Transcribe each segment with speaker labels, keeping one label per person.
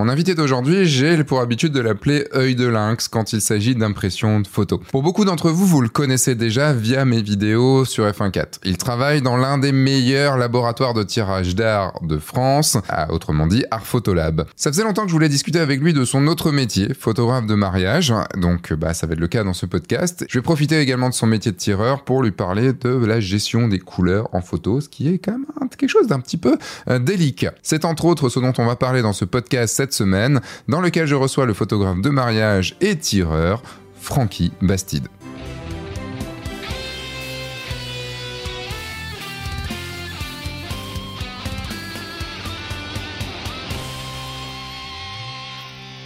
Speaker 1: Mon invité d'aujourd'hui, j'ai pour habitude de l'appeler œil de lynx quand il s'agit d'impression de photos. Pour beaucoup d'entre vous, vous le connaissez déjà via mes vidéos sur F1.4. Il travaille dans l'un des meilleurs laboratoires de tirage d'art de France, autrement dit Art Photolab. Ça faisait longtemps que je voulais discuter avec lui de son autre métier, photographe de mariage, donc bah ça va être le cas dans ce podcast. Je vais profiter également de son métier de tireur pour lui parler de la gestion des couleurs en photo, ce qui est quand même quelque chose d'un petit peu euh, délicat. C'est entre autres ce dont on va parler dans ce podcast cette semaine, dans lequel je reçois le photographe de mariage et tireur, Francky Bastide.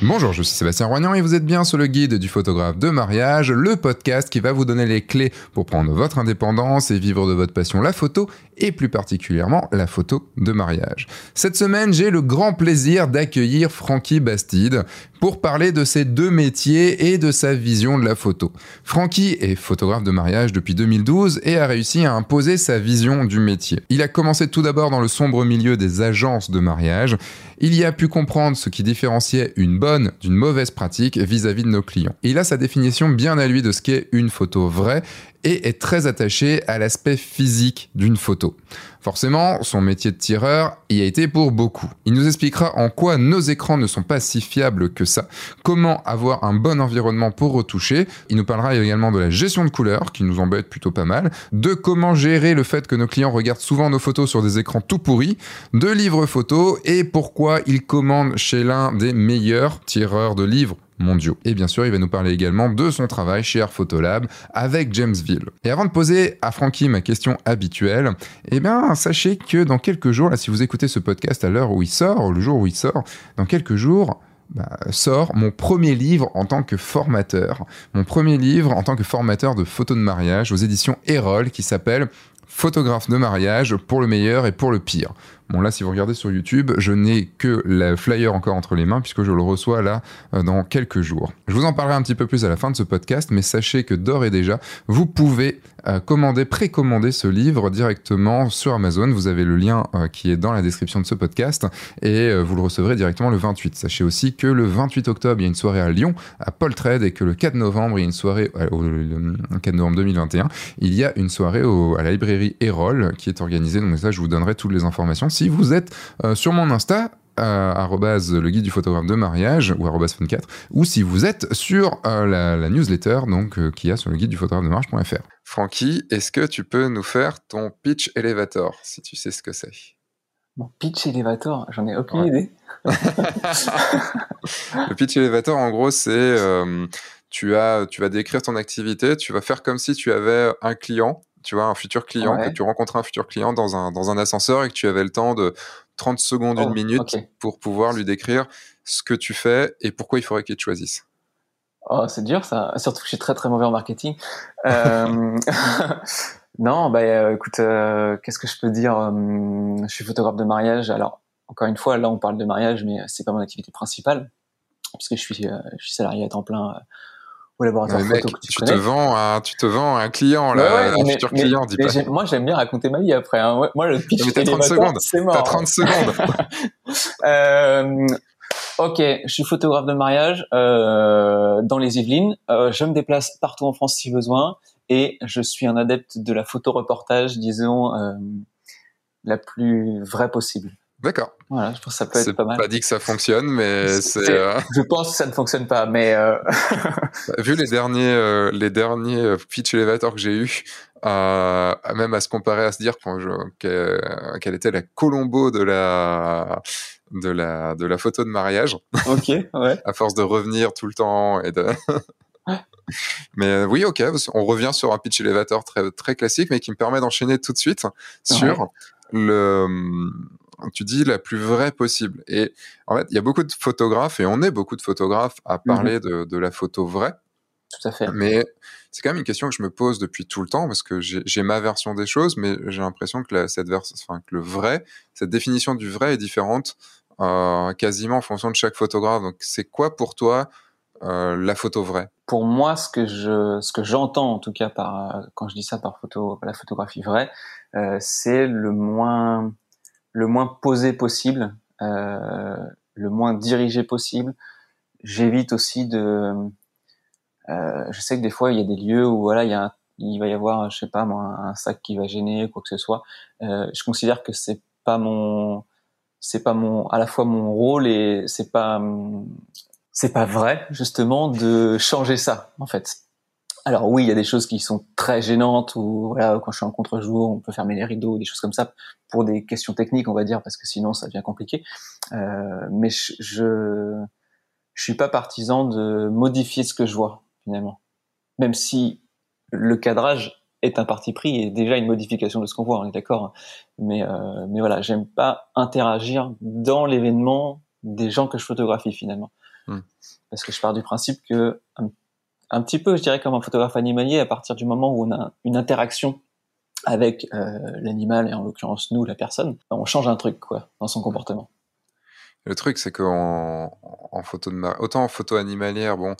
Speaker 1: Bonjour, je suis Sébastien Roignan et vous êtes bien sur le guide du photographe de mariage, le podcast qui va vous donner les clés pour prendre votre indépendance et vivre de votre passion la photo et plus particulièrement la photo de mariage. Cette semaine, j'ai le grand plaisir d'accueillir Francky Bastide pour parler de ses deux métiers et de sa vision de la photo. Francky est photographe de mariage depuis 2012 et a réussi à imposer sa vision du métier. Il a commencé tout d'abord dans le sombre milieu des agences de mariage. Il y a pu comprendre ce qui différenciait une bonne d'une mauvaise pratique vis-à-vis -vis de nos clients. il a sa définition bien à lui de ce qu'est une photo vraie et est très attaché à l'aspect physique d'une photo. Forcément, son métier de tireur y a été pour beaucoup. Il nous expliquera en quoi nos écrans ne sont pas si fiables que ça, comment avoir un bon environnement pour retoucher. Il nous parlera également de la gestion de couleurs, qui nous embête plutôt pas mal, de comment gérer le fait que nos clients regardent souvent nos photos sur des écrans tout pourris, de livres photos et pourquoi il commande chez l'un des meilleurs tireurs de livres mondiaux. Et bien sûr, il va nous parler également de son travail chez Air Photolab avec Jamesville. Et avant de poser à Francky ma question habituelle, eh bien, sachez que dans quelques jours, là, si vous écoutez ce podcast à l'heure où il sort, le jour où il sort, dans quelques jours, bah, sort mon premier livre en tant que formateur. Mon premier livre en tant que formateur de photos de mariage aux éditions Erol qui s'appelle Photographe de mariage pour le meilleur et pour le pire. Bon là, si vous regardez sur YouTube, je n'ai que le flyer encore entre les mains puisque je le reçois là euh, dans quelques jours. Je vous en parlerai un petit peu plus à la fin de ce podcast, mais sachez que d'ores et déjà, vous pouvez euh, commander, précommander ce livre directement sur Amazon. Vous avez le lien euh, qui est dans la description de ce podcast et vous le recevrez directement le 28. Sachez aussi que le 28 octobre, il y a une soirée à Lyon, à Paul Trade, et que le 4 novembre, il y a une soirée, le 4 novembre 2021, il y a une soirée à la librairie Erol qui est organisée. Donc ça, je vous donnerai toutes les informations si vous êtes euh, sur mon Insta, euh, le guide du photographe de mariage ou fun4 ou si vous êtes sur euh, la, newsletter donc euh, qu'il y a sur le guide du photographe de mariage.fr. Francky, est-ce que tu peux nous faire ton pitch elevator si tu sais ce que c'est?
Speaker 2: Mon pitch elevator, j'en ai aucune idée.
Speaker 1: le pitch elevator en gros c'est tu as tu vas décrire ton activité, tu vas faire comme si tu avais un client tu vois, un futur client, que tu rencontrais un futur client dans un, dans un ascenseur et que tu avais le temps de 30 secondes, une oh, minute pour pouvoir lui décrire ce que tu fais et pourquoi il faudrait qu'il te choisisse.
Speaker 2: Oh, c'est dur ça, surtout que je suis très très mauvais en marketing. Euh, non, bah euh, écoute, euh, qu'est-ce que je peux dire Je suis photographe de mariage. Alors, encore une fois, là on parle de mariage, mais c'est pas mon activité principale, puisque je suis, je suis salarié à temps plein
Speaker 1: au laboratoire photo que tu, tu Te vends un, tu te vends un client, là, un futur client, dis pas.
Speaker 2: Moi, j'aime bien raconter ma vie après. Hein. Moi, le pitch,
Speaker 1: t'as 30 secondes. C'est mort. T'as 30 secondes.
Speaker 2: euh, ok, je suis photographe de mariage euh, dans les Yvelines. Euh, je me déplace partout en France si besoin. Et je suis un adepte de la photo reportage, disons, euh, la plus vraie possible.
Speaker 1: D'accord.
Speaker 2: Voilà, je pense que ça peut être pas mal.
Speaker 1: Pas dit que ça fonctionne, mais c'est. Euh,
Speaker 2: je pense que ça ne fonctionne pas, mais. Euh...
Speaker 1: Vu les derniers, euh, les derniers pitch elevator que j'ai eu, même à se comparer à se dire quelle était la Colombo de la de la de la photo de mariage.
Speaker 2: Ok. Ouais.
Speaker 1: à force de revenir tout le temps et de. Mais oui, ok, on revient sur un pitch elevator très, très classique, mais qui me permet d'enchaîner tout de suite sur le, tu dis la plus vraie possible. Et en fait, il y a beaucoup de photographes, et on est beaucoup de photographes à mhm. parler de, la photo vraie.
Speaker 2: Tout à fait.
Speaker 1: Mais c'est quand même une question que je me pose depuis tout le temps, parce que j'ai ma version des choses, mais j'ai l'impression que, cette enfin, que le vrai, cette définition du vrai est différente euh, quasiment en fonction de chaque photographe. Donc, c'est quoi pour toi euh, la photo vraie?
Speaker 2: Pour moi, ce que je, ce que j'entends en tout cas par quand je dis ça par photo, la photographie vraie, euh, c'est le moins le moins posé possible, euh, le moins dirigé possible. J'évite aussi de. Euh, je sais que des fois il y a des lieux où voilà il y a il va y avoir je sais pas moi un sac qui va gêner quoi que ce soit. Euh, je considère que c'est pas mon c'est pas mon à la fois mon rôle et c'est pas c'est pas vrai justement de changer ça en fait. Alors oui, il y a des choses qui sont très gênantes ou voilà quand je suis en contre-jour, on peut fermer les rideaux, des choses comme ça pour des questions techniques, on va dire, parce que sinon ça devient compliqué. Euh, mais je, je, je suis pas partisan de modifier ce que je vois finalement, même si le cadrage est un parti pris et déjà une modification de ce qu'on voit, on est d'accord. Mais euh, mais voilà, j'aime pas interagir dans l'événement des gens que je photographie finalement, hmm. parce que je pars du principe que un petit peu, je dirais, comme un photographe animalier, à partir du moment où on a une interaction avec euh, l'animal, et en l'occurrence nous, la personne, on change un truc quoi, dans son comportement.
Speaker 1: Le truc, c'est qu'en en photo autant en photo animalière, bon,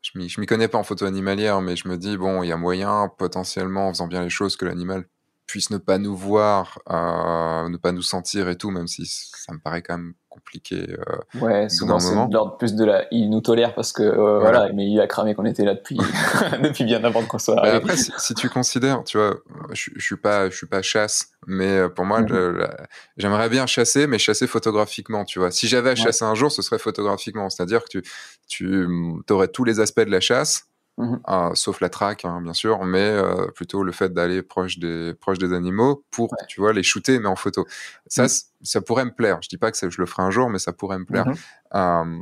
Speaker 1: je m'y connais pas en photo animalière, mais je me dis, bon, il y a moyen, potentiellement, en faisant bien les choses, que l'animal puisse ne pas nous voir, euh, ne pas nous sentir et tout, même si ça me paraît quand même compliqué.
Speaker 2: Euh, ouais, souvent c'est de l'ordre plus de la. Il nous tolère parce que euh, voilà. mais il a cramé qu'on était là depuis depuis bien avant qu'on soit
Speaker 1: arrivé. après, si, tu considères, tu vois, je, je suis pas je suis pas chasse, mais euh, pour moi, mhm. j'aimerais bien chasser, mais chasser photographiquement, tu vois. Si j'avais à chasser un jour, ce serait photographiquement, c'est-à-dire que tu tu aurais tous les aspects de la chasse Mmh ah, sauf la traque, hein, bien sûr, mais euh, plutôt le fait d'aller proche des, proche des animaux pour, tu vois, les shooter, mais en photo. Ça, mmh. ça pourrait me plaire. Je dis pas que je le ferai un jour, mais ça pourrait me plaire. Mmh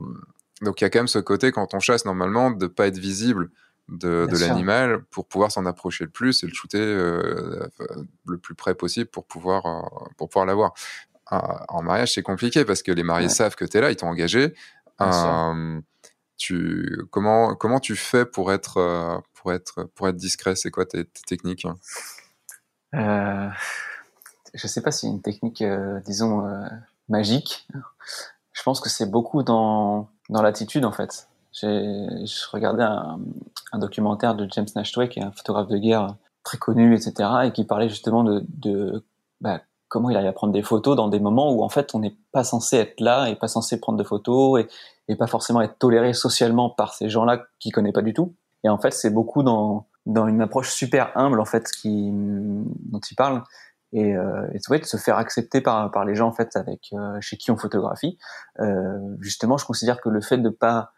Speaker 1: donc, il y a quand même ce côté, quand on chasse, normalement, de pas être visible de, de l'animal pour pouvoir s'en approcher le plus et le shooter euh, le plus près possible pour pouvoir, euh, pour pouvoir l'avoir. en mariage, c'est compliqué parce que les mariés savent que tu es là, ils t'ont engagé. Comment, comment tu fais pour être, euh, pour être, pour être discret? C'est quoi tes, techniques?
Speaker 2: Euh, Je sais pas si une technique, euh, disons, euh, magique. Je pense que c'est beaucoup dans, dans l'attitude, en fait. Je regardais un, documentaire de James Nashtway, qui est un photographe de guerre très connu, etc., et qui parlait justement de, de bah, comment il arrive à prendre des photos dans des moments où en fait on n'est pas censé être là et pas censé prendre de photos et, pas forcément être toléré socialement par ces gens-là qui connaît pas du tout. Et en fait, c'est beaucoup dans dans une approche super humble en fait qui dont il parle et, euh, et de se faire accepter par par les gens en fait avec euh, chez qui on photographie. Euh, justement, je considère que le fait de pas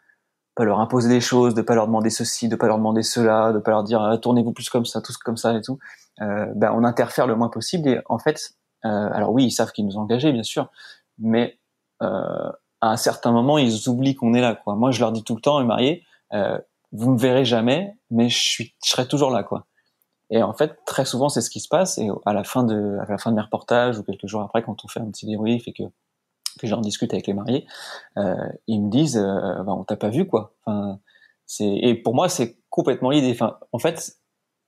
Speaker 2: pas leur imposer des choses, de pas leur demander ceci, de pas leur demander cela, de pas leur dire ah, tournez-vous plus comme ça, tous comme ça et tout, euh, ben on interfère le moins possible et en fait alors oui, ils savent qu'ils nous ont engagés, bien sûr, mais euh, à un certain moment, ils oublient qu'on est là. Moi, je leur dis tout le temps, les mariés, euh, vous me verrez jamais, mais je, suis, serai toujours là. Et en fait, très souvent, c'est ce qui se passe. Et à la fin de, la fin de mes reportages ou quelques jours après, quand on fait un petit débrief et que que j'en discute avec les mariés, euh, ils me disent, euh, bah, on t'a pas vu quoi. Et pour moi, c'est complètement l'idée. En fait,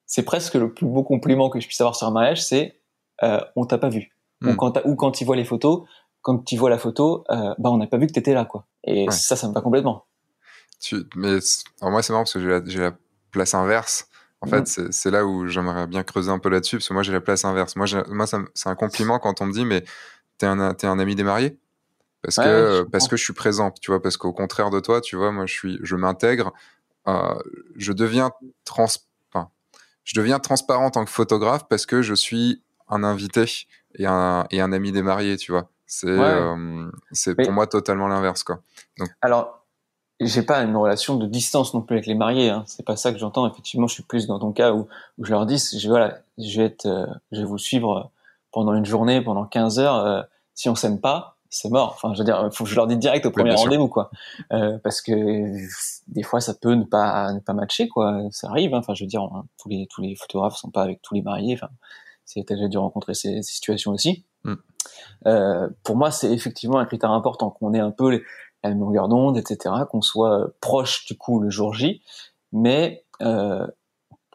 Speaker 2: c'est presque le plus beau compliment que je puisse avoir sur un mariage, c'est euh, on t'a pas vu. Ou, hmm. quand ou quand il voit les photos, quand tu vois la photo, euh, bah on n'a pas vu que tu étais là, quoi. Et ça, ça me va complètement.
Speaker 1: Tu, mais moi, c'est marrant parce que j'ai la, la, place inverse. En fait, c'est là où j'aimerais bien creuser un peu là-dessus, parce que moi, j'ai la place inverse. Moi, moi c'est un compliment quand on me dit, mais t'es un, es un ami des mariés parce que parce que je suis présent, tu vois, parce qu'au contraire de toi, tu vois, moi, je suis, je m'intègre, euh, je deviens trans, enfin, je deviens transparent en tant que photographe parce que je suis un invité et un, et un ami des mariés, tu vois. C'est euh, c'est pour moi totalement l'inverse, quoi.
Speaker 2: Donc... Alors, j'ai pas une relation de distance non plus avec les mariés. Hein. C'est pas ça que j'entends. Effectivement, je suis plus dans ton cas où, où je leur dis, je, voilà, je vais être, euh, je vais vous suivre pendant une journée, pendant 15 heures. Euh, si on s'aime pas, c'est mort. Enfin, je veux dire, faut que je leur dise direct au premier rendez-vous, quoi. Euh, parce que des fois, ça peut ne pas ne pas matcher, quoi. Ça arrive. Hein. Enfin, je veux dire, tous les tous les photographes sont pas avec tous les mariés. Enfin, déjà dû rencontrer ces, situations aussi. Mm. Euh, pour moi, c'est effectivement un critère important qu'on ait un peu les, la même longueur d'onde, etc., qu'on soit proche du coup le jour J, mais euh,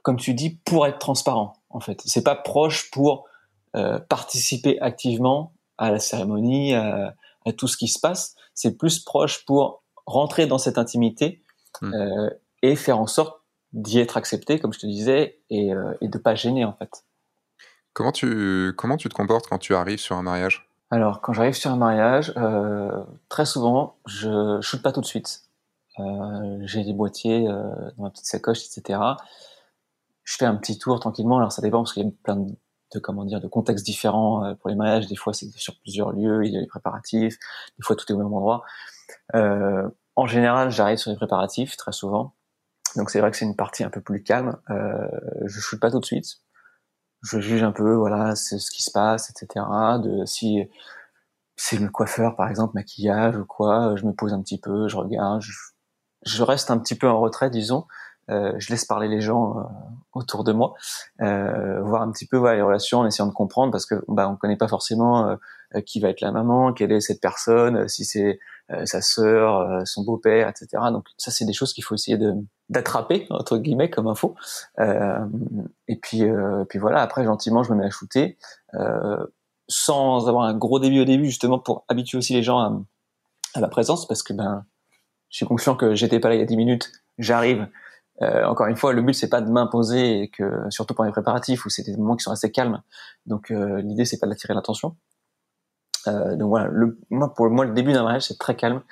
Speaker 2: comme tu dis, pour être transparent, en fait. C'est pas proche pour euh, participer activement à la cérémonie, à, à, tout ce qui se passe. C'est plus proche pour rentrer dans cette intimité mm. euh, et faire en sorte d'y être accepté, comme je te disais, et, euh, et de pas gêner en fait.
Speaker 1: Comment tu, comment tu te comportes quand tu arrives sur un mariage?
Speaker 2: Alors, quand j'arrive sur un mariage, très souvent, je shoote pas tout de suite. J'ai des boîtiers dans ma petite sacoche, etc. Je fais un petit tour tranquillement. Alors, ça dépend parce qu'il y a plein de de comment dire de contextes différents euh, pour les mariages. Des fois, c'est sur plusieurs lieux, il y a les préparatifs. Des fois, tout est au même endroit. Euh, en général, j'arrive sur les préparatifs très souvent. Donc c'est vrai que c'est une partie un peu plus calme. Euh, je shoote pas tout de suite. Je juge un peu, voilà, ce qui se passe, etc. De si c'est le coiffeur, par exemple, maquillage ou quoi, je me pose un petit peu, je regarde, je, je reste un petit peu en retrait, disons. Euh, je laisse parler les gens euh, autour de moi, euh, voir un petit peu voilà, les relations en essayant de comprendre parce que bah, on connaît pas forcément qui va être la maman, quelle est cette personne, si c'est sa sœur, son beau-père, etc. Donc ça c'est des choses qu'il faut essayer de d'attraper entre guillemets comme info. et puis puis voilà après gentiment je me mets à shooter sans avoir un gros début au début justement pour habituer aussi les gens à, à la présence parce que ben je suis conscient que j'étais pas là il y a 10 minutes, j'arrive, euh, encore une fois, le but c'est pas de m'imposer et que surtout pour les préparatifs où c'est des moments qui sont assez calmes. Donc euh, l'idée c'est pas d'attirer l'attention. Euh, donc voilà, le, moi pour moi le début d'un mariage c'est très calme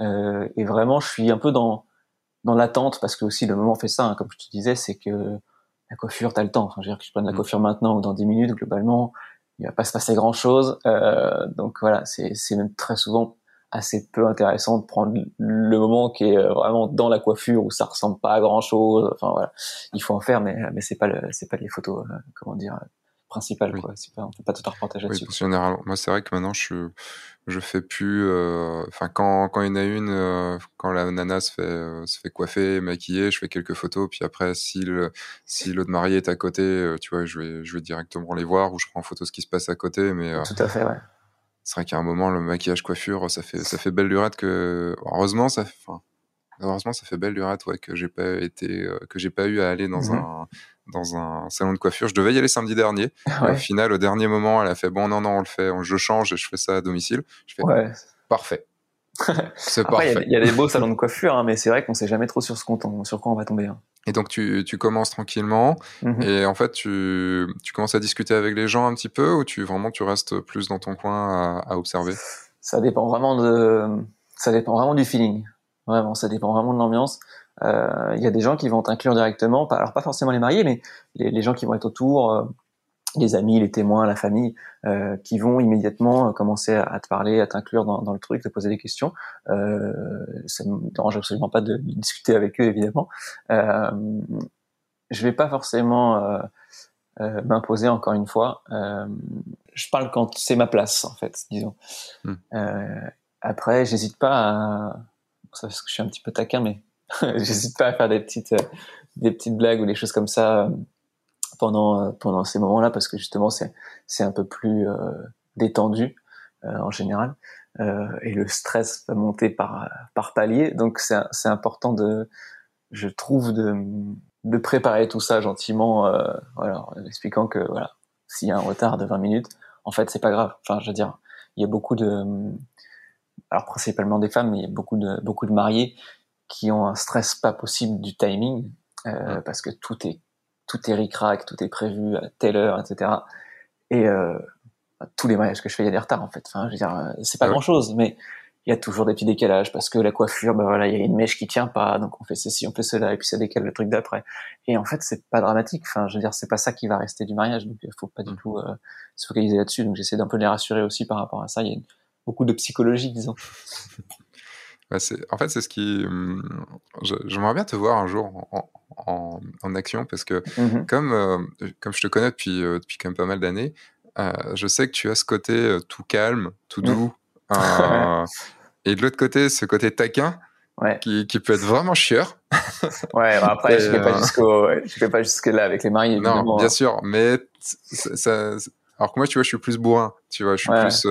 Speaker 2: euh, et vraiment je suis un peu dans dans l'attente parce que aussi le moment fait ça, hein, comme je te disais, c'est que la coiffure t'as le temps. Enfin, je veux dire que je prenne la mmh. coiffure maintenant ou dans 10 minutes globalement, il va pas se passer grand chose. Euh, donc voilà, c'est c'est même très souvent assez peu intéressant de prendre le moment qui est euh, vraiment dans la coiffure où ça ressemble pas à grand chose. Enfin voilà, il faut en faire, mais mais c'est pas le, c'est pas les photos, euh, comment dire, principales quoi. C'est pas, on peut pas tout un reportage là-dessus.
Speaker 1: Oui, généralement, moi c'est vrai que maintenant je je fais plus. Euh, enfin quand quand il y en a une, quand la nana se fait se fait coiffer, maquiller, je fais quelques photos, puis après si le si l'autre marié est à côté, tu vois, je vais je vais directement les voir ou je prends en photo ce qui se passe à côté, mais.
Speaker 2: Tout à fait, ouais
Speaker 1: c'est vrai qu'à un moment, le maquillage coiffure, ça fait, ça fait belle lurette que. Heureusement, ça fait. Heureusement, ça fait belle lurette ouais, que j'ai pas été, euh, que j'ai pas eu à aller dans mmh un dans un salon de coiffure. Je devais y aller samedi dernier. Au final, au dernier moment, elle a fait bon, non, non, on le fait, je change et je fais ça à domicile. Je fais
Speaker 2: ouais.
Speaker 1: parfait.
Speaker 2: c'est parfait. Il y, a des beaux salons de coiffure, hein, mais c'est vrai qu'on sait jamais trop sur ce qu'on, sur quoi on va tomber. Hein.
Speaker 1: Et donc tu, tu commences tranquillement mmh et en fait tu, tu, commences à discuter avec les gens un petit peu ou tu vraiment tu restes plus dans ton coin à, à observer?
Speaker 2: Ça dépend vraiment de ça dépend vraiment du feeling. Vraiment, ça dépend vraiment de l'ambiance. Euh, il y a des gens qui vont t'inclure directement, alors pas forcément les mariés, mais les, les gens qui vont être autour, euh, les amis, les témoins, la famille, euh, qui vont immédiatement euh, commencer à te parler, à t'inclure dans, dans, le truc, te poser des questions. Euh, ça ne me dérange absolument pas de, discuter avec eux, évidemment. Euh, je vais pas forcément m'imposer encore une fois. je parle quand c'est ma place, en fait, disons. Hmm. après, j'hésite pas à, parce que je suis un petit peu taquin, mais j'hésite pas à faire des petites, des petites blagues ou des choses comme ça pendant euh, pendant ces moments-là parce que justement c'est c'est un peu plus euh, détendu euh, en général et le stress va monter par par palier. Donc c'est c'est important de je trouve de de préparer tout ça gentiment voilà en expliquant que voilà s'il y a un retard de 20 minutes en fait c'est pas grave. Enfin je veux dire il y a beaucoup de alors principalement des femmes mais il y a beaucoup de beaucoup de mariés qui ont un stress pas possible du timing euh, parce que tout est tout est ric-rac, tout est prévu à telle heure, etc. Et euh, tous les mariages que je fais, il y a des retards en fait. Enfin, je veux dire, euh, c'est pas ah grand-chose, mais il y a toujours des petits décalages parce que la coiffure, ben voilà, il y a une mèche qui tient pas, donc on fait ceci, on fait cela, et puis ça décale le truc d'après. Et en fait, c'est pas dramatique. Enfin, je veux dire, c'est pas ça qui va rester du mariage, donc il faut pas du mm. tout euh, se focaliser là-dessus. Donc j'essaie d'un peu les rassurer aussi par rapport à ça. Il y a beaucoup de psychologie, disons.
Speaker 1: en fait, c'est ce qui. Hum, j'aimerais bien te voir un jour en, en, action parce que, mmh comme, euh, comme je te connais depuis, euh, depuis quand même pas mal d'années, euh, je sais que tu as ce côté tout calme, tout doux. et de l'autre côté, ce côté taquin. Qui, qui, peut être vraiment chieur.
Speaker 2: ouais, bah après, je ne vais pas jusqu'au, je vais pas jusque là avec les mariés.
Speaker 1: Non, bien sûr, mais ça, alors que moi, tu vois, je suis plus bourrin. Tu vois, je suis plus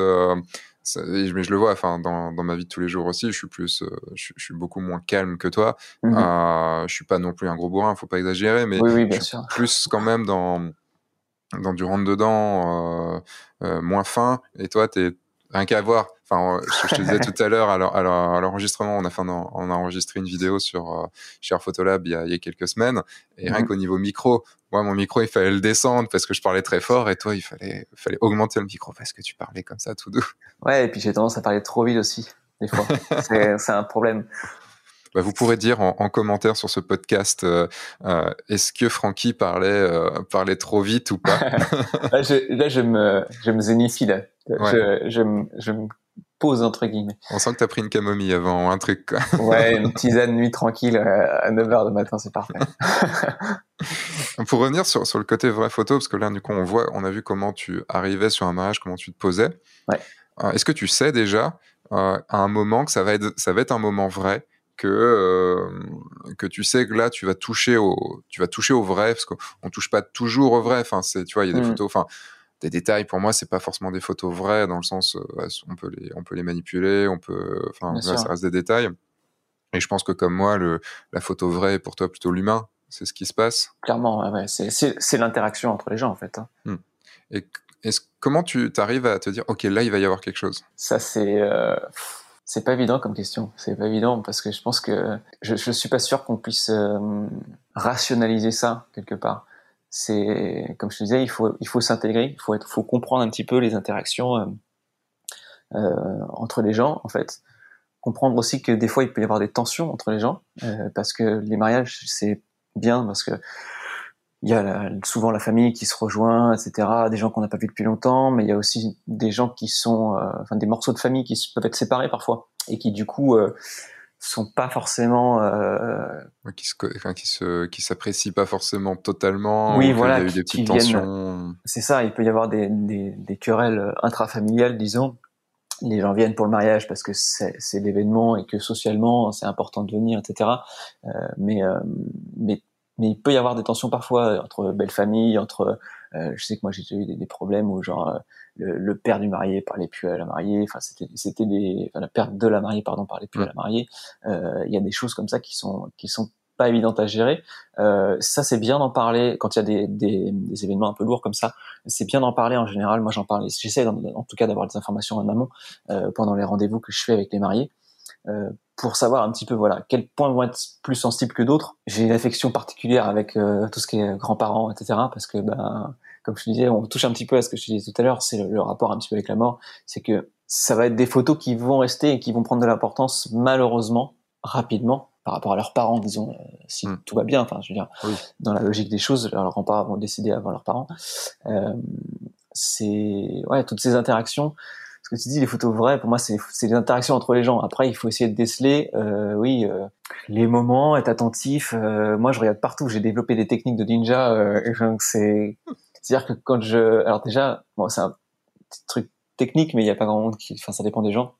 Speaker 1: mais je le vois enfin dans, dans, ma vie de tous les jours aussi je suis plus euh, je, suis beaucoup moins calme que toi. Mmh euh, je suis pas non plus un gros bourrin faut pas exagérer mais je suis plus quand même dans dans du rentre dedans euh, moins fin. Et toi t'es rien qu'à voir Enfin, je, te disais tout à l'heure, à l'enregistrement, on a, fait, on a enregistré une vidéo sur euh, chez Photolab il y, a, il y a quelques semaines. Et rien mhm. qu'au niveau micro, moi, mon micro, il fallait le descendre parce que je parlais très fort. Et toi, il fallait, fallait augmenter le micro parce que tu parlais comme ça, tout doux.
Speaker 2: Ouais, et puis j'ai tendance à parler trop vite aussi, des fois. c'est un problème.
Speaker 1: Bah, vous pourrez dire en, commentaire sur ce podcast euh, euh, est-ce que Francky parlait, euh, parlait trop vite ou pas?
Speaker 2: Là, je, là, je, me, je me zénifie. Là. Je, je, me, je me pose entre guillemets.
Speaker 1: On sent que tu as pris une camomille avant, un truc. Quoi.
Speaker 2: ouais, une tisane nuit tranquille à 9h du matin, c'est parfait.
Speaker 1: Pour revenir sur, sur le côté vraie photo, parce que là, du coup, on, voit, on a vu comment tu arrivais sur un mariage, comment tu te posais.
Speaker 2: Ouais.
Speaker 1: Est-ce que tu sais déjà à un moment que ça va être, ça va être un moment vrai que euh, que tu sais que là tu vas toucher au tu vas toucher au vrai parce qu'on touche pas toujours au vrai enfin c'est tu vois il y a des mmh. photos enfin des détails pour moi c'est pas forcément des photos vraies dans le sens euh, on peut les on peut les manipuler on peut enfin ça reste des détails et je pense que comme moi le la photo vraie est pour toi plutôt l'humain c'est ce qui se passe
Speaker 2: clairement ouais, c'est l'interaction entre les gens en fait hein.
Speaker 1: mmh. et comment tu arrives à te dire ok là il va y avoir quelque chose?
Speaker 2: Ça c'est euh, c'est pas évident comme question. C'est pas évident parce que je pense que je, je suis pas sûr qu'on puisse euh, rationaliser ça quelque part. C'est comme je te disais, il faut il faut s'intégrer, il faut être, faut comprendre un petit peu les interactions euh, euh, entre les gens en fait. Comprendre aussi que des fois il peut y avoir des tensions entre les gens euh, parce que les mariages c'est bien parce que il y a souvent la famille qui se rejoint, etc. Des gens qu'on n'a pas vus depuis longtemps, mais il y a aussi des gens qui sont, euh, enfin des morceaux de famille qui peuvent être séparés parfois et qui du coup euh, sont pas forcément euh...
Speaker 1: qui se, enfin, qui se, qui s'apprécient pas forcément totalement.
Speaker 2: Oui, voilà.
Speaker 1: Il y a eu des petites tensions.
Speaker 2: C'est ça. Il peut y avoir des, des, des querelles intrafamiliales, disons. Les gens viennent pour le mariage parce que c'est l'événement et que socialement c'est important de venir, etc. Euh, mais euh, mais mais il peut y avoir des tensions parfois euh, entre belles familles, entre euh, je sais que moi j'ai eu des, problèmes où genre euh, le, père du marié parlait plus à la mariée, enfin c'était c'était des enfin la père de la mariée pardon parlait plus à la mariée. Il y a des choses comme ça qui sont qui sont pas évidentes à gérer. Euh, ça c'est bien d'en parler quand il y a des, des, des, événements un peu lourds comme ça. C'est bien d'en parler en général. Moi j'en parle, j'essaie en, en, tout cas d'avoir des informations en amont euh, pendant les rendez-vous que je fais avec les mariés. Euh, pour savoir un petit peu voilà quels points vont être plus sensibles que d'autres. J'ai une affection particulière avec euh, tout ce qui est grands-parents, etc. Parce que ben comme je te disais, on touche un petit peu à ce que je te disais tout à l'heure, c'est le, rapport un petit peu avec la mort, c'est que ça va être des photos qui vont rester et qui vont prendre de l'importance malheureusement rapidement par rapport à leurs parents, disons, euh, si hmm. tout va bien. Enfin, je veux dire, dans la logique des choses, leurs grands-parents vont décider avant leurs parents. Euh, c'est ouais, toutes ces interactions ce que tu dis, les photos vraies, pour moi, c'est les interactions entre les gens. Après, il faut essayer de déceler, euh, oui, euh, les moments, être attentif. Moi, je regarde partout. J'ai développé des techniques de ninja. C'est, c'est-à-dire que quand je, alors déjà, bon, c'est un petit truc technique, mais il n'y a pas grand monde qui, enfin, ça dépend des gens.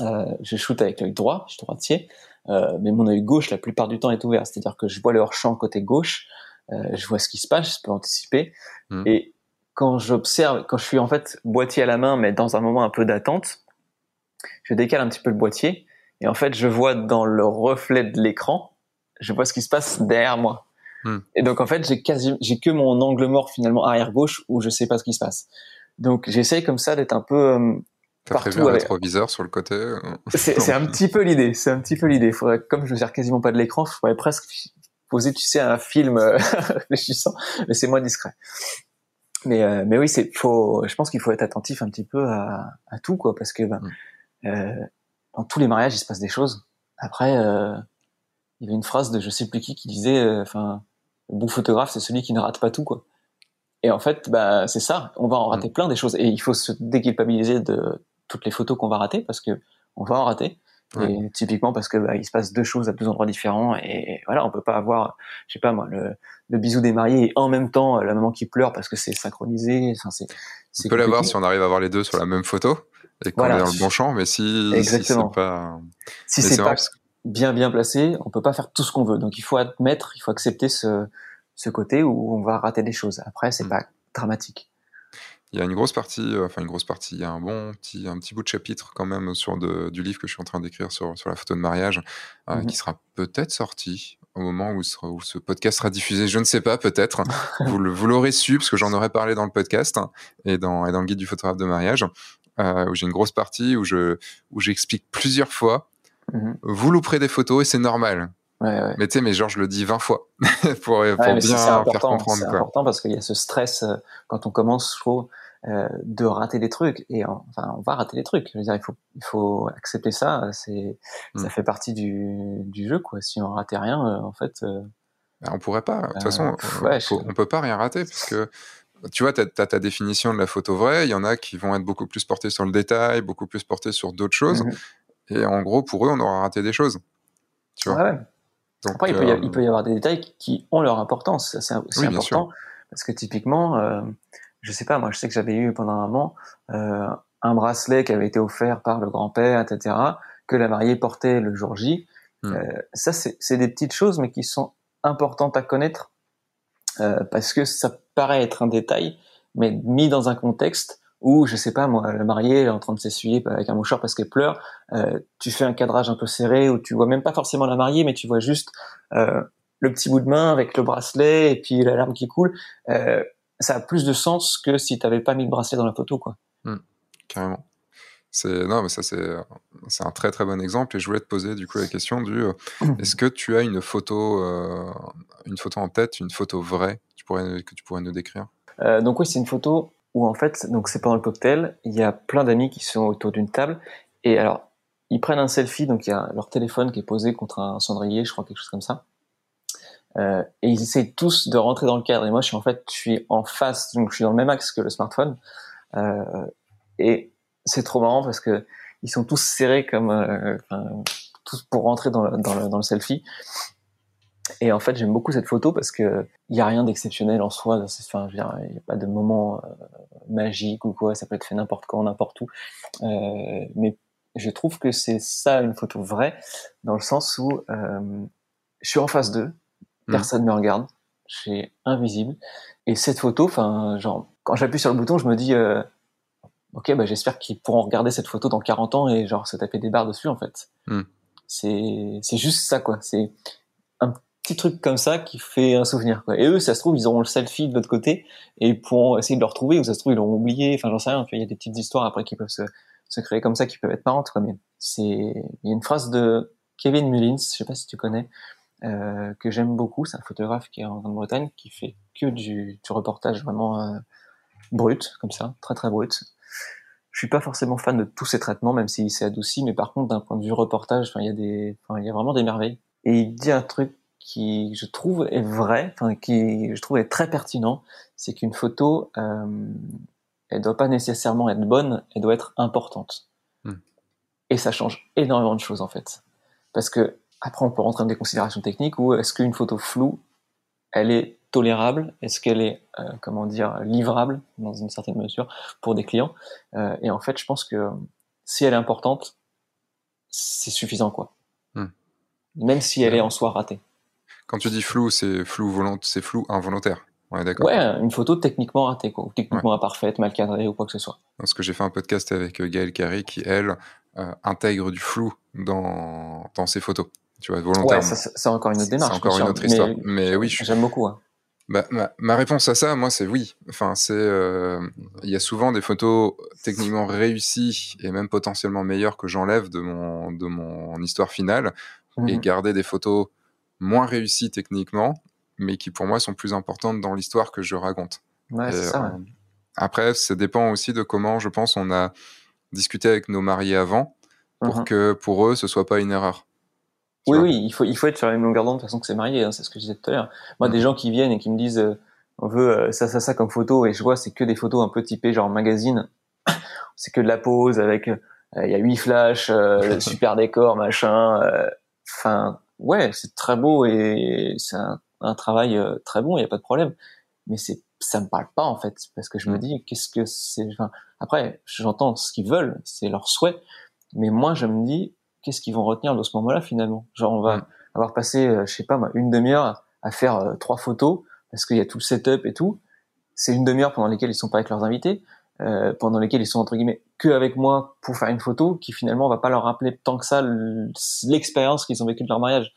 Speaker 2: Euh, je shoot avec l'œil droit, je suis droitier, mais mon œil gauche, la plupart du temps, est ouvert. C'est-à-dire que je vois le hors-champ côté gauche, je vois ce qui se passe, je peux anticiper. Mmh. Et quand j'observe, quand je suis en fait boîtier à la main, mais dans un moment un peu d'attente, je décale un petit peu le boîtier et en fait je vois dans le reflet de l'écran, je vois ce qui se passe derrière moi. Hmm. Et donc en fait j'ai quasi, j'ai que mon angle mort finalement arrière gauche où je sais pas ce qui se passe. Donc j'essaye comme ça d'être un peu euh,
Speaker 1: T'as prévu un rétroviseur sur le côté euh,
Speaker 2: C'est un petit peu l'idée. C'est un petit peu l'idée. Faudrait, comme je ne sers quasiment pas de l'écran, je pourrais presque poser, tu sais, un film euh, réfléchissant, mais c'est moins discret mais euh, mais oui c'est faut je pense qu'il faut être attentif un petit peu à, à tout quoi parce que ben, mm. euh, dans tous les mariages il se passe des choses après euh, il y avait une phrase de je sais plus qui qui disait euh, enfin le bon photographe c'est celui qui ne rate pas tout quoi. Et en fait bah c'est ça. On va en rater mm. plein des choses. Et il faut se déculpabiliser de toutes les photos qu'on va rater parce que on va en rater. Et typiquement parce que bah, il se passe deux choses à deux endroits différents. Et voilà, on peut pas avoir, je sais pas moi, le, le bisou des mariés et en même temps la maman qui pleure parce que c'est synchronisé. Enfin, c'est,
Speaker 1: on peut l'avoir si on arrive à avoir les deux sur la même photo et qu'on est dans le bon champ, mais si,
Speaker 2: Exactement.
Speaker 1: si c'est pas,
Speaker 2: si c'est pas bien bien placé, on peut pas faire tout ce qu'on veut. Donc il faut admettre, il faut accepter ce, ce côté où on va rater des choses. Après, c'est mm. pas dramatique
Speaker 1: il y a une grosse partie, euh, enfin une grosse partie, il y a un bon petit, un petit bout de chapitre quand même sur de, du livre que je suis en train d'écrire sur, sur la photo de mariage, euh, mhm. qui sera peut-être sorti au moment où, où, ce podcast sera diffusé. Je ne sais pas, peut-être. vous l'aurez su parce que j'en aurais parlé dans le podcast et dans, et dans le guide du photographe de mariage. où j'ai une grosse partie où je où j'explique plusieurs fois.
Speaker 2: Mhm.
Speaker 1: Vous louperez des photos et c'est normal.
Speaker 2: Ouais, ouais.
Speaker 1: Mais tu sais, mais genre je le dis 20 fois pour, pour
Speaker 2: Ouais,
Speaker 1: bien faire
Speaker 2: important,
Speaker 1: comprendre.
Speaker 2: c'est important parce qu'il y a ce stress euh, quand on commence, je trouve, euh, de rater des trucs. Et en- enfin, on va rater des trucs. Je veux dire, il faut, il faut accepter ça. C'est,
Speaker 1: Mm.
Speaker 2: ça fait partie du, du jeu, quoi. Si on ratait rien, euh, en fait,
Speaker 1: Bah, on pourrait pas. De toute façon, on, faut- on peut pas rien rater parce que tu vois, tu as, ta définition de la photo vraie. Il y en a qui vont être beaucoup plus portés sur le détail, beaucoup plus portés sur d'autres choses.
Speaker 2: Mhm.
Speaker 1: Et en gros, pour eux, on aura raté des choses. Tu vois.
Speaker 2: ouais.
Speaker 1: Donc,
Speaker 2: Après, il peut, y a-
Speaker 1: euh,
Speaker 2: il peut y avoir des détails qui ont leur importance. C'est
Speaker 1: Oui,
Speaker 2: important parce que typiquement, euh, je sais pas, moi, je sais que j'avais eu pendant un moment euh, un bracelet qui avait été offert par le grand-père, etc., que la mariée portait le jour J.
Speaker 1: Hmm.
Speaker 2: Euh, ça, c'est des petites choses, mais qui sont importantes à connaître parce que ça paraît être un détail, mais mis dans un contexte où, je sais pas, moi, la mariée elle est en train de s'essuyer avec un mouchoir parce qu'elle pleure, euh, tu fais un cadrage un peu serré où tu vois même pas forcément la mariée, mais tu vois juste euh, le petit bout de main avec le bracelet et puis la larme qui coule. Euh, ça a plus de sens que si tu n'avais pas mis le bracelet dans la photo, quoi.
Speaker 1: carrément. C'est non, mais ça c'est c'est un très très bon exemple. Et je voulais te poser du coup la question du euh, est-ce que tu as une photo euh, une photo en tête, une photo vraie, tu pourrais que tu pourrais nous décrire?
Speaker 2: Euh, donc oui, c'est une photo où en fait, donc c'est pendant le cocktail, il y a plein d'amis qui sont autour d'une table et alors ils prennent un selfie, donc il y a leur téléphone qui est posé contre un cendrier, je crois quelque chose comme ça. Euh, et ils essayent tous de rentrer dans le cadre. Et moi, je suis en fait, je suis en face, donc je suis dans le même axe que le smartphone. Euh, et c'est trop marrant parce que ils sont tous serrés comme, euh, tous pour rentrer dans le, dans le, dans le selfie. Et en fait, j'aime beaucoup cette photo parce que il y a rien d'exceptionnel en soi. Enfin, il n'y a pas de moment euh, magique ou quoi. Ça peut être fait n'importe quand, n'importe où. Euh, mais je trouve que c'est ça une photo vraie dans le sens où euh, je suis en face d'eux,
Speaker 1: Mm.
Speaker 2: personne me regarde, je suis invisible. Et cette photo, enfin, genre, quand j'appuie sur le bouton, je me dis, ok, bah, j'espère qu'ils pourront regarder cette photo dans 40 ans et genre se taper des barres dessus en fait.
Speaker 1: Mm.
Speaker 2: C'est juste ça quoi. C'est petit truc comme ça qui fait un souvenir quoi. Et eux, ça se trouve, ils auront le selfie de l'autre côté et ils pourront essayer de le retrouver ou ça se trouve ils l'auront oublié. Enfin, j'en sais rien. Il y a des petites histoires après qui peuvent se, créer comme ça qui peuvent être marrantes quoi. Mais c'est il y a une phrase de Kevin Mullins, je sais pas si tu connais, euh, que j'aime beaucoup. C'est un photographe qui est en Grande-Bretagne qui fait que du, reportage vraiment euh, brut comme ça, très très brut. Je suis pas forcément fan de tous ces traitements, même s'il s'est adouci, mais par contre, d'un point de vue reportage, il y a des, il y a vraiment des merveilles. Et il dit un truc qui, je trouve, est vrai, enfin, qui, je trouve, est très pertinent, c'est qu'une photo, euh, elle doit pas nécessairement être bonne, elle doit être importante.
Speaker 1: Hmm.
Speaker 2: Et ça change énormément de choses, en fait. Parce que, après, on peut rentrer dans des considérations techniques où est-ce qu'une photo floue, elle est tolérable Est-ce qu'elle est, euh, comment dire, livrable dans une certaine mesure pour des clients Euh, Et en fait, je pense que si elle est importante, c'est suffisant, quoi.
Speaker 1: Hmm.
Speaker 2: Même si elle est en soi ratée.
Speaker 1: Quand tu dis flou, c'est flou volont, c'est flou involontaire. On est d'accord?
Speaker 2: Ouais, une photo techniquement ratée, quoi, techniquement imparfaite, mal cadrée ou quoi que ce soit.
Speaker 1: Parce que j'ai fait un podcast avec euh, Gaëlle Carré qui, elle, euh, intègre du flou dans, dans ses photos. Tu vois, volontairement.
Speaker 2: Ouais, c'est c'est encore une autre
Speaker 1: C'est
Speaker 2: démarche.
Speaker 1: encore
Speaker 2: bien
Speaker 1: une autre histoire.
Speaker 2: Mais,
Speaker 1: Mais oui,
Speaker 2: j'aime beaucoup. hein.
Speaker 1: Bah, ma, ma réponse à ça, moi, c'est oui. Enfin, c'est euh, il y a souvent des photos techniquement réussies et même potentiellement meilleures que j'enlève de mon de mon histoire finale et
Speaker 2: Mhm.
Speaker 1: garder des photos moins réussies techniquement, mais qui pour moi sont plus importantes dans l'histoire que je raconte.
Speaker 2: Ouais, c'est ça. ouais.
Speaker 1: euh, Après, ça dépend aussi de comment, je pense, on a discuté avec nos mariés avant pour
Speaker 2: Mhm.
Speaker 1: que pour eux, ce soit pas une erreur. Tu
Speaker 2: Oui, oui, il faut, il faut être sur la même longueur d'onde de toute façon que c'est marié, hein, c'est ce que je disais tout à l'heure. Moi,
Speaker 1: Mm.
Speaker 2: des gens qui viennent et qui me disent euh, on veut euh, ça, ça, ça comme photo, et je vois c'est que des photos un peu typées genre magazine, c'est que de la pose avec, euh, il y a huit flashs, euh, super décor, machin. euh, Enfin, ouais, c'est très beau et c'est un, un travail euh, très bon, il y a pas de problème. Mais c'est, ça me parle pas en fait, parce que je me
Speaker 1: Mm.
Speaker 2: dis qu'est-ce que c'est. Enfin, après, j'entends ce qu'ils veulent, c'est leur souhait, mais moi je me dis qu'est-ce qu'ils vont retenir de ce moment-là finalement? Genre on va
Speaker 1: Mm.
Speaker 2: avoir passé, euh, je sais pas moi, une demi-heure à faire euh, trois photos parce qu'il y a tout le setup et tout. C'est une demi-heure pendant lesquelles ils sont pas avec leurs invités, euh, pendant lesquelles ils sont entre guillemets que avec moi pour faire une photo qui finalement va pas leur rappeler tant que ça l'expérience qu'ils ont vécue de leur mariage.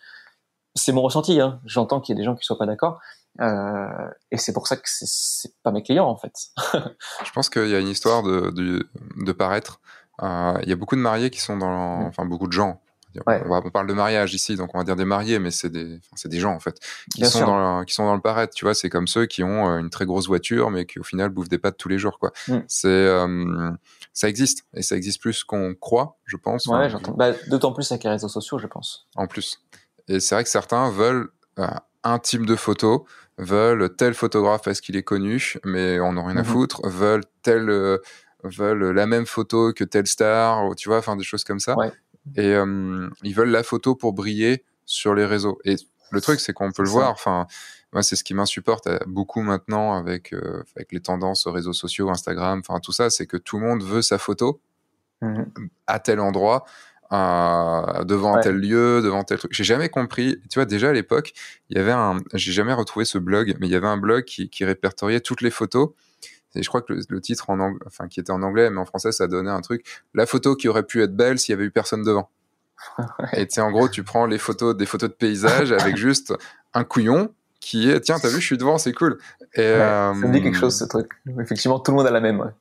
Speaker 2: C'est mon ressenti. Hein. J'entends qu'il y a des gens qui soient pas d'accord, Euh, et c'est pour ça que c'est pas mes clients en fait.
Speaker 1: je pense qu'il y a une histoire de, de, de paraître. Euh, il y a beaucoup de mariés qui sont dans, mm. enfin beaucoup de gens. On, parle de mariage ici, donc on va dire des mariés, mais c'est des, c'est des gens en fait qui sont dans, qui sont dans le paraître. Tu vois, c'est comme ceux qui ont euh, une très grosse voiture, mais qui au final bouffent des pâtes tous les jours, quoi. Mm. C'est, euh, ça existe et ça existe plus qu'on croit, je pense.
Speaker 2: Ouais, j'entends. Bah, d'autant plus avec les réseaux sociaux, je pense.
Speaker 1: En plus, et c'est vrai que certains veulent un type de photo, veulent tel photographe parce qu'il est connu, mais on n'a rien à mhm. foutre, veulent tel, euh, veulent la même photo que telle star, ou tu vois, enfin des choses comme ça. Et euh, ils veulent la photo pour briller sur les réseaux. Et le truc, c'est qu'on peut le voir. Enfin, moi, c'est ce qui m'insupporte euh, beaucoup maintenant avec avec les tendances réseaux sociaux, Instagram, enfin tout ça, c'est que tout le monde veut sa photo mhm. à tel endroit devant tel lieu, devant tel truc. J'ai jamais compris. Tu vois, déjà à l'époque, il y avait un. J'ai jamais retrouvé ce blog, mais il y avait un blog qui, qui répertoriait toutes les photos. Et je crois que le, titre en anglais, enfin qui était en anglais, mais en français, ça donnait un truc. La photo qui aurait pu être belle s'il y avait eu personne devant. Et tu sais, en gros, tu prends les photos, des photos de paysage avec juste un couillon qui est, tiens, t'as vu, je suis devant, c'est cool.
Speaker 2: Et, euh, ça me dit quelque chose, ce truc. Effectivement, tout le monde a la même.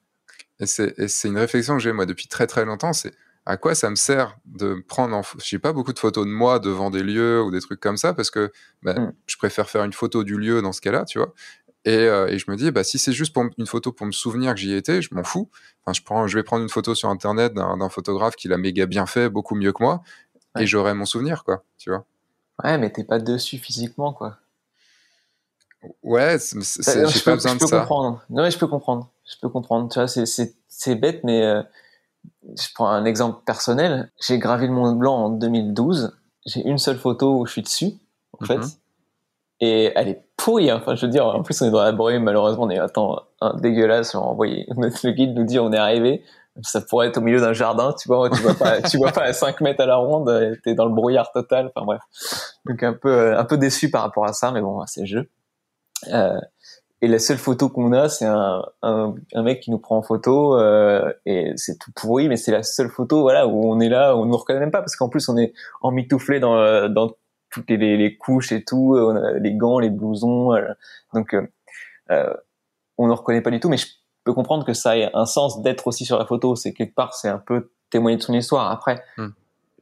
Speaker 1: Et c'est une réflexion que j'ai, moi, depuis très très longtemps. C'est à quoi ça me sert de prendre en j'ai pas beaucoup de photos de moi devant des lieux ou des trucs comme ça parce que bah, mm. je préfère faire une photo du lieu dans ce cas-là tu vois et, euh, et, je me dis bah si c'est juste pour une photo pour me souvenir que j'y étais je m'en fous. Enfin je prends je vais prendre une photo sur internet d'un photographe qui l'a méga bien fait beaucoup mieux que moi et j'aurai mon souvenir quoi tu vois.
Speaker 2: Ouais mais t'es pas dessus physiquement quoi.
Speaker 1: Ouais j'ai pas besoin
Speaker 2: je peux
Speaker 1: de ça.
Speaker 2: comprendre. Non mais je peux comprendre. Je peux comprendre. Tu vois c'est bête mais euh, je prends un exemple personnel. J'ai gravé le Mont Blanc en 2012. J'ai une seule photo où je suis dessus, en fait. Et elle est pourrie. Hein. Enfin, je veux dire, en plus, on est dans la brume. Malheureusement, on est attends, un dégueulasse. Envoyé, le guide nous dit on est arrivé. Ça pourrait être au milieu d'un jardin, tu vois. Tu vois pas, tu vois pas à 5 mètres à la ronde. T'es dans le brouillard total. Enfin, bref. Donc, un peu, un peu déçu par rapport à ça. Mais bon, c'est le jeu. Euh, et la seule photo qu'on a, c'est un, un, mec qui nous prend en photo euh, et c'est tout pourri, mais c'est la seule photo voilà où on est là, on nous reconnaît même pas parce qu'en plus on est emmitouflé dans dans toutes les, les, couches et tout, on a les gants, les blousons, euh, donc euh, euh, on ne reconnaît pas du tout. Mais je peux comprendre que ça ait un sens d'être aussi sur la photo. C'est quelque part, c'est un peu témoigner de son histoire. Après, hmm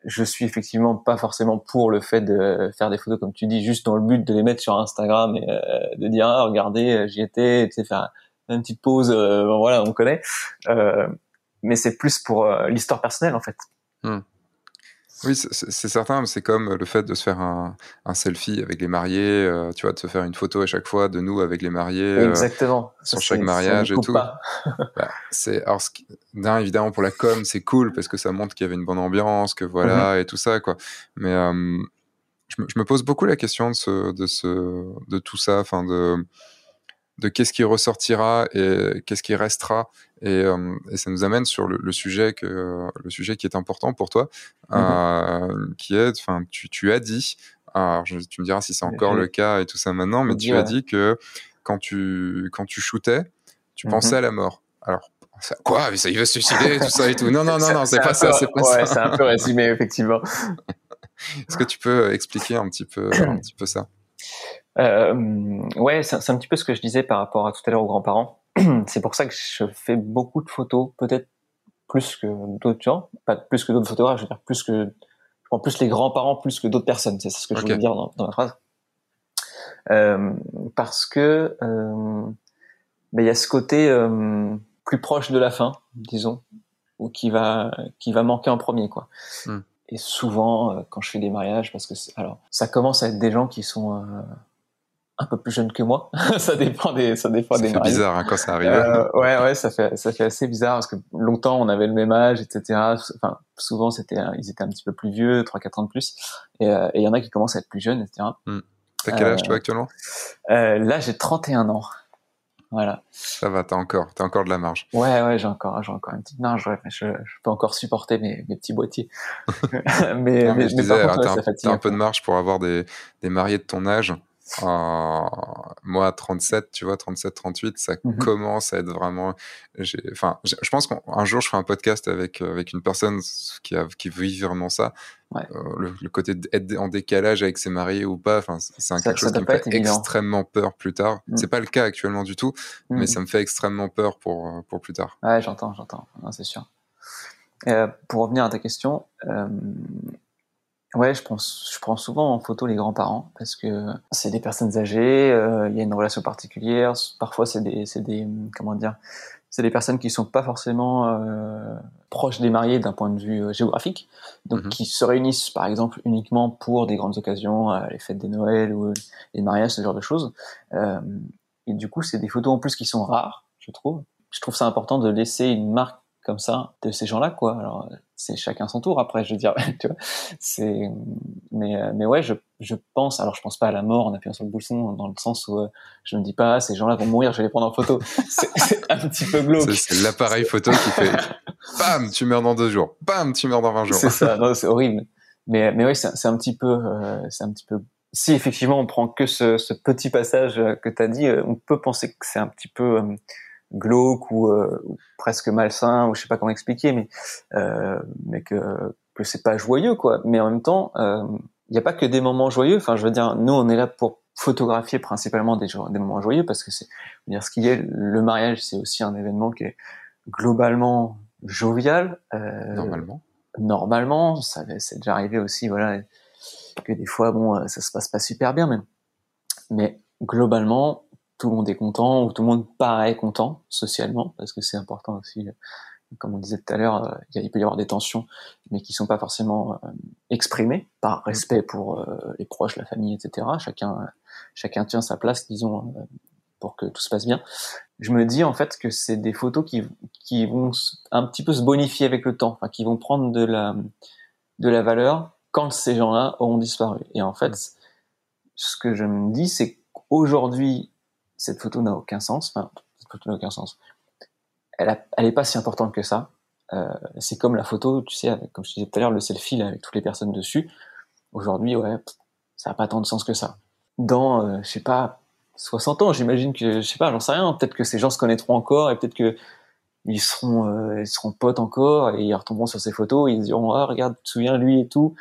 Speaker 2: je suis effectivement pas forcément pour le fait de faire des photos comme tu dis juste dans le but de les mettre sur Instagram et euh, de dire ah regardez euh, j'y étais tu sais faire une petite pause euh, voilà on connaît euh, mais c'est plus pour l'histoire personnelle en fait hmm.
Speaker 1: Oui, c'est certain, c'est comme le fait de se faire un, un selfie avec les mariés, euh, tu vois, de se faire une photo à chaque fois de nous avec les mariés.
Speaker 2: Euh, Exactement.
Speaker 1: sur chaque mariage et tout. bah, c'est alors d'un évidemment pour la com, c'est cool parce que ça montre qu'il y avait une bonne ambiance, que voilà mm-hmm. et tout ça quoi. Mais euh, je, me, je, me, pose beaucoup la question de ce, de ce, de tout ça, enfin de de qu'est-ce qui ressortira et qu'est-ce qui restera. Et, euh, et, ça nous amène sur le, le, sujet que le sujet qui est important pour toi, euh, mm-hmm. qui est, enfin, tu, tu, as dit, alors je, tu me diras si c'est encore le cas et tout ça maintenant, mais tu as dit que quand tu quand tu shootais, tu mm-hmm. pensais à la mort. Alors ça, quoi? Ça, Il veut se suicider, tout ça et tout. Non, non, non, non, c'est pas ça, c'est pas
Speaker 2: ouais, ça. c'est un peu résumé, effectivement.
Speaker 1: Est-ce que tu peux expliquer un petit peu, un petit peu ça?
Speaker 2: Ouais, c'est un petit peu ce que je disais par rapport à tout à l'heure aux grands-parents. c'est pour ça que je fais beaucoup de photos, peut-être plus que d'autres gens, pas plus que d'autres photographes, je veux dire plus que, en plus les grands-parents plus que d'autres personnes. C'est ce que je voulais dire dans, dans la phrase. Euh, parce que euh, ben, il y a ce côté euh, plus proche de la fin, disons, ou qui va qui va manquer en premier, quoi. Hmm. Et souvent, euh, quand je fais des mariages, parce que alors ça commence à être des gens qui sont euh, un peu plus jeunes que moi. ça dépend des, ça dépend des
Speaker 1: fait bizarre hein, quand ça arrive.
Speaker 2: Euh, ouais, ouais, ça fait, ça fait assez bizarre parce que longtemps on avait le même âge, etc. Enfin, souvent c'était, ils étaient un petit peu plus vieux, 3-4 ans de plus. Et il y en a qui commencent à être plus jeunes, etc.
Speaker 1: Hmm. T'as quel âge toi actuellement?
Speaker 2: Là, j'ai 31 ans. Voilà.
Speaker 1: Ça va, t'as encore, t'as encore de la marge.
Speaker 2: Ouais, ouais, j'ai encore, j'ai encore une petite marge. Ouais, je, je, peux encore supporter mes, mes petits boîtiers. mais,
Speaker 1: mais, mais, je disais, t'as un, un, peu de marge pour avoir des, des mariés de ton âge. Moi, à 37, tu vois, 37, 38, ça mmh commence à être vraiment. Enfin, je pense qu'un jour, je ferai un podcast avec, avec une personne qui, a, qui vit vraiment ça. Euh, le, côté d'être en décalage avec ses mariés ou pas, enfin, c'est quelque chose qui me fait extrêmement peur plus tard. Mmh. C'est pas le cas actuellement du tout, mais mmh. ça me fait extrêmement peur pour, euh, pour plus tard.
Speaker 2: Ouais, j'entends, j'entends. C'est sûr. Euh, pour revenir à ta question, euh, Ouais, je, pense, je prends souvent en photo les grands-parents parce que c'est des personnes âgées, euh, il y a une relation particulière. Parfois, c'est des, c'est des, comment dire, c'est des personnes qui sont pas forcément euh, proches des mariés d'un point de vue euh, géographique, donc mhm. qui se réunissent par exemple uniquement pour des grandes occasions, les fêtes des Noël ou les mariages, ce genre de choses. et du coup, c'est des photos en plus qui sont rares, je trouve. Je trouve ça important de laisser une marque comme ça de ces gens-là, quoi. Alors, c'est chacun son tour après, je veux dire, tu vois. C'est, mais, euh, mais ouais, je, je pense, alors je pense pas à la mort en appuyant sur le bouton, dans le sens où euh, je me dis pas, ces gens-là vont mourir, je vais les prendre en photo. c'est un petit peu glauque.
Speaker 1: C'est l'appareil photo qui fait, bam, tu meurs dans deux jours, bam, tu meurs dans 20 jours.
Speaker 2: C'est ça, c'est horrible. Mais, mais oui, c'est un petit peu, euh, c'est un petit peu si effectivement on prend que ce, ce petit passage que tu as dit, on peut penser que c'est un petit peu glauque ou, euh, presque malsain ou je sais pas comment expliquer mais euh, mais que que c'est pas joyeux quoi. Mais en même temps il euh, n'y a pas que des moments joyeux. Enfin je veux dire nous on est là pour photographier principalement des, des moments joyeux parce que c'est dire ce qui est le mariage c'est aussi un événement qui est globalement jovial
Speaker 1: euh, normalement.
Speaker 2: normalement. Ça c'est déjà arrivé aussi voilà que des fois bon ça se passe pas super bien mais mais globalement tout le monde est content ou tout le monde paraît content socialement parce que c'est important aussi comme on disait tout à l'heure euh, il peut y avoir des tensions mais qui sont pas forcément euh, exprimées par respect pour euh, les proches la famille etc chacun chacun tient sa place disons pour que tout se passe bien. Je me dis en fait que c'est des photos qui qui vont un petit peu se bonifier avec le temps enfin qui vont prendre de la de la valeur quand ces gens-là auront disparu. Et en fait ce que je me dis c'est qu'aujourd'hui cette photo n'a aucun sens. Cette photo n'a aucun sens. Elle, a, elle est pas si importante que ça. Euh, c'est comme la photo, tu sais, comme je disais tout à l'heure, le selfie avec toutes les personnes dessus. Aujourd'hui, ouais, ça n'a pas tant de sens que ça. Dans, euh, je sais pas, 60 ans, j'imagine que, je sais pas, j'en sais rien. Peut-être que ces gens se connaîtront encore et peut-être que ils seront, euh, ils seront potes encore et ils retomberont sur ces photos. Et ils diront, ah, regarde, tu te souviens lui et tout.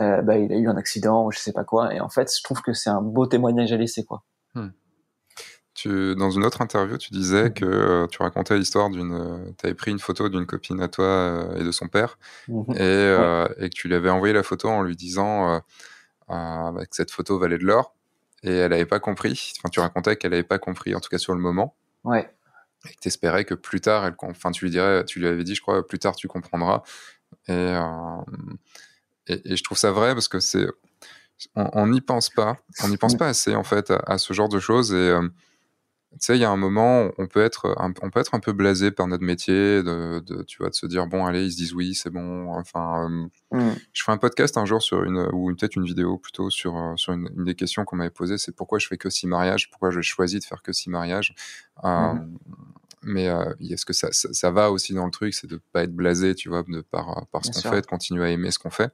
Speaker 2: Euh, bah, il a eu un accident ou je sais pas quoi. Et en fait, je trouve que c'est un beau témoignage à laisser, quoi. Hmm
Speaker 1: dans une autre interview, tu disais mmh. que euh, tu racontais l'histoire d'une. Euh, tu avais pris une photo d'une copine à toi euh, et de son père, mmh et, que tu lui avais envoyé la photo en lui disant bah, que cette photo valait de l'or, et elle n'avait pas compris. Enfin, tu racontais qu'elle n'avait pas compris, en tout cas sur le moment.
Speaker 2: Ouais.
Speaker 1: Et que tu espérais que plus tard, elle, enfin, tu lui dirais, tu lui avais dit, je crois, plus tard tu comprendras. Et, et, je trouve ça vrai parce que c'est. On n'y pense pas, on n'y pense pas assez en fait à, ce genre de choses et tu sais, il y a un moment, on peut être, un, on peut être un peu blasé par notre métier, de, de, tu vois, de se dire bon, allez, ils se disent oui, c'est bon. Enfin, euh, mmh. je ferai un podcast un jour sur une, ou peut-être une vidéo plutôt sur euh, sur une, des questions qu'on m'avait posées, c'est pourquoi je fais que six mariages, pourquoi j'ai choisi de faire que six mariages. Euh, mmh. Mais est-ce que ça, ça, va aussi dans le truc, c'est de pas être blasé, tu vois, de par, par ce qu'on fait, de continuer à aimer ce qu'on fait.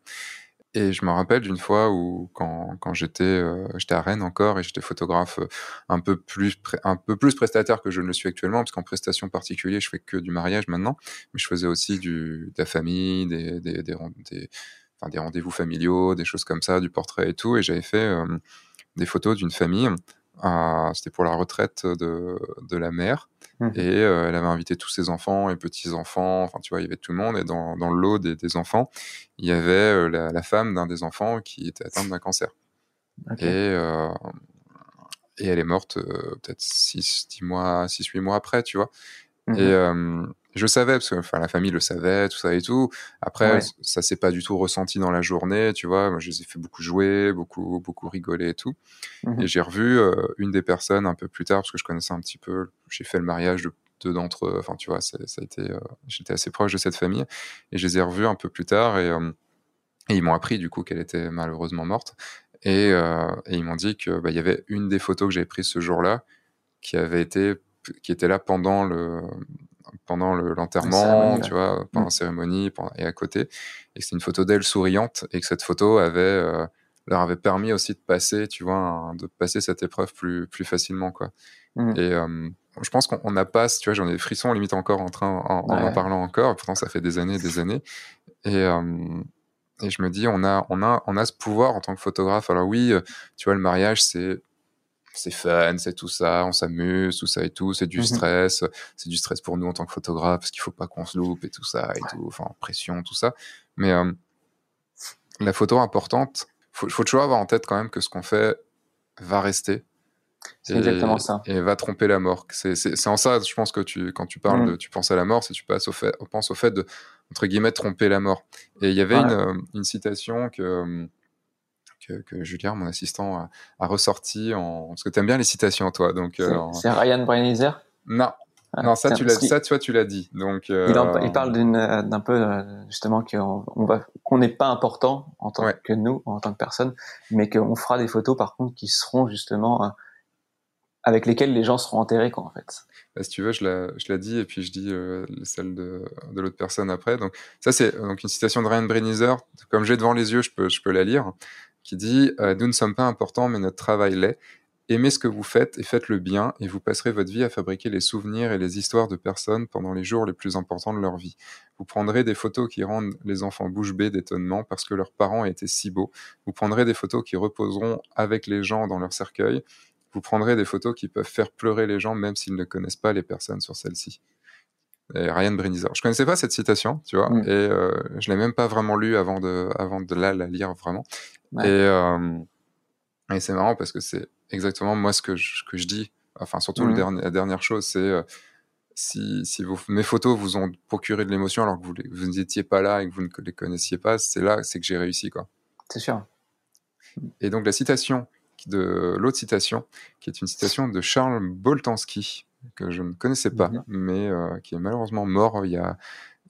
Speaker 1: Et je me rappelle d'une fois où, quand, quand j'étais euh, j'étais à Rennes encore et j'étais photographe euh, un peu plus un peu plus prestataire que je ne le suis actuellement, parce qu'en prestation particulier, je fais que du mariage maintenant, mais je faisais aussi du de la famille, des des, des, des rendez-vous familiaux, des choses comme ça, du portrait et tout, et j'avais fait euh, des photos d'une famille c'était pour la retraite de, de la mère. Mmh. Et euh, elle avait invité tous ses enfants et petits-enfants. Enfin, tu vois, il y avait tout le monde. Et dans, dans le lot des, des, enfants, il y avait euh, la, la, femme d'un des enfants qui était atteinte d'un cancer. Et, euh, et elle est morte peut-être 6-8 mois, six, mois après, tu vois. Mmh et je savais parce que enfin la famille le savait tout ça et tout. Après ça s'est pas du tout ressenti dans la journée tu vois. Moi je les ai fait beaucoup jouer beaucoup beaucoup rigoler et tout. Mmh et j'ai revu euh, une des personnes un peu plus tard parce que je connaissais un petit peu j'ai fait le mariage de deux d'entre eux. Enfin tu vois ça, a été euh, j'étais assez proche de cette famille. Et je les ai revus un peu plus tard et, euh, et ils m'ont appris du coup qu'elle était malheureusement morte. Et, et ils m'ont dit que bah, y avait une des photos que j'avais prises ce jour-là qui avait été qui était là pendant le pendant l'enterrement, tu vois, pendant la mm. cérémonie, et à côté, et c'est une photo d'elle souriante, et que cette photo avait euh, leur avait permis aussi de passer, tu vois, de passer cette épreuve plus, plus facilement, quoi. Mmh. Et je pense qu'on a pas, tu vois, j'en ai des frissons limite encore en train, en, en, parlant encore. Pourtant, ça fait des années, des années. Et, et je me dis, on a, on a, on a ce pouvoir en tant que photographe. Alors oui, tu vois, le mariage, c'est c'est fun, c'est tout ça, on s'amuse, tout ça et tout, c'est du mmh stress, c'est du stress pour nous en tant que photographe parce qu'il faut pas qu'on se loupe et tout ça et tout, enfin pression, tout ça. Mais euh, la photo importante, faut, faut toujours avoir en tête quand même que ce qu'on fait va rester.
Speaker 2: C'est exactement ça.
Speaker 1: Et va tromper la mort. C'est en ça, je pense que tu, quand tu parles mmh. de, tu penses à la mort, c'est tu passes au fait, penses au fait de entre guillemets tromper la mort. Et il y avait une, euh, une, citation que euh, que, Julien, mon assistant, a, ressorti en... parce que tu aimes bien les citations, toi. Donc,
Speaker 2: euh, c'est Ryan Brenizer?
Speaker 1: Non. Ah, non, ça, tu l'as, ça, tu l'as dit. Donc,
Speaker 2: euh, il, parle d'une, euh, d'un peu, justement, qu'on va, qu'on n'est pas important en tant que nous, en tant que personne, mais qu'on fera des photos, par contre, qui seront justement, avec lesquelles les gens seront enterrés, quoi, en fait.
Speaker 1: Bah, si tu veux, je la, je la dis et puis je dis celle de, de l'autre personne après. Donc, ça, c'est donc une citation de Ryan Brenizer. Comme j'ai devant les yeux, je peux, je peux la lire qui dit euh, Nous ne sommes pas importants, mais notre travail l'est. Aimez ce que vous faites et faites le bien, et vous passerez votre vie à fabriquer les souvenirs et les histoires de personnes pendant les jours les plus importants de leur vie. Vous prendrez des photos qui rendent les enfants bouche bée d'étonnement parce que leurs parents étaient si beaux. Vous prendrez des photos qui reposeront avec les gens dans leur cercueil. Vous prendrez des photos qui peuvent faire pleurer les gens même s'ils ne connaissent pas les personnes sur celles-ci. Ryan Brenizer. Je connaissais pas cette citation, tu vois, mm. et euh, je l'ai même pas vraiment lu avant de, avant de la, la lire vraiment. Et, euh, et c'est marrant parce que c'est exactement moi ce que je, que je dis. Enfin, surtout le mm. dernier, la dernière chose, c'est euh, si, si vous, mes photos vous ont procuré de l'émotion alors que vous, vous n'étiez pas là et que vous ne les connaissiez pas, c'est là, c'est que j'ai réussi, quoi.
Speaker 2: C'est sûr.
Speaker 1: Et donc la citation de l'autre citation, qui est une citation de Charles Boltanski, que je ne connaissais pas, mhm. mais euh, qui est malheureusement mort il y a,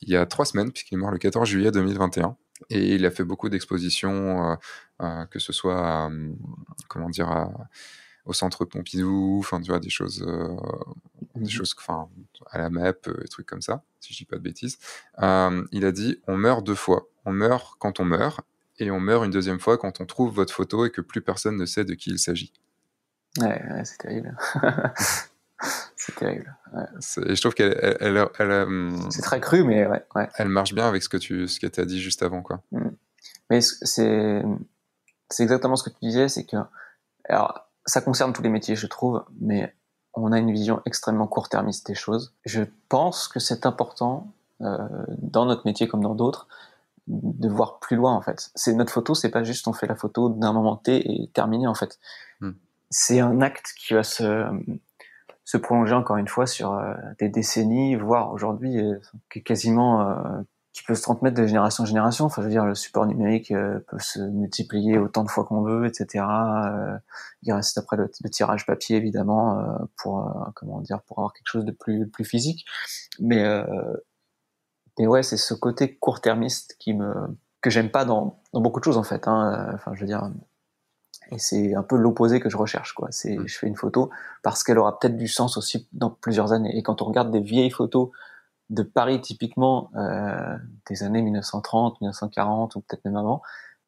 Speaker 1: il y a trois semaines, puisqu'il est mort le 14 juillet 2021. Et il a fait beaucoup d'expositions, euh, euh, que ce soit, comment dire, au centre Pompidou, enfin, tu vois, des choses, des mhm. choses, enfin, à la MEP, des trucs comme ça, si je dis pas de bêtises. il a dit, on meurt deux fois. On meurt quand on meurt, et on meurt une deuxième fois quand on trouve votre photo et que plus personne ne sait de qui il s'agit.
Speaker 2: Ouais, ouais c'est terrible. C'est terrible.
Speaker 1: Et je trouve qu'elle, elle,
Speaker 2: euh, c'est très cru, mais ouais,
Speaker 1: Elle marche bien avec ce que tu, ce que as dit juste avant, quoi. Mm.
Speaker 2: Mais c'est, c'est exactement ce que tu disais, c'est que, alors, ça concerne tous les métiers, je trouve, mais on a une vision extrêmement court-termiste des choses. Je pense que c'est important euh, dans notre métier comme dans d'autres de voir plus loin en fait. C'est notre photo, c'est pas juste on fait la photo d'un moment T et terminé en fait. Mm. C'est un acte qui va se se prolonger encore une fois sur euh, des décennies, voire aujourd'hui, euh, quasiment euh, qui peut se transmettre de génération en génération. Enfin, je veux dire, le support numérique peut se multiplier autant de fois qu'on veut, etc. il reste après le, tirage papier, évidemment, pour comment dire, pour avoir quelque chose de plus plus physique. Mais mais ouais, c'est ce côté court-termiste qui me que j'aime pas dans, dans beaucoup de choses en fait. Hein. Enfin, je veux dire, et c'est un peu l'opposé que je recherche, quoi. C'est, mm. je fais une photo parce qu'elle aura peut-être du sens aussi dans plusieurs années. Et quand on regarde des vieilles photos de Paris, typiquement, euh, des années 1930, 1940 ou peut-être même avant,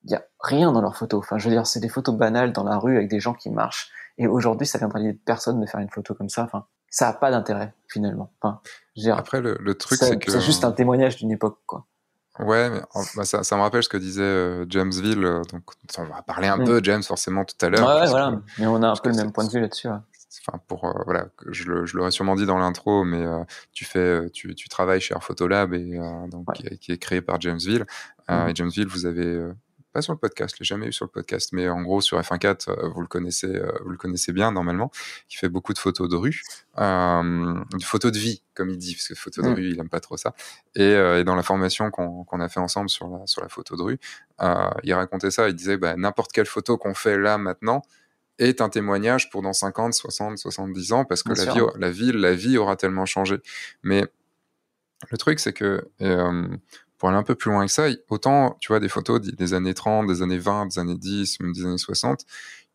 Speaker 2: il y a rien dans leurs photos. Enfin, je veux dire, c'est des photos banales dans la rue avec des gens qui marchent. Et aujourd'hui, ça viendrait l'idée de personne de faire une photo comme ça. Enfin, ça a pas d'intérêt finalement. Enfin,
Speaker 1: je veux dire, Après, le, le truc, c'est que
Speaker 2: c'est juste un témoignage d'une époque, quoi.
Speaker 1: Ouais, mais bah, ça, ça, me rappelle ce que disait euh, James Ville. Euh, donc, on va parler un mm. peu de James forcément tout à l'heure.
Speaker 2: Ouais, voilà. mais on a un peu le même point de vue là-dessus.
Speaker 1: Enfin, pour euh, voilà, je, je l'aurais sûrement dit dans l'intro, mais tu fais, tu, tu travailles chez Photolab et donc qui, est créé par James Ville. Mm. Et James Ville, vous avez pas sur le podcast, je l'ai jamais eu sur le podcast, mais en gros sur F1.4, euh, vous le connaissez, euh, vous le connaissez bien normalement, qui fait beaucoup de photos de rue, euh, de photos de vie, comme il dit, parce que photos de mm. rue, il aime pas trop ça. Et, euh, et dans la formation qu'on a fait ensemble sur la, sur la photo de rue, il racontait ça, il disait, bah, n'importe quelle photo qu'on fait là maintenant, est un témoignage pour dans 50, 60, 70 ans, parce que la vie, la vie, la vie aura tellement changé. Mais le truc, c'est que pour aller un peu plus loin que ça, autant, tu vois, des photos des années 30, des années 20, des années 10, même des années 60,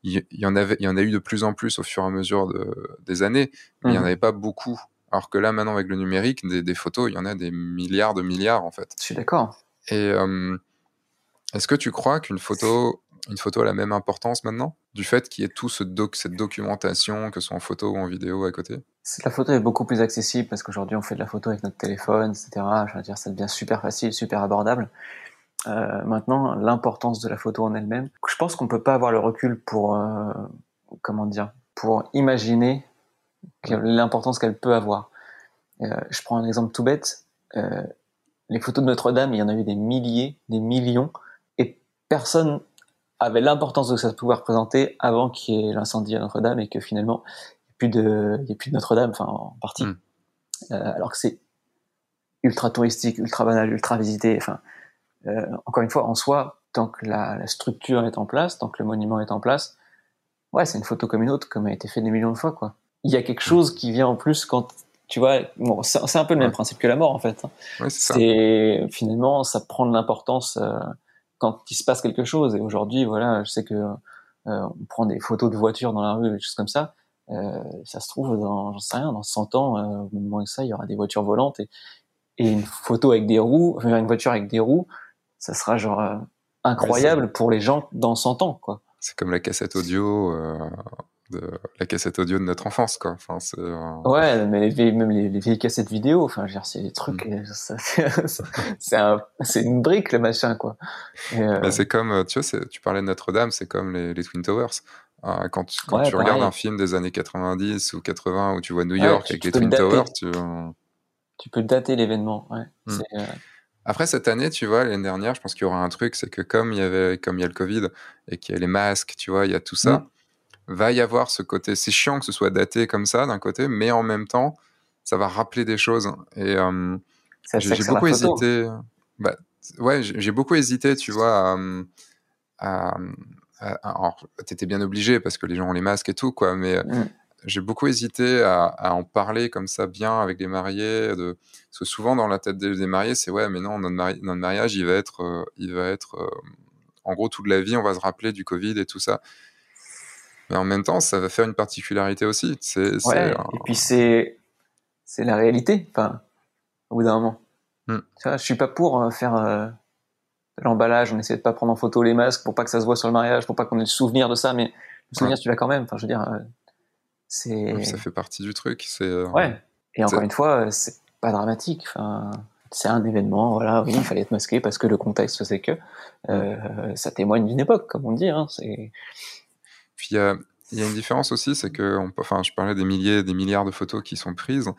Speaker 1: il y, en avait, il y en a eu de plus en plus au fur et à mesure de, des années, mais il n'y en mhm. avait pas beaucoup. Alors que là, maintenant, avec le numérique, des, des, photos, il y en a des milliards de milliards, en fait.
Speaker 2: Je suis d'accord.
Speaker 1: Et euh, est-ce que tu crois qu'une photo une photo a la même importance maintenant Du fait qu'il y ait tout ce doc, cette documentation, que ce soit en photo ou en vidéo à côté?
Speaker 2: La photo est beaucoup plus accessible parce qu'aujourd'hui on fait de la photo avec notre téléphone, etc. Je veux dire, ça devient super facile, super abordable. Euh, maintenant, l'importance de la photo en elle-même, je pense qu'on peut pas avoir le recul pour, euh, comment dire, pour imaginer l'importance qu'elle peut avoir. Euh, je prends un exemple tout bête. Les photos de Notre-Dame, il y en a eu des milliers, des millions, et personne avait l'importance de ça pouvoir représenter avant qu'il y ait l'incendie à Notre-Dame et que finalement il n'y ait plus de, il y ait plus de Notre-Dame, enfin en partie. Mm. Euh, alors que c'est ultra touristique, ultra banal, ultra visité. Enfin, euh, encore une fois, en soi, tant que la, la, structure est en place, tant que le monument est en place, ouais, c'est une photo comme une autre, comme a été fait des millions de fois, quoi. Il y a quelque chose qui vient en plus quand tu vois, bon, c'est un peu le même principe que la mort en fait.
Speaker 1: Ouais, c'est
Speaker 2: finalement ça prend de l'importance euh, quand il se passe quelque chose. Et aujourd'hui, voilà, je sais que euh, on prend des photos de voitures dans la rue, des choses comme ça. Euh, ça se trouve dans, j'en sais rien, dans 100 ans, euh, au moment où ça, il y aura des voitures volantes et, et une photo avec des roues, enfin, une voiture avec des roues, ça sera genre euh, incroyable pour les gens dans 100 ans, quoi.
Speaker 1: C'est comme la cassette audio de la cassette audio de notre enfance, quoi. Enfin, c'est,
Speaker 2: euh, Ouais, mais les vieilles, même les, vieilles cassettes vidéo, enfin, je c'est des trucs, mm. c'est un, c'est une brique, le machin, quoi.
Speaker 1: Euh, c'est comme, euh, tu vois, tu parlais de Notre-Dame, c'est comme les, les, Twin Towers. quand, quand tu regardes un film des années 90 ou 80 où tu vois New York avec les Twin Towers, tu...
Speaker 2: tu peux dater l'événement, ouais. Mm.
Speaker 1: Après cette année, tu vois, l'année dernière, je pense qu'il y aura un truc, c'est que comme il y avait, comme il y a le Covid et qu'il y a les masques, tu vois, il y a tout ça. Mm va y avoir ce côté. C'est chiant que ce soit daté comme ça d'un côté, mais en même temps, ça va rappeler des choses. Et euh, j'ai beaucoup hésité. Bah, ouais, j'ai beaucoup hésité, tu vois. À, alors, t'étais bien obligé parce que les gens ont les masques et tout, quoi. Mais mm. j'ai beaucoup hésité à, en parler comme ça bien avec les mariés. De... Parce que souvent dans la tête des, mariés, c'est ouais, mais non, notre, notre, mariage, il va être, euh, il va être, euh, en gros, toute la vie, on va se rappeler du Covid et tout ça. Mais en même temps, ça va faire une particularité aussi. C'est,
Speaker 2: ouais, Et puis c'est, c'est la réalité. Enfin, au bout d'un moment. Hmm. Tu vois, je suis pas pour euh, faire euh, l'emballage. On essaie de pas prendre en photo les masques pour pas que ça se voit sur le mariage, pour pas qu'on ait le souvenir de ça. Mais le souvenir, tu l'as quand même. Enfin, je veux dire, euh, c'est.
Speaker 1: ça fait partie du truc. C'est.
Speaker 2: ouais. Et encore une fois, c'est pas dramatique. Enfin, c'est un événement. Voilà, oui, il fallait être masqué parce que le contexte faisait que. ça témoigne d'une époque, comme on dit. Hein. C'est
Speaker 1: puis il y a, une différence aussi, c'est que, on, enfin, je parlais des milliers, des milliards de photos qui sont prises.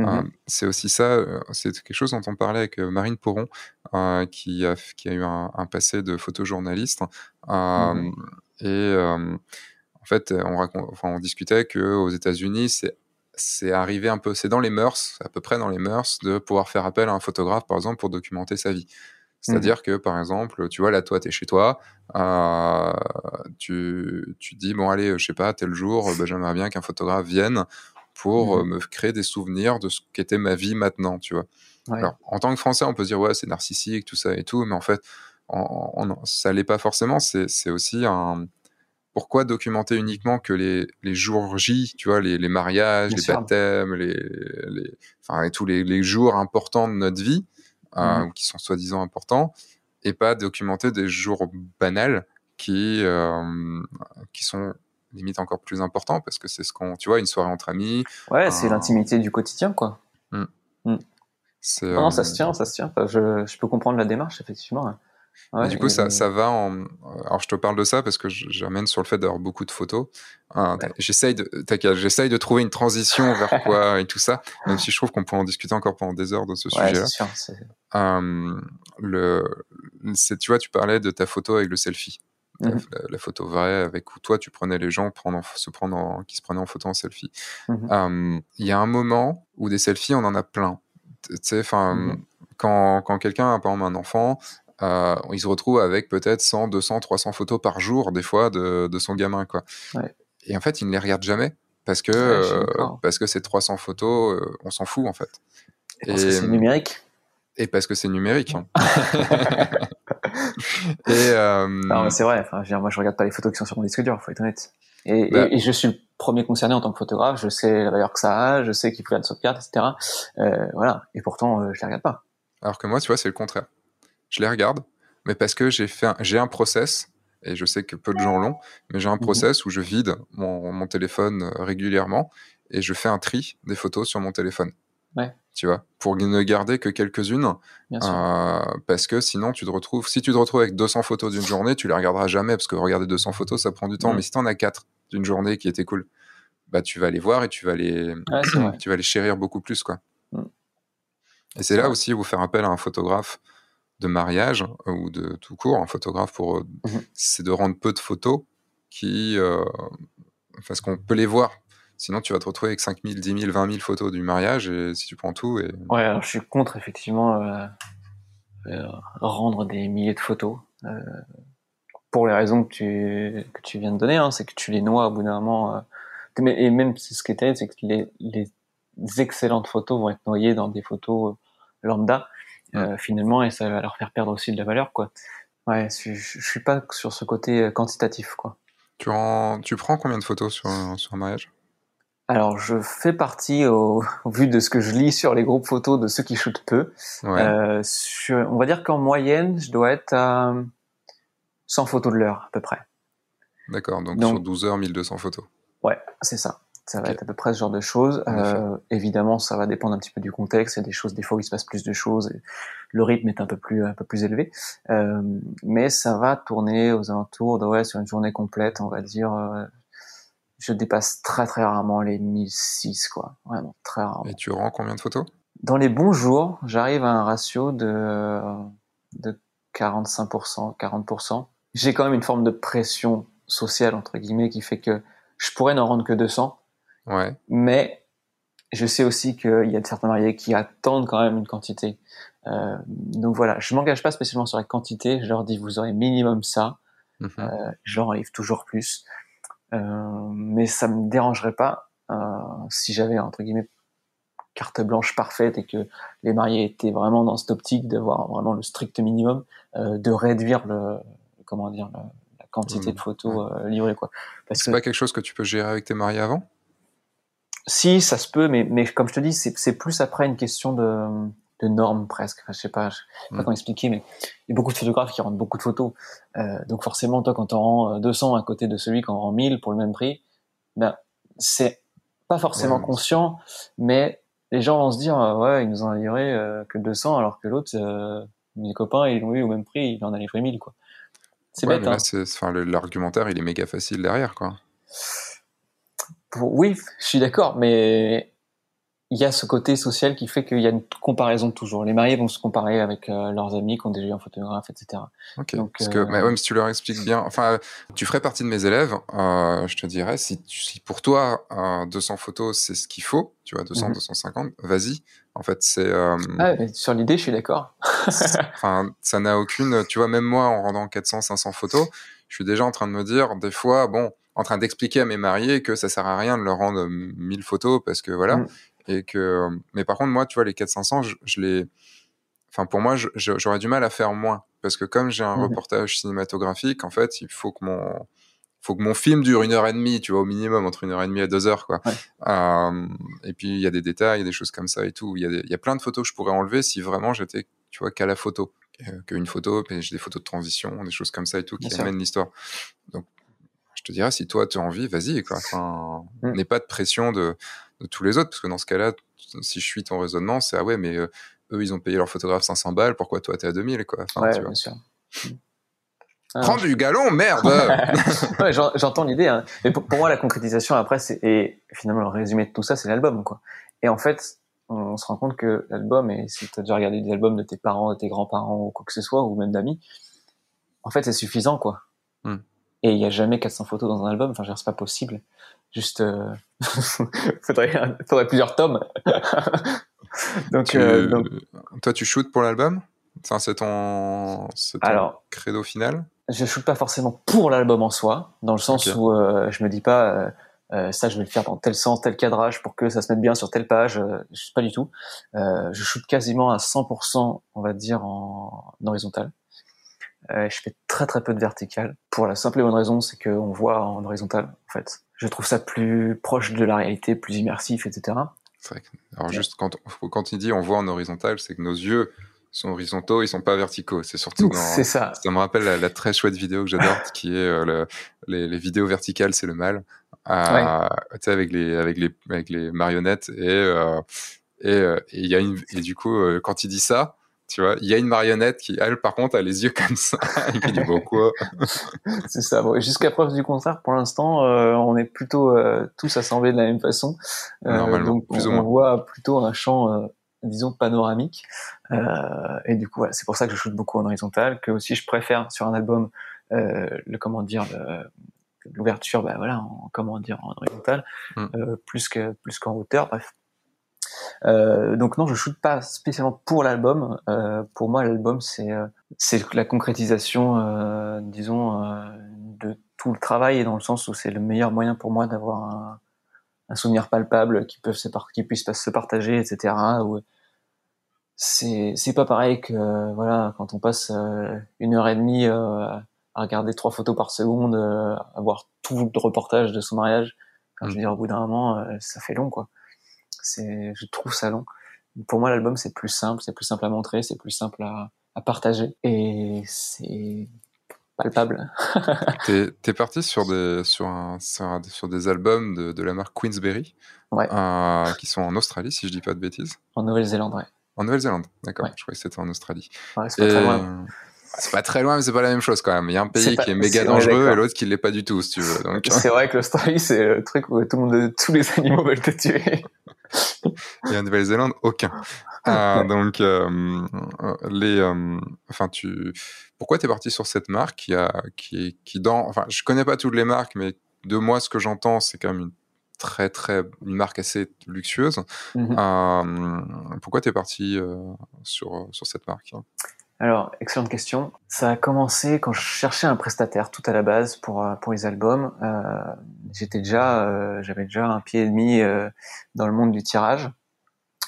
Speaker 1: Euh, c'est aussi ça, euh, c'est quelque chose dont on parlait avec euh, Marine Poron, qui, a, qui a eu un, passé de photojournaliste. Mmh et en fait, on, raconte, enfin, on discutait qu'aux États-Unis, c'est c'est arrivé un peu, c'est dans les mœurs, à peu près dans les mœurs, de pouvoir faire appel à un photographe, par exemple, pour documenter sa vie. C'est-à-dire mmh. que, par exemple, tu vois, là, toi, tu es chez toi, euh, tu, tu dis, bon, allez, je sais pas, tel jour, bah, j'aimerais bien qu'un photographe vienne pour euh, mmh. me créer des souvenirs de ce qu'était ma vie maintenant, tu vois. Alors, en tant que Français, on peut se dire, ouais, c'est narcissique, tout ça et tout, mais en fait, ça l'est pas forcément. C'est aussi un. Pourquoi documenter uniquement que les, les jours J, tu vois, les, les mariages, les baptêmes, les, les, enfin, et tous les, les jours importants de notre vie? Euh, mmh. qui sont soi-disant importants, et pas documenter des jours banals qui, euh, qui sont limite encore plus importants parce que c'est ce qu'on, tu vois, une soirée entre amis.
Speaker 2: Ouais, c'est l'intimité du quotidien, quoi. Mmh. Mmh. Non, ça se tient, ça se tient. Je, je peux comprendre la démarche, effectivement.
Speaker 1: Du coup, ça, ça, va en. Alors, je te parle de ça parce que j'amène sur le fait d'avoir beaucoup de photos. Euh, j'essaye de, j'essaye de trouver une transition vers quoi et tout ça, même si je trouve qu'on peut en discuter encore pendant des heures de ce sujet-là. Euh, le, tu vois, tu parlais de ta photo avec le selfie. Mmh la, photo vraie avec où toi tu prenais les gens prendre se prendre qui se prenaient en photo en selfie. Mmh il y a un moment où des selfies, on en a plein. Tu sais, enfin, mmh quand, quand quelqu'un a par exemple un enfant, euh, il se retrouve avec peut-être 100, 200, 300 photos par jour, des fois, de, de son gamin. Quoi. Et en fait, il ne les regarde jamais parce que, euh, parce que ces 300 photos, euh, on s'en fout en fait.
Speaker 2: Et, parce que c'est numérique.
Speaker 1: Et parce que c'est numérique. Hein.
Speaker 2: et c'est vrai. Enfin, je moi, je regarde pas les photos qui sont sur mon disque dur. Faut être honnête. Et, bah et, je suis le premier concerné en tant que photographe. Je sais la valeur que ça a. Je sais qu'il faut de sauvegarde, etc. voilà. Et pourtant, je les regarde pas.
Speaker 1: Alors que moi, tu vois, c'est le contraire je les regarde, mais parce que j'ai fait, j'ai un process et je sais que peu de gens l'ont, mais j'ai un
Speaker 2: Mhm.
Speaker 1: process où je vide mon, mon téléphone euh, régulièrement et je fais un tri des photos sur mon téléphone.
Speaker 2: Ouais.
Speaker 1: Tu vois, pour ne garder que quelques-unes, euh, parce que sinon tu te retrouves, si tu te retrouves avec 200 photos d'une journée, tu les regarderas jamais, parce que regarder 200 photos, ça prend du temps, mais si tu en as 4 d'une journée qui étaient cool, bah tu vas les voir et tu vas les,
Speaker 2: Ouais,
Speaker 1: tu vas les chérir beaucoup plus, quoi.
Speaker 2: Mhm.
Speaker 1: Et c'est là aussi où faire appel à un photographe de mariage euh, ou de tout court, un photographe pour, euh,
Speaker 2: Mhm.
Speaker 1: c'est de rendre peu de photos qui, euh, parce qu'on peut les voir. Sinon, tu vas te retrouver avec 5000, 10 000, 20 000 photos du mariage et si tu prends tout et
Speaker 2: Ouais, alors je suis contre effectivement euh, euh, rendre des milliers de photos euh, pour les raisons que tu que tu viens de donner. Hein, c'est que tu les noies au bout d'un moment. euh, et même c'est ce qui est terrible, c'est que les, les excellentes photos vont être noyées dans des photos euh, lambda euh, finalement et ça va leur faire perdre aussi de la valeur quoi. Ouais, je, je je suis pas sur ce côté euh, quantitatif quoi.
Speaker 1: tu, en- tu prends combien de photos sur, un- sur un mariage?
Speaker 2: Alors je fais partie au, au vu de ce que je lis sur les groupes photos de ceux qui shootent peu.
Speaker 1: Ouais,
Speaker 2: Euh, sur- on va dire qu'en moyenne, je dois être à 100 photos de l'heure, à peu près.
Speaker 1: d'accord. Donc,
Speaker 2: donc-
Speaker 1: sur 12 heures, 1200 photos.
Speaker 2: Ouais, c'est ça. Ça va être à peu près ce genre de choses. Euh, évidemment, ça va dépendre un petit peu du contexte. Il y a des choses, des fois, où il se passe plus de choses. Et le rythme est un peu plus, un peu plus élevé. Euh, mais ça va tourner aux alentours de, ouais, sur une journée complète, on va dire, euh, je dépasse très, très rarement les 1006, quoi. Vraiment, très rarement.
Speaker 1: Et tu rends combien de photos?
Speaker 2: Dans les bons jours, j'arrive à un ratio de, de 45%, 40%. J'ai quand même une forme de pression sociale, entre guillemets, qui fait que je pourrais n'en rendre que 200,
Speaker 1: Ouais,
Speaker 2: mais je sais aussi qu'il y a certains mariés qui attendent quand même une quantité. Euh, donc voilà, je m'engage pas spécialement sur la quantité, je leur dis vous aurez minimum ça,
Speaker 1: Mhm.
Speaker 2: euh, je leur arrive toujours plus. Euh, mais ça me dérangerait pas euh, si j'avais entre guillemets carte blanche parfaite et que les mariés étaient vraiment dans cette optique d'avoir vraiment le strict minimum, de réduire le comment dire le- la quantité
Speaker 1: Mhm.
Speaker 2: de photos livrées quoi. Parce que
Speaker 1: c'est pas quelque chose que tu peux gérer avec tes mariés avant?
Speaker 2: Si ça se peut, mais mais comme je te dis, c'est plus après une question de de normes presque. Enfin, je sais pas, je sais pas
Speaker 1: Mm.
Speaker 2: comment expliquer, mais il y a beaucoup de photographes qui rendent beaucoup de photos. Euh, donc forcément, toi, quand tu en rends euh, 200 à côté de celui qui en rend 1000 pour le même prix, ben c'est pas forcément
Speaker 1: Ouais.
Speaker 2: conscient, mais les gens vont se dire euh, ouais, ils nous en ont livré euh, que 200 alors que l'autre, euh, mes copains, ils l'ont eu au même prix, il en a livré 1000 quoi. C'est
Speaker 1: Ouais,
Speaker 2: bête. Hein.
Speaker 1: l'argumentaire, il est méga facile derrière, quoi.
Speaker 2: Pour- Oui, je suis d'accord, mais il y a ce côté social qui fait qu'il y a une comparaison toujours. Les mariés vont se comparer avec euh, leurs amis qui ont déjà eu un photographe, etc.
Speaker 1: Ok.
Speaker 2: Donc,
Speaker 1: Parce que,
Speaker 2: euh,
Speaker 1: mais ouais, mais si tu leur expliques bien, enfin, tu ferais partie de mes élèves, euh, je te dirais, si, tu- si pour toi, euh, 200 photos, c'est ce qu'il faut, tu vois, 200,
Speaker 2: Mhm.
Speaker 1: 250, vas-y. En fait, c'est, euh,
Speaker 2: Ah, sur l'idée, je suis d'accord.
Speaker 1: enfin, ça n'a aucune, tu vois, même moi, en rendant 400, 500 photos, je suis déjà en train de me dire, des fois, bon, en train d'expliquer à mes mariés que ça sert à rien de leur rendre 1000 photos parce que voilà.
Speaker 2: Mhm.
Speaker 1: Et que, mais par contre, moi, tu vois, les 400, je, je les, enfin, pour moi, j'aurais du mal à faire moins. Parce que comme j'ai un
Speaker 2: Mhm.
Speaker 1: reportage cinématographique, en fait, il faut que mon, faut que mon film dure une heure et demie, tu vois, au minimum, entre une heure et demie et deux heures, quoi.
Speaker 2: Ouais.
Speaker 1: Euh, et puis, il y a des détails, il y a des choses comme ça et tout. Il y, y a plein de photos que je pourrais enlever si vraiment j'étais, tu vois, qu'à la photo. Euh, Qu'une photo, puis j'ai des photos de transition, des choses comme ça et tout qui amènent l'histoire. Donc, je te dirais, si toi, tu as envie, vas-y, quoi. Enfin,
Speaker 2: Mm.
Speaker 1: n'aie pas de pression de, de tous les autres, parce que dans ce cas-là, si je suis ton raisonnement, c'est ah ouais, mais euh, eux, ils ont payé leur photographe 500 balles, pourquoi toi, t'es à 2000, quoi? Enfin,
Speaker 2: ouais,
Speaker 1: tu vois.
Speaker 2: bien sûr. Ah,
Speaker 1: Prends du galon, merde
Speaker 2: ouais, j'entends l'idée. Hein. Mais pour, pour moi, la concrétisation après, c'est et finalement le résumé de tout ça, c'est l'album, quoi. Et en fait, on, on se rend compte que l'album, et si tu as déjà regardé des albums de tes parents, de tes grands-parents ou quoi que ce soit, ou même d'amis, en fait, c'est suffisant, quoi.
Speaker 1: Hmm.
Speaker 2: Et il y a jamais 400 photos dans un album. Enfin, c'est pas possible. Juste, euh... faudrait, faudrait plusieurs tomes. donc,
Speaker 1: Tu-
Speaker 2: euh, donc,
Speaker 1: Toi, tu shootes pour l'album? Enfin, c'est ton, ton
Speaker 2: alors,
Speaker 1: credo final?
Speaker 2: je shoote pas forcément pour l'album en soi, dans le sens où euh, je me dis pas euh, euh, ça je vais le faire dans tel sens, tel cadrage pour que ça se mette bien sur telle page. Euh, je sais pas du tout. Euh, je shoot quasiment à 100%, on va dire en, en horizontal. Euh, je fais très très peu de vertical pour la simple et bonne raison, c'est qu'on voit en horizontal en fait. Je trouve ça plus proche de la réalité, plus immersif, etc.
Speaker 1: C'est vrai que- Alors
Speaker 2: Ouais.
Speaker 1: juste quand, quand il dit on voit en horizontal, c'est que nos yeux sont horizontaux, ils sont pas verticaux. C'est surtout dans.
Speaker 2: C'est ça.
Speaker 1: Ça me rappelle la, très chouette vidéo que j'adore, qui est euh, le, les, les, vidéos verticales, c'est le mal. Euh, Tu sais, avec les, avec les, avec les marionnettes et euh, et il y a une et du coup quand il dit ça, tu vois, il y a une marionnette qui, elle, par contre, a les yeux comme ça, et qui dit quoi
Speaker 2: C'est ça. Bon, Jusqu'à preuve du contraire, pour l'instant, euh, on est plutôt euh, tous assemblés de la même façon. Euh, donc, plus on, voit plutôt un champ, disons, panoramique. et du coup, voilà, c'est pour ça que je shoot beaucoup en horizontal, que aussi je préfère sur un album le comment dire l'ouverture, bah voilà, en, comment dire en horizontal, mm. plus que plus qu'en hauteur. Bref, euh, donc non, je shoote pas spécialement pour l'album. Euh, pour moi, l'album c'est euh, c'est la concrétisation, euh, disons, euh, de tout le travail et dans le sens où c'est le meilleur moyen pour moi d'avoir un, un, souvenir palpable qui peut se qui puisse se partager, etc. c'est c'est pas pareil que voilà quand on passe une heure et demie à regarder trois photos par seconde, à voir tout le reportage de son mariage. Enfin, je veux dire, au bout d'un moment, ça fait long, quoi c'est, je trouve ça long. Pour moi, l'album, c'est plus simple, c'est plus simple à montrer, c'est plus simple à, à partager. Et c'est palpable.
Speaker 1: t'es, es parti sur des, sur, un, sur, des albums de, de, la marque Queensberry,
Speaker 2: ouais.
Speaker 1: euh, qui sont en Australie, si je dis pas de bêtises.
Speaker 2: En Nouvelle-Zélande, ouais.
Speaker 1: En Nouvelle-Zélande, d'accord. Je croyais que c'était en Australie.
Speaker 2: Ouais, c'est pas très loin.
Speaker 1: C'est pas très loin, mais c'est pas la même chose quand même. Il y a un pays qui est méga dangereux et l'autre qui l'est pas du tout, si tu veux.
Speaker 2: Donc... C'est vrai que l'Australie, c'est le truc où tout le monde, tous les animaux veulent te tuer.
Speaker 1: et en Nouvelle-Zélande, aucun. Euh, donc, euh, les, euh, enfin, tu, pourquoi t'es parti sur cette marque qui a, qui, qui dans, enfin, je connais pas toutes les marques, mais de moi, ce que j'entends, c'est quand même une très, très, une marque assez luxueuse. Mm-hmm. pourquoi t'es parti sur, sur cette marque?
Speaker 2: Alors, excellente question. Ça a commencé quand je cherchais un prestataire tout à la base pour euh, pour les albums. Euh, j'étais déjà, euh, j'avais déjà un pied et demi dans le monde du tirage,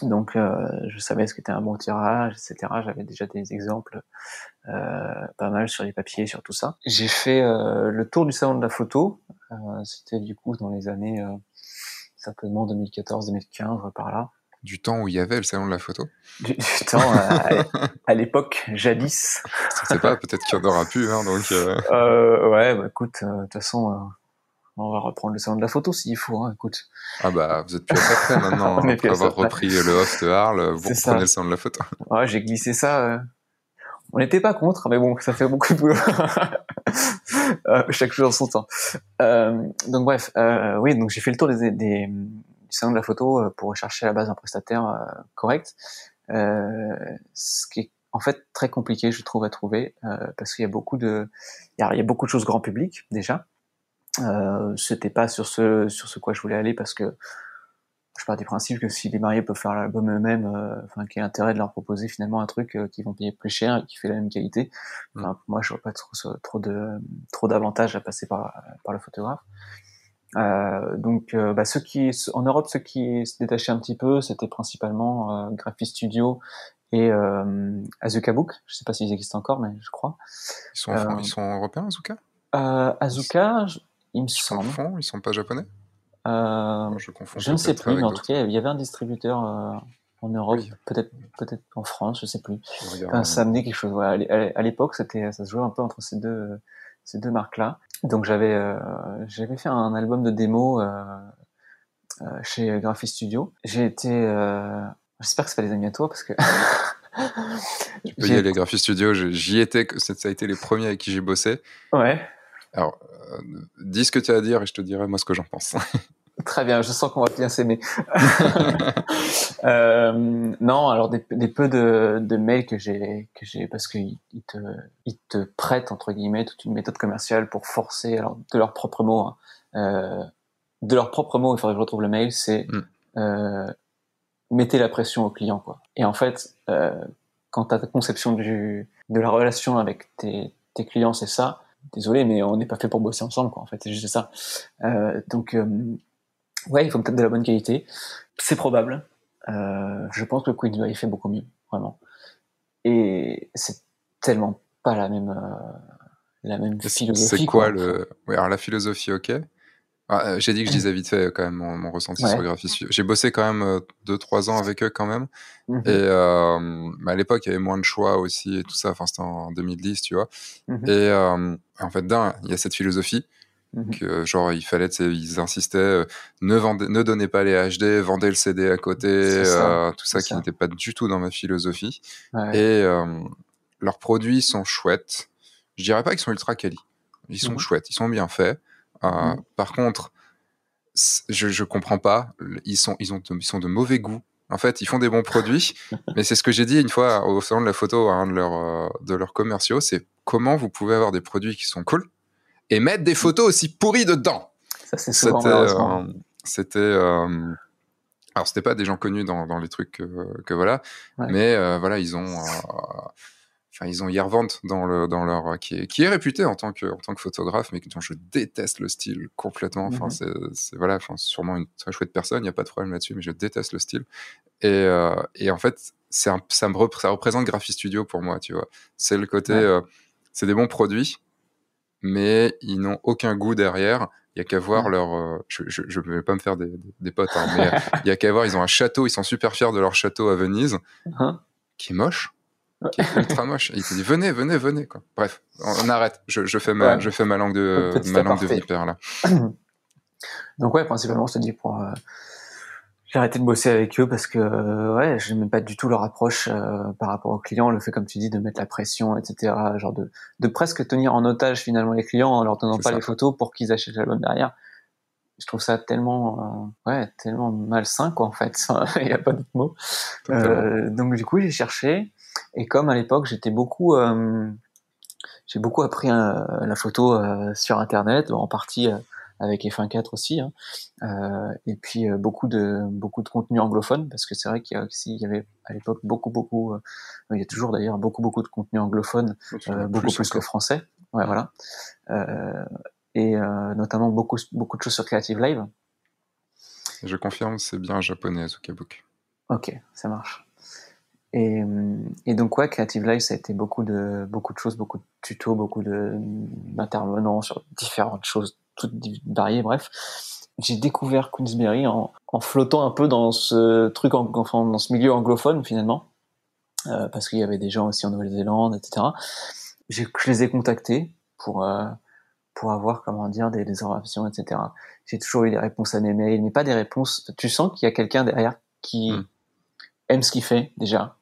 Speaker 2: donc je savais ce qu'était un bon tirage, etc. J'avais déjà des exemples pas mal sur les papiers, sur tout ça. J'ai fait le tour du salon de la photo. C'était du coup dans les années certainement 2014-2015 par là
Speaker 1: du temps où il y avait le salon de la photo
Speaker 2: Du, temps euh, à, l'époque, jadis.
Speaker 1: Je sais pas, peut-être qu'il y en aura plus. Hein, donc,
Speaker 2: euh... Euh, ouais, bah, écoute, euh, de toute façon, on va reprendre le salon de la photo s'il faut. Hein, écoute.
Speaker 1: Ah bah, vous êtes plus à ça près maintenant. après avoir repris le host de Arles, vous reprenez le salon de la photo.
Speaker 2: Ouais, j'ai glissé ça. On n'était pas contre, mais bon, ça fait beaucoup de boulot. chaque en son temps. donc bref, oui, donc j'ai fait le tour des, des salon de la photo euh, pour rechercher à la base un prestataire euh, correct. Euh, ce qui est en fait très compliqué, je trouve, à trouver parce qu'il y a beaucoup de, il y a, beaucoup de choses grand public déjà. Euh, c'était pas sur ce sur ce quoi je voulais aller parce que je pars du principe que si les mariés peuvent faire l'album eux-mêmes, enfin, qu'il y a intérêt de leur proposer finalement un truc qui vont payer plus cher et qui fait la même qualité? Mm. Enfin, moi, je vois pas trop, trop de trop d'avantages à passer par par le photographe. Euh, donc, euh, bah, ceux qui, en Europe, ceux qui se détachaient un petit peu, c'était principalement euh, Studio et euh, Azuka Book. Je sais pas s'ils existent encore, mais je crois.
Speaker 1: Ils sont, euh, ils sont européens, Azuka?
Speaker 2: euh, Azuka, il me semble.
Speaker 1: Ils sont, ils sont pas japonais?
Speaker 2: Je confonds. Je ne sais plus, mais en tout cas, il y avait un distributeur en Europe, peut-être peut-être en France, je sais plus. Enfin, ça amenait quelque chose. Ouais, à l'époque, c'était ça se jouait un peu entre ces deux ces deux marques-là. Donc j'avais euh, j'avais fait un album de démo euh, euh, chez Graphist Studio. J'ai été, j'espère que c'est pas des amis à toi parce que.
Speaker 1: tu peux y aller, Studio. J'y étais, ça a été les premiers avec qui j'ai bossé.
Speaker 2: Ouais.
Speaker 1: Alors, dis ce que tu as à dire et je te dirai moi ce que j'en pense.
Speaker 2: Très bien, je sens qu'on va bien s'aimer. euh, non, alors des, des peu de, de, mails que j'ai que j'ai parce qu'ils te ils te prêtent entre guillemets toute une méthode commerciale pour forcer alors de leurs propres mots hein, euh, de leurs propres mots il faudrait que je retrouve le mail c'est mm. euh, mettez la pression au client quoi. Et en fait euh, quand ta conception du de la relation avec tes tes clients c'est ça désolé mais on n'est pas fait pour bosser ensemble quoi en fait c'est juste ça euh, donc euh, Ouais, il faut peut-être de la bonne qualité. C'est probable. Euh, je pense que Queen il fait beaucoup mieux, vraiment. Et c'est tellement pas la même, euh, la même philosophie.
Speaker 1: C'est quoi, le. Oui, alors la philosophie, ok. Ah, euh, j'ai dit que je disais vite fait quand même mon, ressenti sur Graphis. J'ai bossé quand même 2-3 ans avec eux quand même. Mhm. Et bah, à l'époque, il y avait moins de choix aussi et tout ça. Enfin, c'était en 2010, tu vois. Mhm. Et en fait, d'un, il y a cette philosophie Mmh que genre il fallait ils insistaient euh, ne vendez, ne donnez pas les HD vendez le CD à côté euh, tout ça qui n'était pas du tout dans ma philosophie. Et euh, leurs produits sont chouettes. Je dirais pas qu'ils sont ultra quali. Ils sont mmh chouettes ils sont bien faits. Mmh par contre je je comprends pas ils sont ils ont ils sont de mauvais goût en fait, ils font des bons produits, mais c'est ce que j'ai dit une fois au salon de la photo à un de leurs, de leurs commerciaux, c'est comment vous pouvez avoir des produits qui sont cool, et mettre des photos aussi pourries dedans.
Speaker 2: Ça, c'est souvent
Speaker 1: C'était. Euh, euh, alors, c'était pas des gens connus dans, dans les trucs que, que voilà, mais euh, voilà, ils ont. Enfin, ils ont Yervant dans le dans leur qui est, qui est réputé en tant que en tant que photographe, mais dont je déteste le style complètement. Enfin, mhm. c'est voilà, enfin, sûrement une très chouette personne, il y a pas de problème là-dessus, mais je déteste le style. Et, et en fait, c'est ça me ça représente Graphi Studio pour moi, tu vois. C'est le côté, c'est des bons produits, mais ils n'ont aucun goût derrière. Il y a qu'à voir leur. Euh, je ne vais pas me faire des, des potes, hein, mais il y a qu'à voir. Ils ont un château. Ils sont super fiers de leur château à Venise, uh-huh. qui est moche, qui est ultra moche. Et ils te disent venez, venez, venez. Quoi. Bref, on, arrête. Je, je, fais ma, je fais ma langue de ma langue de vipère là.
Speaker 2: Donc ouais, principalement, je te dis pour. Euh, j'ai arrêté de bosser avec eux parce que euh, ouais, je n'aimais pas du tout leur approche euh, par rapport aux clients, le fait comme tu dis de mettre la pression, etc. Genre de, de presque tenir en otage finalement les clients en leur donnant pas les photos pour qu'ils achètent l'album derrière. Je trouve ça tellement euh, ouais tellement malsain quoi en fait. Il n'y a pas d'autre mot. Euh, donc du coup j'ai cherché et comme à l'époque j'étais beaucoup j'ai beaucoup appris la photo sur internet en partie avec F1.4 aussi, hein. euh, et puis euh, beaucoup de beaucoup de contenu anglophone parce que c'est vrai qu'il y, y, avait à l'époque beaucoup beaucoup, euh, il y a toujours d'ailleurs beaucoup beaucoup de contenu anglophone, beaucoup plus, que français, ouais voilà, et notamment beaucoup beaucoup de choses sur Creative Live.
Speaker 1: Je confirme, c'est bien japonais Azukabook.
Speaker 2: Ok, ça marche. Et, et, donc ouais, Creative Live, ça a été beaucoup de beaucoup de choses, beaucoup de tutos, beaucoup de d'intervenants sur différentes choses toutes variées, bref. J'ai découvert Queensberry en, en, flottant un peu dans ce truc, en, enfin, dans ce milieu anglophone finalement, euh, parce qu'il y avait des gens aussi en Nouvelle-Zélande, etc. Je les ai contactés pour euh, pour avoir comment dire des, des informations, etc. J'ai toujours eu des réponses à mes mails, mais pas des réponses. Tu sens qu'il y a quelqu'un derrière qui hmm. aime ce qu'il fait déjà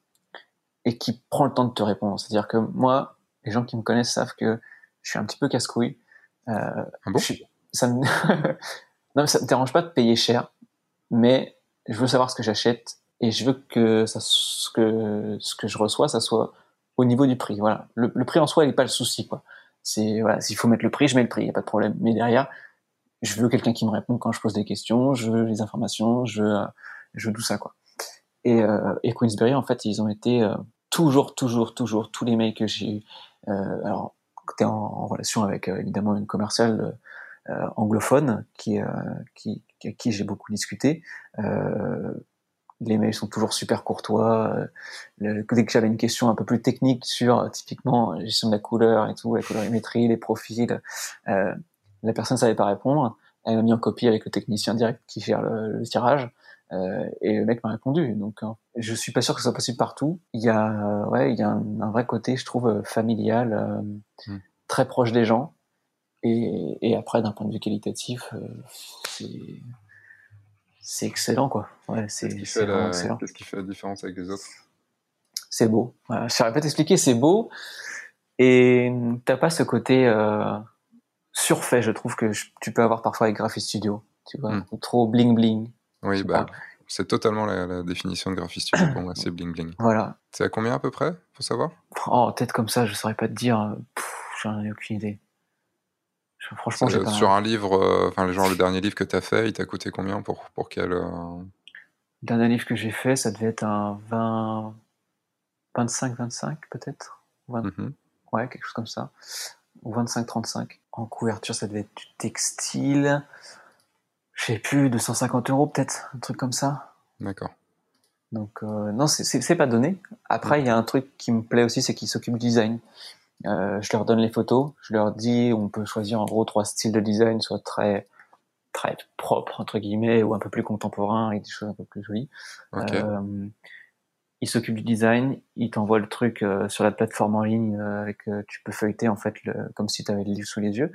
Speaker 2: et qui prend le temps de te répondre. C'est-à-dire que moi, les gens qui me connaissent savent que je suis un petit peu casse-couille
Speaker 1: ah bon?
Speaker 2: ça me... non, ça me dérange pas de payer cher, mais je veux savoir ce que j'achète et je veux que ça, ce que ce que je reçois, ça soit au niveau du prix. Voilà, le, prix en soi, il n'est pas le souci, quoi. C'est voilà, s'il faut mettre le prix, je mets le prix, il y a pas de problème. Mais derrière, je veux quelqu'un qui me réponde quand je pose des questions, je veux les informations, je veux, je veux tout ça, quoi. Et, euh, et Queensberry, en fait, ils ont été euh, toujours, toujours, toujours, tous les mails que j'ai eu. Euh, alors, tu en, relation avec euh, évidemment une commerciale euh, anglophone qui, euh, avec qui j'ai beaucoup discuté. les mails sont toujours super courtois. dès que j'avais une question un peu plus technique sur typiquement gestion de la couleur et tout, la colorimétrie, les profils, la personne ne savait pas répondre. Elle m'a mis en copie avec le technicien direct qui gère le, tirage. Euh, et le mec m'a répondu. Donc, je suis pas sûr que ce soit possible partout. Il y a, ouais, il y a un, vrai côté, je trouve, familial, hmm. très proche des gens. Et, et après, d'un point de vue qualitatif, euh, c'est excellent, quoi. Ouais, c'est excellent.
Speaker 1: Qu'est-ce qui fait la différence avec les autres?
Speaker 2: C'est beau. Voilà. Je saurais pas t'expliquer, c'est beau. Et t'as pas ce côté euh, surfait, je trouve, que tu peux avoir parfois avec Graphist Studio. Tu vois, hmm. trop bling bling.
Speaker 1: Oui, bah, c'est totalement la, définition de Graphist Studio pour moi, c'est bling bling.
Speaker 2: Voilà.
Speaker 1: C'est à combien à peu près, faut savoir?
Speaker 2: Oh, peut-être comme ça, je saurais pas te dire. J'en ai aucune idée. Franchement,
Speaker 1: Sur un livre, euh, enfin, genre le dernier livre que tu as fait, il t'a coûté combien pour, pour quel. Euh,
Speaker 2: le dernier livre que j'ai fait, ça devait être un 20. 25-25 peut-être? Mm-hmm. Ouais, quelque chose comme ça. Ou 25-35. En couverture, ça devait être du textile. Je sais plus, 250 euros peut-être, un truc comme ça.
Speaker 1: D'accord.
Speaker 2: Donc, euh, non, c'est pas donné. Après, il y a un truc qui me plaît aussi, c'est qu'il s'occupe du design. Euh, je leur donne les photos, je leur dis on peut choisir en gros trois styles de design, soit très travail propre entre guillemets ou un peu plus contemporain avec des choses un peu plus jolies. Euh, il s'occupe du design, il t'envoie le truc euh, sur la plateforme en ligne euh, avec tu peux feuilleter en fait le, comme si tu avais le livre sous les yeux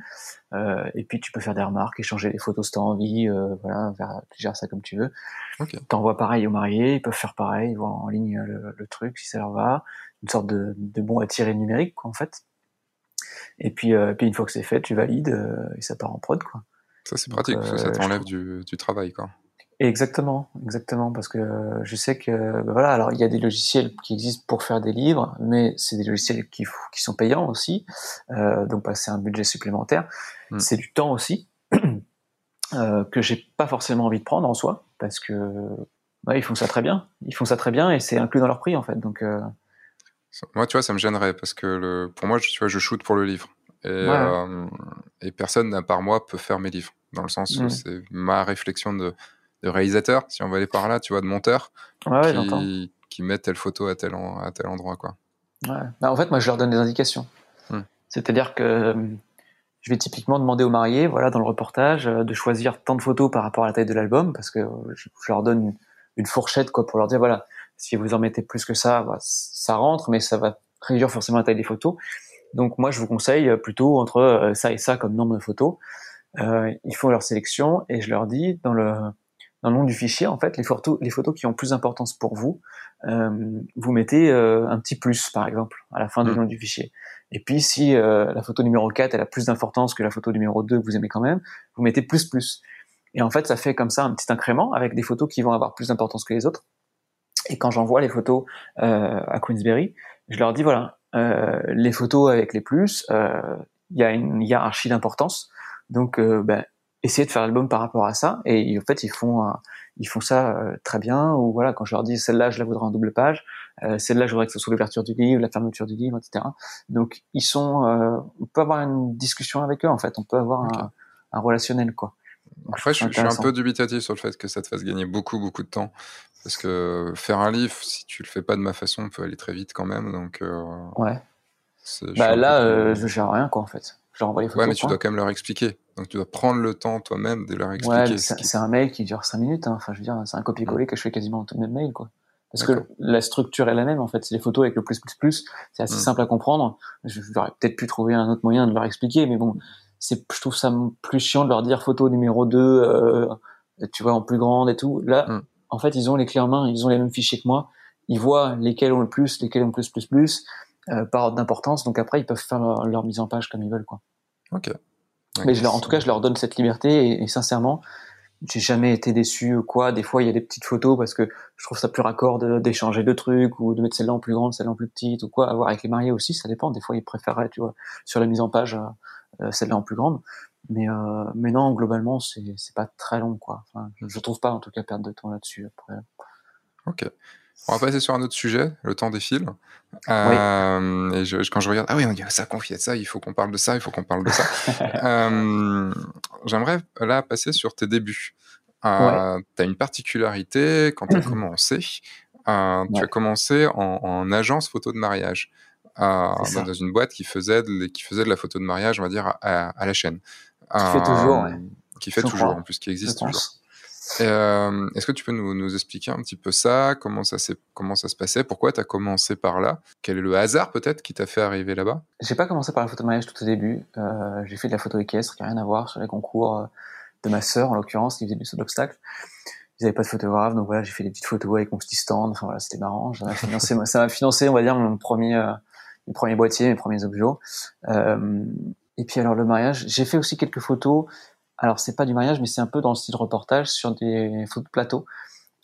Speaker 2: et puis tu peux faire des remarques, échanger des photos si tu as envie, voilà, tu gères ça comme tu veux. Okay. T'envoies pareil aux mariés, ils peuvent faire pareil, ils voient en ligne le, truc si ça leur va, une sorte de, de bon à tirer numérique quoi, en fait. Et puis, puis une fois que c'est fait, tu valides et ça part en prod quoi.
Speaker 1: Ça, c'est pratique, parce que ça euh, t'enlève du, du, travail, quoi.
Speaker 2: Exactement, exactement, parce que je sais que ben voilà, alors il y a des logiciels qui existent pour faire des livres, mais c'est des logiciels qui, qui sont payants aussi, euh, donc bah, c'est un budget supplémentaire, hmm. c'est du temps aussi euh, que j'ai pas forcément envie de prendre en soi, parce que bah, ils font ça très bien, ils font ça très bien et c'est inclus dans leur prix en fait, donc. Euh...
Speaker 1: Moi, tu vois, ça me gênerait parce que le, pour moi, tu vois, je shoot pour le livre. Et, euh, et personne, à part moi, peut faire mes livres. Dans le sens où c'est ma réflexion de, de, réalisateur, si on va aller par là, tu vois, de monteur, qui, qui met telle photo à tel, à tel endroit. Quoi.
Speaker 2: Bah, en fait, moi, je leur donne des indications. Mm. C'est-à-dire que euh, je vais typiquement demander aux mariés, voilà, dans le reportage, euh, de choisir tant de photos par rapport à la taille de l'album, parce que je, leur donne une, fourchette, quoi, pour leur dire, voilà, si vous en mettez plus que ça, bah, ça rentre, mais ça va réduire forcément la taille des photos. Donc moi, je vous conseille plutôt entre euh, ça et ça comme nombre de photos. Euh, ils font leur sélection et je leur dis dans le dans le nom du fichier, en fait, les photos, les photos qui ont plus d'importance pour vous, euh, vous mettez euh, un petit plus, par exemple, à la fin du nom du fichier. Et puis, si euh, la photo numéro 4, elle a plus d'importance que la photo numéro 2 que vous aimez quand même, vous mettez plus plus. Et en fait, ça fait comme ça un petit incrément avec des photos qui vont avoir plus d'importance que les autres. Et quand j'envoie les photos à Queensberry, je leur dis, voilà, euh, les photos avec les plus, euh, il y a une hiérarchie d'importance. Donc, euh, ben, essayez de faire l'album par rapport à ça. Et en fait, ils font, ils font ça très bien. Ou voilà, quand je leur dis celle-là, je la voudrais en double page. celle-là, je voudrais que ce soit l'ouverture du livre, la fermeture du livre, etc. Donc, ils sont. on peut avoir une discussion avec eux. En fait, on peut avoir un, un relationnel, quoi.
Speaker 1: Après, je, suis un peu dubitatif sur le fait que ça te fasse gagner beaucoup, beaucoup de temps. Parce que faire un livre, si tu le fais pas de ma façon, peut aller très vite quand même. Donc, euh,
Speaker 2: ouais. Bah là, euh, je gère rien, quoi, en fait. Je leur envoie les photos.
Speaker 1: Ouais, mais tu dois quand même leur expliquer. Donc, tu dois prendre le temps toi-même de leur expliquer. Ouais,
Speaker 2: c'est un mail qui dure 5 minutes. Hein. Enfin, je veux dire, c'est un copier-coller mm. que je fais quasiment tout le même mail, quoi. Parce que la structure est la même, en fait. C'est les photos avec le plus, plus, plus. C'est assez mm. simple à comprendre. J'aurais peut-être pu trouver un autre moyen de leur expliquer, mais bon, c'est, je trouve ça plus chiant de leur dire photo numéro 2, euh, tu vois, en plus grande et tout. Là, mm. en fait, ils ont les clés en main, ils ont les mêmes fichiers que moi. Ils voient lesquels ont le plus, lesquels ont le plus, plus, plus, euh, par ordre d'importance. Donc après, ils peuvent faire leur, mise en page comme ils veulent, quoi.
Speaker 1: Ok.
Speaker 2: Mais je leur, en tout cas, je leur donne cette liberté et, sincèrement, j'ai jamais été déçu ou quoi. Des fois, il y a des petites photos parce que je trouve ça plus raccord d'échanger deux trucs ou de mettre celle-là en plus grande, celle-là en plus petite ou quoi. Avoir avec les mariés aussi, ça dépend. Des fois, ils préféraient, tu vois, sur la mise en page, euh, euh, celle-là en plus grande. Mais, euh, mais non, globalement, c'est pas très long, quoi. Enfin, je, trouve pas, en tout cas, perdre de temps là-dessus. Après.
Speaker 1: Ok. On va passer sur un autre sujet, le temps défile. Euh, Et je, quand je regarde, ah oui, on dit ça, confiait ça, il faut qu'on parle de ça, il faut qu'on parle de ça. euh, J'aimerais là passer sur tes débuts. Euh, Tu as une particularité quand tu as commencé. Euh, tu as commencé en, en, agence photo de mariage dans une boîte qui faisait, de, qui faisait de la photo de mariage, on va dire, à, à la chaîne.
Speaker 2: Qui fait toujours, ouais.
Speaker 1: Qui fait toujours, en plus, qui existe toujours. Euh, Est-ce que tu peux nous, nous, expliquer un petit peu ça? Comment ça, comment ça se passait? Pourquoi tu as commencé par là? Quel est le hasard peut-être qui t'a fait arriver là-bas?
Speaker 2: J'ai pas commencé par la photo mariage tout au début. Euh, J'ai fait de la photo équestre qui n'a rien à voir sur les concours euh, de ma sœur en l'occurrence qui faisait du saut d'obstacle. Ils n'avaient pas de photographe, donc voilà, j'ai fait des petites photos avec mon petit stand. Enfin voilà, c'était marrant. Ça m'a financé, financé, on va dire, mon premier euh, mes premiers boîtiers, mes premiers objets. Euh, et puis alors le mariage, j'ai fait aussi quelques photos. Alors c'est pas du mariage, mais c'est un peu dans le style reportage sur des photos de plateau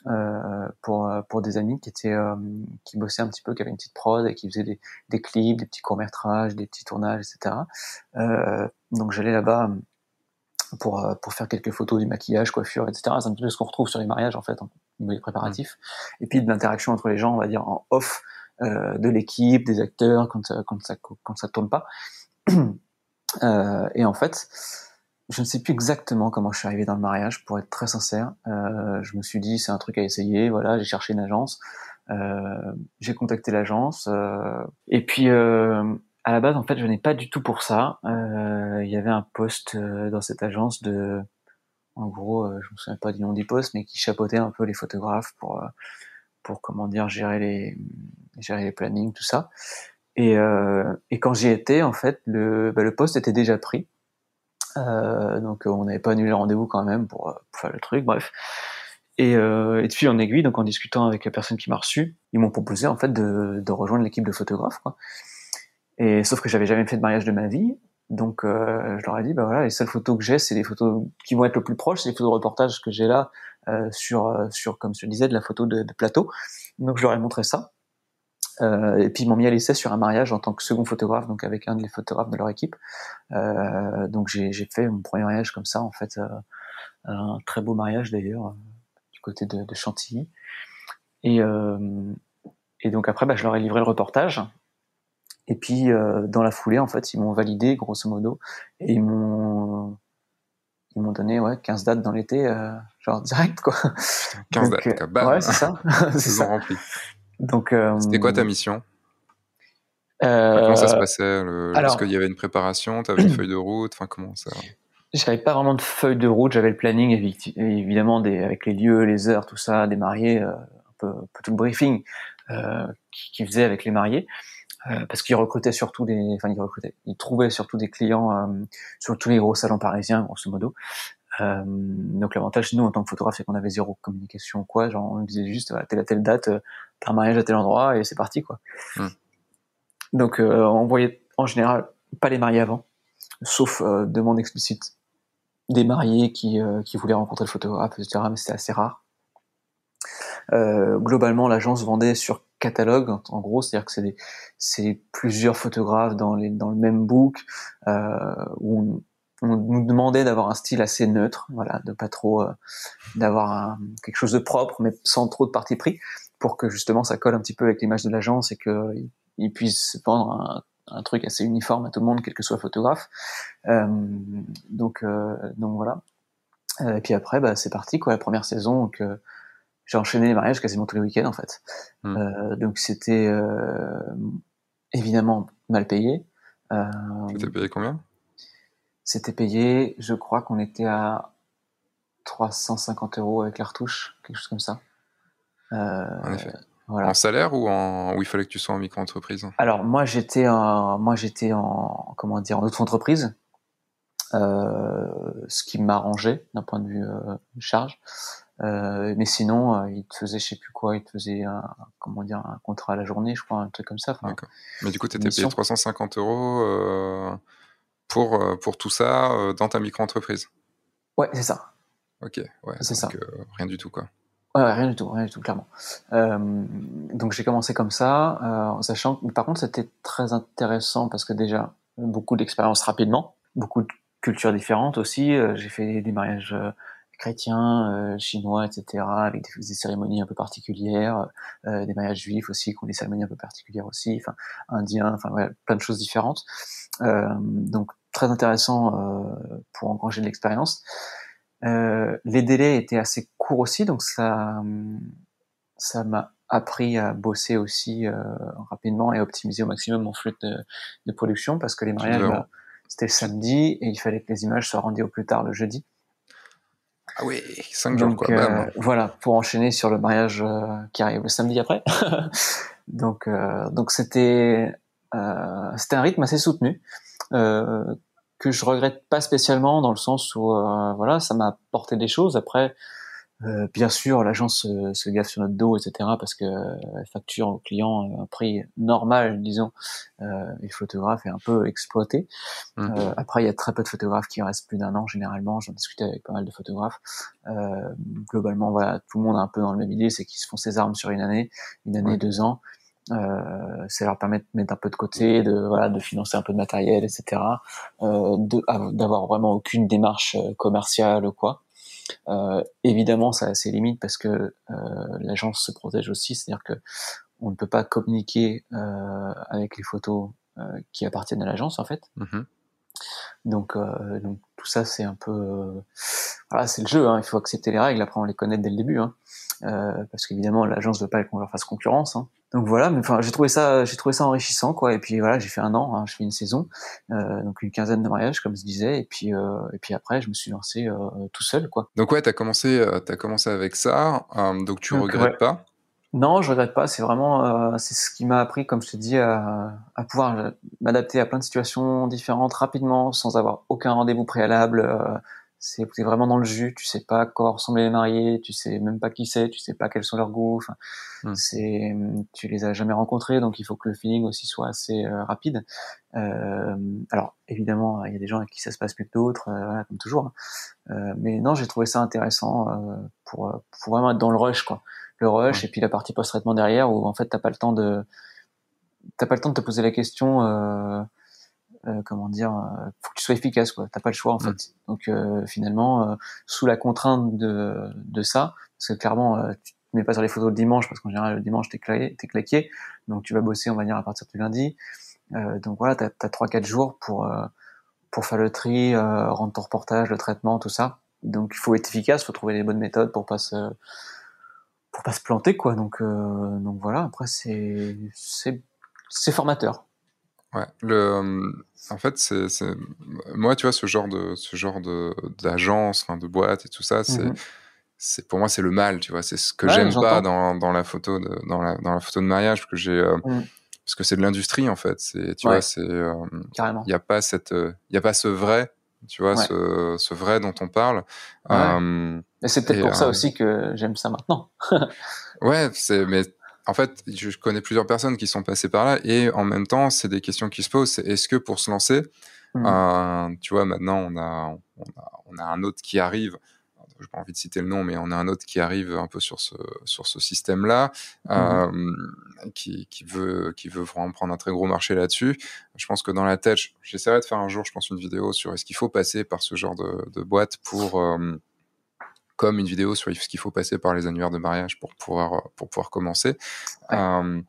Speaker 2: euh, pour pour des amis qui étaient euh, qui bossaient un petit peu, qui avaient une petite prod et qui faisaient des, des clips, des petits courts métrages, des petits tournages, etc. Euh, donc j'allais là-bas pour pour faire quelques photos du maquillage, coiffure, etc. C'est un petit peu ce qu'on retrouve sur les mariages en fait, au niveau des préparatifs. Mmh. Et puis de l'interaction entre les gens, on va dire en off euh, de l'équipe, des acteurs quand ça, quand ça quand ça tourne pas. euh, et en fait, je ne sais plus exactement comment je suis arrivé dans le mariage, pour être très sincère. Euh, je me suis dit c'est un truc à essayer. Voilà, j'ai cherché une agence, euh, j'ai contacté l'agence, euh, et puis euh, à la base en fait je n'ai pas du tout pour ça. Il y avait un poste dans cette agence de en gros, je me souviens pas du nom du poste, mais qui chapeautait un peu les photographes pour pour comment dire gérer les gérer les plannings, tout ça. Et, et quand j'y étais, en fait, le, bah, le poste était déjà pris. Euh, donc on n'avait pas annulé le rendez-vous quand même pour, pour, faire le truc, bref. Et, euh, et de fil en aiguille, donc en discutant avec la personne qui m'a reçu, ils m'ont proposé en fait de, de rejoindre l'équipe de photographes. Quoi. Et sauf que j'avais jamais fait de mariage de ma vie, donc euh, je leur ai dit bah voilà les seules photos que j'ai c'est les photos qui vont être le plus proches, c'est les photos de reportage que j'ai là euh, sur euh, sur comme je disais de la photo de plateau. Donc je leur ai montré ça. Euh, et puis ils m'ont mis à l'essai sur un mariage en tant que second photographe, donc avec un des photographes de leur équipe. Euh, donc j'ai fait mon premier mariage comme ça en fait, euh, un très beau mariage d'ailleurs côté de, de Chantilly. Et, et donc après, bah, je leur ai livré le reportage. Et puis dans la foulée, en fait, ils m'ont validé grosso modo et ils m'ont ils m'ont donné ouais 15 dates dans l'été, genre direct quoi.
Speaker 1: 15 donc, dates, bam.
Speaker 2: Ouais, c'est ça.
Speaker 1: c'est ça. rempli.
Speaker 2: Donc euh,
Speaker 1: c'était quoi ta mission? Comment ça se passait le... Est-ce qu'il y avait une préparation T'avais une feuille de route Enfin comment ça
Speaker 2: j'avais pas vraiment de feuille de route, j'avais le planning évidemment des, avec les lieux, les heures, tout ça, des mariés, euh, un, peu, un, peu, tout le briefing euh, qui, qui faisait avec les mariés, euh, parce qu'ils recrutaient surtout des, enfin ils recrutaient, ils trouvaient surtout des clients euh, sur tous les gros salons parisiens, grosso modo. Euh, donc l'avantage nous en tant que photographe c'est qu'on avait zéro communication quoi, genre on disait juste voilà, telle à telle date, t'as un mariage à tel endroit et c'est parti quoi. Mmh. Donc on voyait en général pas les mariés avant, sauf demande explicite des mariés qui, euh, qui voulaient rencontrer le photographe, etc. Mais c'était assez rare. Euh, globalement, l'agence vendait sur catalogue, en, gros, c'est-à-dire que c'est plusieurs photographes dans, les, dans le même book, euh, où on, on, nous demandait d'avoir un style assez neutre, voilà, de pas trop, euh, d'avoir quelque chose de propre, mais sans trop de parti pris, pour que justement ça colle un petit peu avec l'image de l'agence et qu'ils puissent vendre un un truc assez uniforme à tout le monde, quel que soit le photographe. Euh, donc, euh, donc voilà. Euh, et puis après, bah, c'est parti, quoi, la première saison. Donc, euh, j'ai enchaîné les mariages quasiment tous les week-ends, en fait. Hmm. Euh, donc, c'était évidemment mal payé.
Speaker 1: C'était payé combien?
Speaker 2: C'était payé, je crois qu'on était à 350 euros avec la retouche, quelque chose comme ça.
Speaker 1: en effet. Voilà. En salaire ou en où il fallait que tu sois en micro-entreprise?
Speaker 2: Alors moi j'étais en moi j'étais en comment dire en auto-entreprise, euh, ce qui m'arrangeait d'un point de vue euh, charge. Euh, mais sinon, euh, il te faisait je sais plus quoi, il te faisait un, comment dire un contrat à la journée, je crois, un truc comme ça.
Speaker 1: Mais du coup, tu étais payé 350 euros euh, pour pour tout ça dans ta micro-entreprise.
Speaker 2: Ouais, c'est ça.
Speaker 1: Ok, ouais. C'est ça. rien du tout quoi.
Speaker 2: Ouais, rien du tout, rien du tout, clairement. Euh, donc j'ai commencé comme ça, euh, en sachant que, par contre, c'était très intéressant parce que déjà beaucoup d'expériences rapidement, beaucoup de cultures différentes aussi. Euh, j'ai fait des mariages euh, chrétiens, euh, chinois, etc., avec des, des, cérémonies un peu particulières, des mariages juifs aussi, qui ont des cérémonies un peu particulières aussi, enfin indiens, enfin ouais, plein de choses différentes. donc très intéressant pour engranger de l'expérience. Euh, les délais étaient assez courts aussi, donc ça, ça m'a appris à bosser aussi euh, rapidement et optimiser au maximum mon flux de, de production parce que les mariages, bah, c'était le samedi et il fallait que les images soient rendues au plus tard le jeudi.
Speaker 1: Ah oui, cinq jours quoi.
Speaker 2: Euh, voilà, pour enchaîner sur le mariage euh, qui arrive le samedi après. donc, euh, donc c'était, c'était un rythme assez soutenu que je regrette pas spécialement dans le sens où euh, voilà ça m'a apporté des choses. Après euh, bien sûr l'agence se, se, gaffe sur notre dos etc parce que elle facture au client un prix normal disons. Euh, et le photographe est un peu exploité. Mmh. euh, après il y a très peu de photographes qui restent plus d'un an généralement. J'en discutais avec pas mal de photographes. Euh, globalement voilà tout le monde a un peu dans le même idée c'est qu'ils se font ses armes sur une année une année deux ans euh, ça leur permet de mettre un peu de côté, de voilà, de financer un peu de matériel, etc. Euh, d'avoir vraiment aucune démarche euh, commerciale ou quoi. Euh, évidemment, ça a ses limites parce que euh, l'agence se protège aussi, c'est-à-dire que on ne peut pas communiquer euh, avec les photos qui appartiennent à l'agence en fait. Mm-hmm. Donc, donc tout ça c'est un peu voilà, c'est le jeu. Hein, il faut accepter les règles. Après, on les connaît dès le début. Hein. Parce qu'évidemment l'agence veut pas qu'on leur fasse concurrence. Hein. Donc voilà, mais enfin j'ai trouvé ça, j'ai trouvé ça enrichissant quoi. Et puis voilà, j'ai fait un an, hein, je fais une saison, donc une quinzaine de mariages comme je disais. Et puis et puis après je me suis lancé tout seul quoi.
Speaker 1: Donc ouais, t'as commencé, t'as commencé avec ça, donc tu regrettes pas?
Speaker 2: Non, je regrette pas. C'est vraiment, euh, c'est ce qui m'a appris, comme je te dis, à, à pouvoir m'adapter à plein de situations différentes rapidement, sans avoir aucun rendez-vous préalable. Euh, c'est vraiment dans le jus. Tu sais pas quoi ressemblent les mariés, tu sais même pas qui c'est, tu sais pas quels sont leurs goûts. Enfin, hmm. c'est, tu les as jamais rencontrés, donc il faut que le feeling aussi soit assez euh, rapide. Euh, alors évidemment, il y a des gens avec qui ça se passe plus que d'autres, euh, voilà, comme toujours. Hein. mais non, j'ai trouvé ça intéressant pour, pour vraiment être dans le rush, quoi le rush et puis la partie post-traitement derrière où en fait t'as pas le temps de t'as pas le temps de te poser la question euh, euh, comment dire euh, faut que tu sois efficace quoi t'as pas le choix en fait donc euh, finalement euh, sous la contrainte de de ça parce que clairement tu te mets pas sur les photos le dimanche parce qu'en général le dimanche t'es claqué t'es claqué donc tu vas bosser on va dire à partir du lundi donc voilà t'as as trois quatre jours pour pour faire le tri rendre ton reportage le traitement tout ça donc il faut être efficace faut trouver les bonnes méthodes pour pas se pour pas se planter quoi. Donc euh, donc voilà. Après c'est c'est c'est formateur.
Speaker 1: Ouais. Le en fait c'est moi tu vois ce genre de ce genre de d'agence, de boîte et tout ça c'est mhm. c'est pour moi c'est le mal tu vois c'est ce que j'aime pas dans, dans la photo de, dans la dans la photo de mariage parce que j'ai euh, mhm. parce que c'est de l'industrie en fait c'est tu vois c'est euh, il y a pas cette il y a pas ce vrai tu vois, ce, ce, vrai dont on parle.
Speaker 2: Euh, et c'est peut-être pour ça euh, aussi que j'aime ça maintenant.
Speaker 1: ouais, c'est, mais en fait, je connais plusieurs personnes qui sont passées par là et en même temps, c'est des questions qui se posent. Est-ce que pour se lancer, mmh. euh, tu vois, maintenant on a, on a, on a un autre qui arrive j'ai pas envie de citer le nom, mais on a un autre qui arrive un peu sur ce sur ce système-là, mmh euh, qui, qui veut qui veut vraiment prendre un très gros marché là-dessus. Je pense que dans la tête, j'essaierai de faire un jour, je pense, une vidéo sur est-ce qu'il faut passer par ce genre de, de boîte pour euh, comme une vidéo sur ce qu'il faut passer par les annuaires de mariage pour pouvoir pour pouvoir commencer. Euh,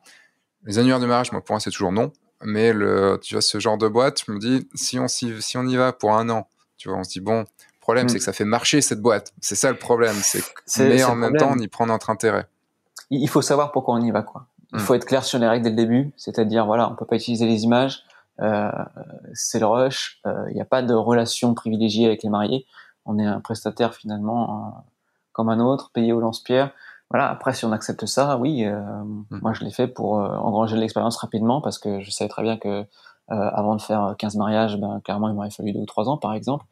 Speaker 1: les annuaires de mariage, moi, pour moi, c'est toujours non. Mais le, tu vois, ce genre de boîte, je me dis, si on, si, si on y va pour un an, tu vois, on se dit, bon, problème, c'est mm. que ça fait marcher cette boîte. C'est ça le problème. C'est mais en même temps, on y prend notre intérêt.
Speaker 2: Il faut savoir pourquoi on y va, quoi. Il mm. faut être clair sur les règles dès le début, c'est-à-dire voilà, on peut pas utiliser les images, euh, c'est le rush, euh, il n'y a pas de relation privilégiée avec les mariés. On est un prestataire finalement euh, comme un autre, payé au lance-pierre. Voilà. Après, si on accepte ça, oui, mm. moi je l'ai fait pour engranger de l'expérience rapidement parce que je savais très bien que avant de faire 15 mariages, ben clairement il m'aurait fallu deux ou trois ans par exemple.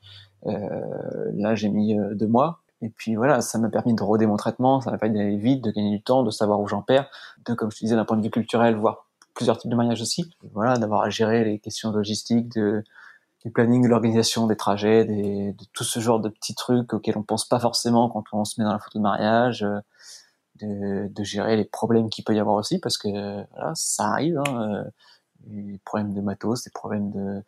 Speaker 2: Euh, là, j'ai mis euh, deux mois. Et puis voilà, ça m'a permis de roder mon traitement, ça m'a permis d'aller vite, de gagner du temps, de savoir où j'en perds, de, comme je te disais, d'un point de vue culturel, voir plusieurs types de mariages aussi. voilà, d'avoir à gérer les questions logistiques, de, du planning, de l'organisation des trajets, des, de tout ce genre de petits trucs auxquels on pense pas forcément quand on se met dans la photo de mariage, euh, de, de gérer les problèmes qu'il peut y avoir aussi, parce que voilà, ça arrive, hein, des problèmes de matos, des problèmes de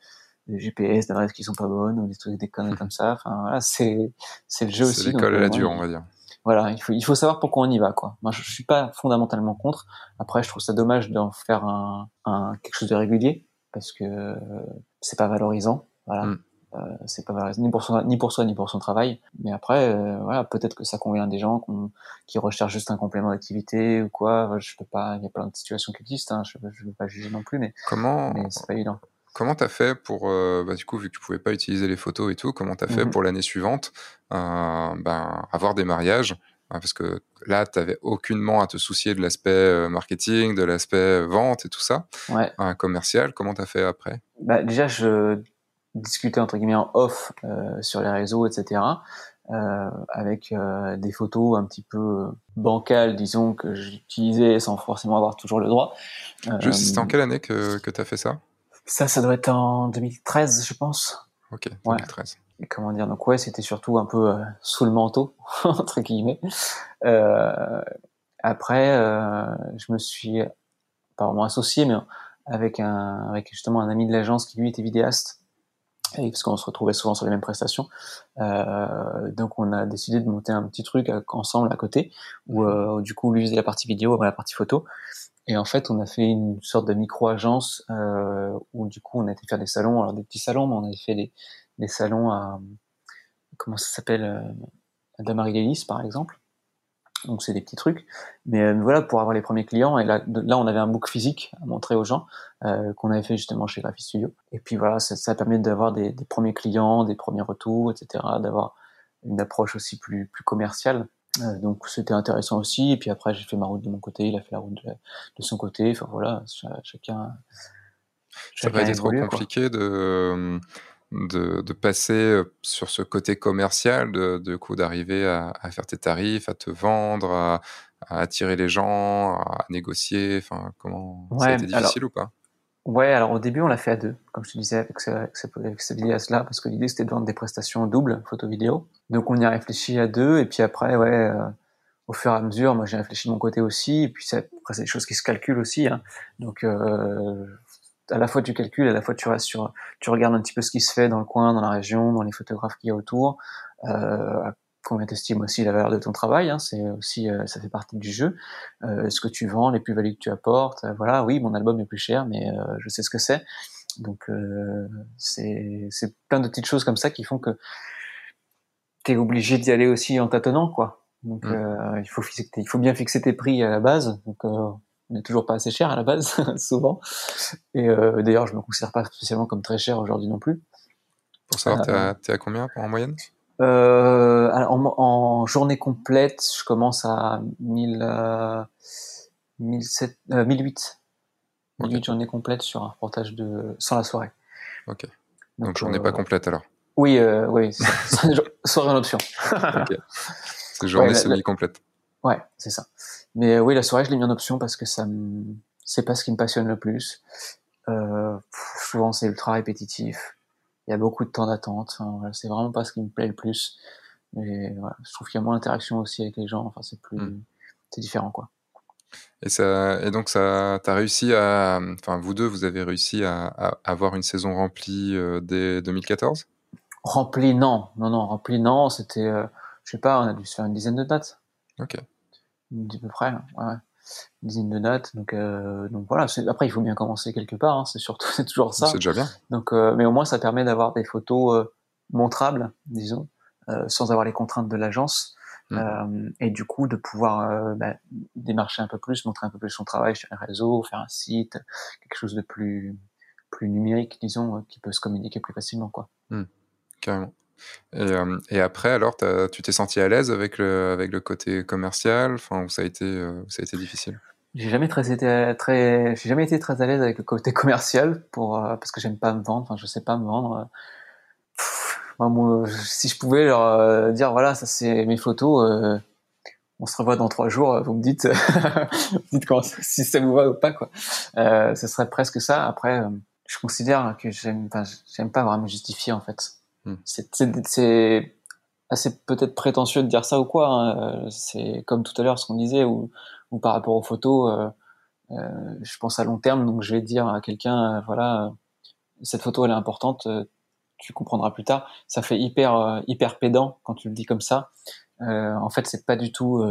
Speaker 2: des GPS, d'adresses qui sont pas bonnes ou des trucs des conneries comme ça. Enfin voilà, c'est c'est le jeu aussi.
Speaker 1: C'est l'école à la dure, on va dire.
Speaker 2: Voilà, il faut il faut savoir pourquoi on y va quoi. Moi je, suis pas fondamentalement contre. Après je trouve ça dommage d'en faire un, un quelque chose de régulier parce que c'est pas valorisant. Voilà. Mm. Euh, c'est pas valorisant ni pour soi ni pour soi ni pour son travail. Mais après euh, voilà peut-être que ça convient à des gens qui recherchent juste un complément d'activité ou quoi. Je peux pas. Il y a plein de situations qui existent. Hein. Je, je veux pas juger non plus, mais
Speaker 1: comment
Speaker 2: mais c'est pas évident.
Speaker 1: Comment t'as fait pour, euh, bah, du coup, vu que tu pouvais pas utiliser les photos et tout, comment t'as fait mmh pour l'année suivante ben, avoir des mariages hein, Parce que là, t'avais aucunement à te soucier de l'aspect euh, marketing, de l'aspect vente et tout ça,
Speaker 2: ouais.
Speaker 1: commercial. Comment t'as fait après?
Speaker 2: Bah, Déjà, je discutais entre guillemets en off sur les réseaux, etc. avec des photos un petit peu bancales, disons, que j'utilisais sans forcément avoir toujours le droit.
Speaker 1: Juste, c'était en quelle année que, que tu as fait ça?
Speaker 2: Ça, ça doit être en 2013, je pense.
Speaker 1: Ok, 2013.
Speaker 2: Et comment dire Donc ouais, c'était surtout un peu euh, sous le manteau entre guillemets. Euh, après, euh, je me suis pas vraiment associé, mais avec un, avec justement un ami de l'agence qui lui était vidéaste, et parce qu'on se retrouvait souvent sur les mêmes prestations. Euh, donc on a décidé de monter un petit truc ensemble à côté, où, euh, du coup lui faisait la partie vidéo, la partie photo, et en fait, on a fait une sorte de micro-agence euh, où du coup, on a été faire des salons, alors des petits salons, mais on avait fait des, des salons à comment ça s'appelle, euh, à Damary par exemple. Donc c'est des petits trucs, mais euh, voilà pour avoir les premiers clients. Et là, là on avait un book physique à montrer aux gens euh, qu'on avait fait justement chez Graphie Studio. Et puis voilà, ça, ça permet d'avoir des, des, premiers clients, des premiers retours, etc. D'avoir une approche aussi plus plus commerciale. Euh, donc c'était intéressant aussi. Et puis après j'ai fait ma route de mon côté, il a fait la route de, de son côté. Enfin voilà, chacun.
Speaker 1: Ça va être trop compliqué de de, de, passer euh, sur ce côté commercial, de, de coup d'arriver à, à, faire tes tarifs, à te vendre, à, à attirer les gens, à négocier. Enfin, comment ouais, ça a été difficile
Speaker 2: alors,
Speaker 1: ou pas?
Speaker 2: Ouais, alors au début on l'a fait à deux, comme je te disais avec, ce, avec, ce, avec cette idée-là, parce que l'idée c'était de vendre des prestations doubles, photo-vidéo. Donc on y a réfléchi à deux, et puis après, ouais, euh, au fur et à mesure, moi j'ai réfléchi de mon côté aussi, et puis ça, après c'est des choses qui se calculent aussi. Hein. Donc euh, à la fois tu calcules, à la fois tu restes sur, tu regardes un petit peu ce qui se fait dans le coin, dans la région, dans les photographes qu'il y a autour. Euh, combien t'estimes aussi la valeur de ton travail, hein, c'est aussi, euh, ça fait partie du jeu. Euh, ce que tu vends, les plus-values que tu apportes. Euh, voilà, oui, mon album est plus cher, mais euh, je sais ce que c'est. Donc euh, c'est, plein de petites choses comme ça qui font que t'es obligé d'y aller aussi en tâtonnant, quoi. Donc mmh. il faut il faut bien fixer tes prix à la base. Donc n'est toujours pas assez cher à la base, souvent. Et euh, d'ailleurs, je me considère pas spécialement comme très cher aujourd'hui non plus.
Speaker 1: Pour savoir, euh, t'es à, à, combien en moyenne?
Speaker 2: Euh, en, en, journée complète, je commence à 1000, euh, 1007, euh, 1008. 1008 okay. journées complètes sur un reportage de sans la soirée.
Speaker 1: Ok. Donc, Donc journée pas complète alors?
Speaker 2: Oui, oui, soirée en option.
Speaker 1: ok. C'est journée ouais, semi-complète.
Speaker 2: Ouais, c'est ça. Mais euh, oui, la soirée, je l'ai mis en option parce que ça c'est pas ce qui me passionne le plus. Euh, souvent, c'est ultra répétitif. Il y a beaucoup de temps d'attente. Enfin, voilà, c'est vraiment pas ce qui me plaît le plus. Mais voilà, je trouve qu'il y a moins d'interaction aussi avec les gens. Enfin, c'est plus, mm. c'est différent, quoi.
Speaker 1: Et, ça, et donc, ça, t'as réussi à, enfin, vous deux, vous avez réussi à, à avoir une saison remplie euh, dès 2014
Speaker 2: Remplie, non, non, non, remplie, non. C'était, euh, je sais pas, on a dû se faire une dizaine de dates.
Speaker 1: Ok
Speaker 2: à peu près, ouais. une dizaine de dates. Donc, euh, donc voilà. Après, il faut bien commencer quelque part. Hein, c'est surtout, c'est toujours ça.
Speaker 1: C'est déjà bien.
Speaker 2: Donc, euh, mais au moins, ça permet d'avoir des photos euh, montrables, disons, euh, sans avoir les contraintes de l'agence. Mmh. et du coup, de pouvoir bah, démarcher un peu plus, montrer un peu plus son travail sur les réseaux, faire un site, quelque chose de plus plus numérique, disons, qui peut se communiquer plus facilement, quoi.
Speaker 1: Mmh. Carrément. Et, euh, et, après, alors, tu t'es senti à l'aise avec le, côté commercial? Enfin, ça a été, euh, ça a été difficile?
Speaker 2: J'ai jamais été très, à l'aise avec le côté commercial euh, parce que j'aime pas me vendre. Enfin, je sais pas me vendre. Si je pouvais leur dire voilà, ça c'est mes photos. On se revoit dans trois jours. Vous me dites, si ça vous va ou pas quoi. ce serait presque ça. Après, je considère que j'aime, j'aime pas vraiment justifier en fait. Hmm. C'est assez peut-être prétentieux de dire ça ou quoi. Hein. C'est comme tout à l'heure ce qu'on disait, ou, ou, par rapport aux photos, euh, euh, je pense à long terme, donc je vais dire à quelqu'un, euh, voilà, cette photo elle est importante, euh, tu comprendras plus tard. Ça fait hyper euh, hyper pédant quand tu le dis comme ça. en fait, c'est pas du tout,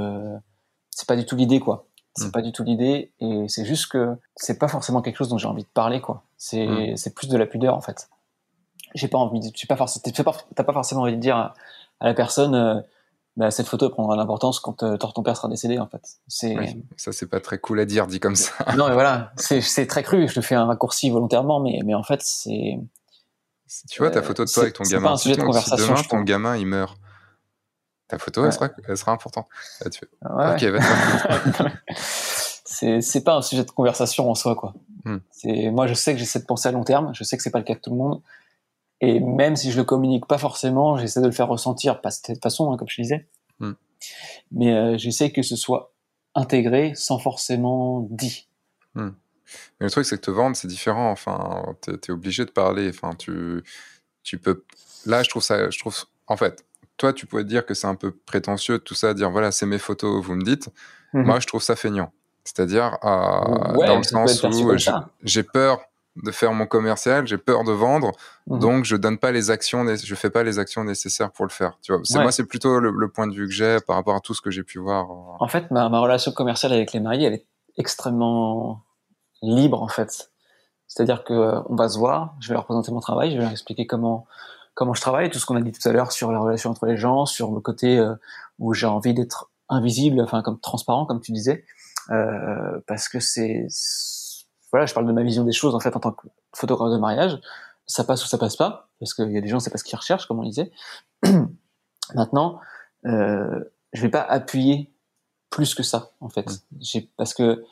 Speaker 2: c'est pas du tout l'idée quoi. C'est hmm. pas du tout l'idée, et c'est juste que c'est pas forcément quelque chose dont j'ai envie de parler quoi. C'est c'est plus de la pudeur en fait j'ai pas envie, tu pas forcément, t'as pas forcément envie de dire à, la personne, euh, bah, cette photo prendra l'importance quand euh, ton père sera décédé en fait. C'est
Speaker 1: oui, ça c'est pas très cool à dire dit comme ça.
Speaker 2: non mais voilà, c'est très cru. Je te fais un raccourci volontairement, mais mais en fait c'est.
Speaker 1: Tu vois ta photo de toi avec ton gamin.
Speaker 2: Pas un sujet de conversation.
Speaker 1: Si demain ton gamin il meurt, ta photo ouais. elle, sera, elle sera importante. Là, tu
Speaker 2: ouais.
Speaker 1: Ok, vas-y.
Speaker 2: c'est c'est pas un sujet de conversation en soi quoi. Hmm. C'est moi je sais que j'essaie de penser à long terme. Je sais que c'est pas le cas de tout le monde. Et même si je le communique pas forcément, j'essaie de le faire ressentir, pas de cette façon, hein, comme je disais. Mm. Mais euh, j'essaie que ce soit intégré sans forcément dit.
Speaker 1: Mm. Mais le truc, c'est que te vendre, c'est différent. Enfin, t'es es obligé de parler. Enfin, tu, tu peux. Là, je trouve ça. Je trouve. En fait, toi, tu pourrais dire que c'est un peu prétentieux tout ça, dire voilà, c'est mes photos, vous me dites. Mm -hmm. Moi, je trouve ça feignant. C'est-à-dire, euh,
Speaker 2: ouais,
Speaker 1: dans le sens où j'ai peur de faire mon commercial, j'ai peur de vendre, mmh. donc je donne pas les actions, je fais pas les actions nécessaires pour le faire. Tu vois, c'est ouais. moi c'est plutôt le, le, point de vue que j'ai par rapport à tout ce que j'ai pu voir.
Speaker 2: En fait, ma, ma, relation commerciale avec les mariés, elle est extrêmement libre en fait. C'est-à-dire que euh, on va se voir, je vais leur présenter mon travail, je vais leur expliquer comment comment je travaille, tout ce qu'on a dit tout à l'heure sur la relation entre les gens, sur le côté euh, où j'ai envie d'être invisible, enfin comme transparent, comme tu disais, parce que c'est voilà, je parle de ma vision des choses en fait en tant que photographe de mariage. Ça passe ou ça passe pas, parce qu'il y a des gens, c'est pas ce qu'ils recherchent, comme on disait. Maintenant, euh, je vais pas appuyer plus que ça, en fait. Mm. Parce que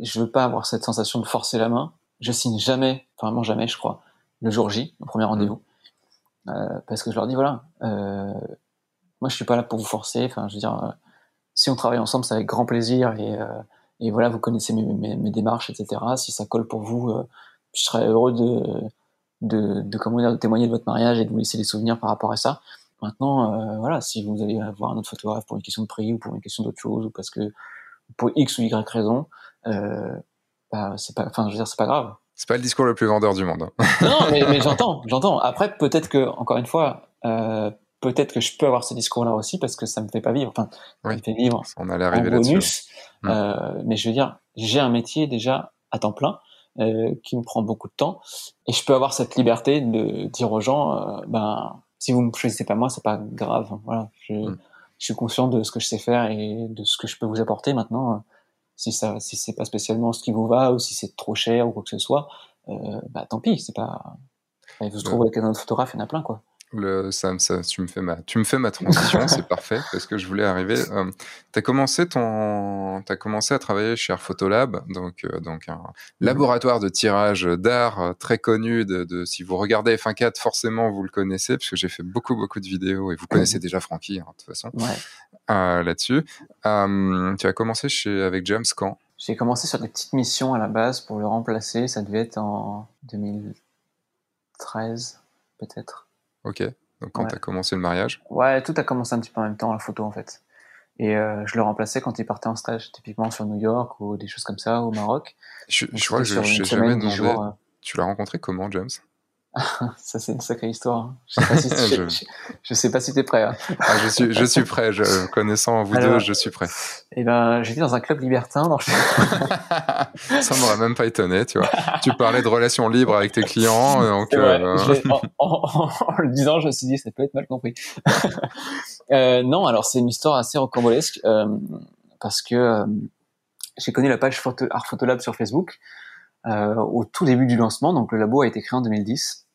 Speaker 2: je veux pas avoir cette sensation de forcer la main. Je signe jamais, vraiment jamais, je crois, le jour J, le premier mm. rendez-vous. Euh, parce que je leur dis, voilà, euh, moi je suis pas là pour vous forcer. Enfin, je veux dire, euh, si on travaille ensemble, c'est avec grand plaisir et et voilà, vous connaissez mes, mes, mes, démarches, etc. Si ça colle pour vous, euh, je serais heureux de, de, de, comment dire, de témoigner de votre mariage et de vous laisser des souvenirs par rapport à ça. Maintenant, euh, voilà, si vous allez voir un autre photographe pour une question de prix ou pour une question d'autre chose ou parce que pour X ou Y raison, euh, bah, c'est pas, enfin, je veux dire, c'est pas grave.
Speaker 1: C'est pas le discours le plus vendeur du monde.
Speaker 2: Hein. non, mais, mais j'entends, j'entends. Après, peut-être que, encore une fois, euh, peut-être que je peux avoir ce discours-là aussi parce que ça me fait pas vivre. Enfin, ça me fait vivre
Speaker 1: on allait arriver bonus.
Speaker 2: Mmh. Euh, mais je veux dire, j'ai un métier déjà à temps plein euh, qui me prend beaucoup de temps et je peux avoir cette liberté de dire aux gens, euh, ben, si vous me choisissez pas moi, c'est pas grave. Voilà, je, mmh. je, suis conscient de ce que je sais faire et de ce que je peux vous apporter maintenant. Si ça, si c'est pas spécialement ce qui vous va ou si c'est trop cher ou quoi que ce soit, euh, bah tant pis, c'est pas. Vous se trouvez avec un autre photographe, il y en a plein quoi.
Speaker 1: Le, ça, ça, tu, me fais ma, tu me fais ma transition, c'est parfait, parce que je voulais arriver. Euh, tu as commencé, ton, as commencé à travailler chez Air Photolab, donc, euh, donc un laboratoire de tirage d'art euh, très connu. De, de, si vous regardez F1.4, forcément vous le connaissez, parce que j'ai fait beaucoup, beaucoup de vidéos, et vous connaissez déjà Francky, hein, de toute façon, ouais. euh, là-dessus. Tu as commencé chez, avec James quand?
Speaker 2: J'ai commencé sur des petites missions à la base pour le remplacer, ça devait être en 2013, peut-être.
Speaker 1: Ok. Donc quand tu as commencé le mariage?
Speaker 2: Ouais, tout a commencé un petit peu en même temps, la photo en fait. Et euh, je le remplaçais quand il partait en stage, typiquement sur New York ou des choses comme ça, au Maroc.
Speaker 1: Je, je crois que je jamais demandé. Jours, euh... Tu l'as rencontré comment, James?
Speaker 2: ça c'est une sacrée histoire. Je sais pas si, je... je, sais pas si t'es prêt. Hein.
Speaker 1: Ah, je suis, je suis prêt. Je, connaissant vous deux, je suis prêt.
Speaker 2: Eh ben, j'étais dans un club libertin. Donc...
Speaker 1: ça m'aurait même pas étonné, tu vois. Tu parlais de relations libres avec tes clients, donc.
Speaker 2: Euh... en, en, en, le disant, je me suis dit, ça peut être mal compris. euh, non, alors c'est une histoire assez rocambolesque euh, parce que euh, j'ai connu la page photo, Art Photolab sur Facebook. Euh, au tout début du lancement. Donc le labo a été créé en 2010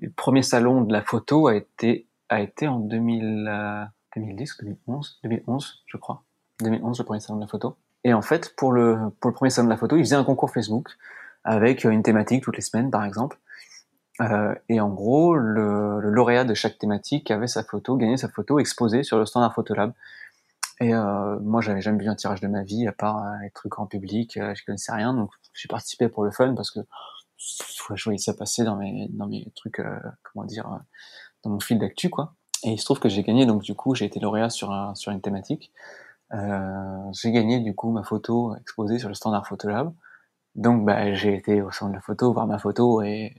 Speaker 2: le premier salon de la photo a été a été en 2000, 2010 2011 2011 je crois. 2011 le premier salon de la photo. Et en fait pour le pour le premier salon de la photo il faisait un concours Facebook avec une thématique toutes les semaines par exemple. Euh, et en gros le, le, lauréat de chaque thématique avait sa photo gagnait sa photo exposée sur le standard Photolab et euh, moi j'avais jamais vu un tirage de ma vie à part euh, les trucs en public euh, je connaissais rien donc j'ai participé pour le fun parce que je voyais ça passer dans mes dans mes trucs euh, comment dire euh, dans mon fil d'actu quoi. Et il se trouve que j'ai gagné donc du coup j'ai été lauréat sur un, sur une thématique. Euh, j'ai gagné du coup ma photo exposée sur le standard Photolab. Donc bah, j'ai été au centre de la photo voir ma photo et,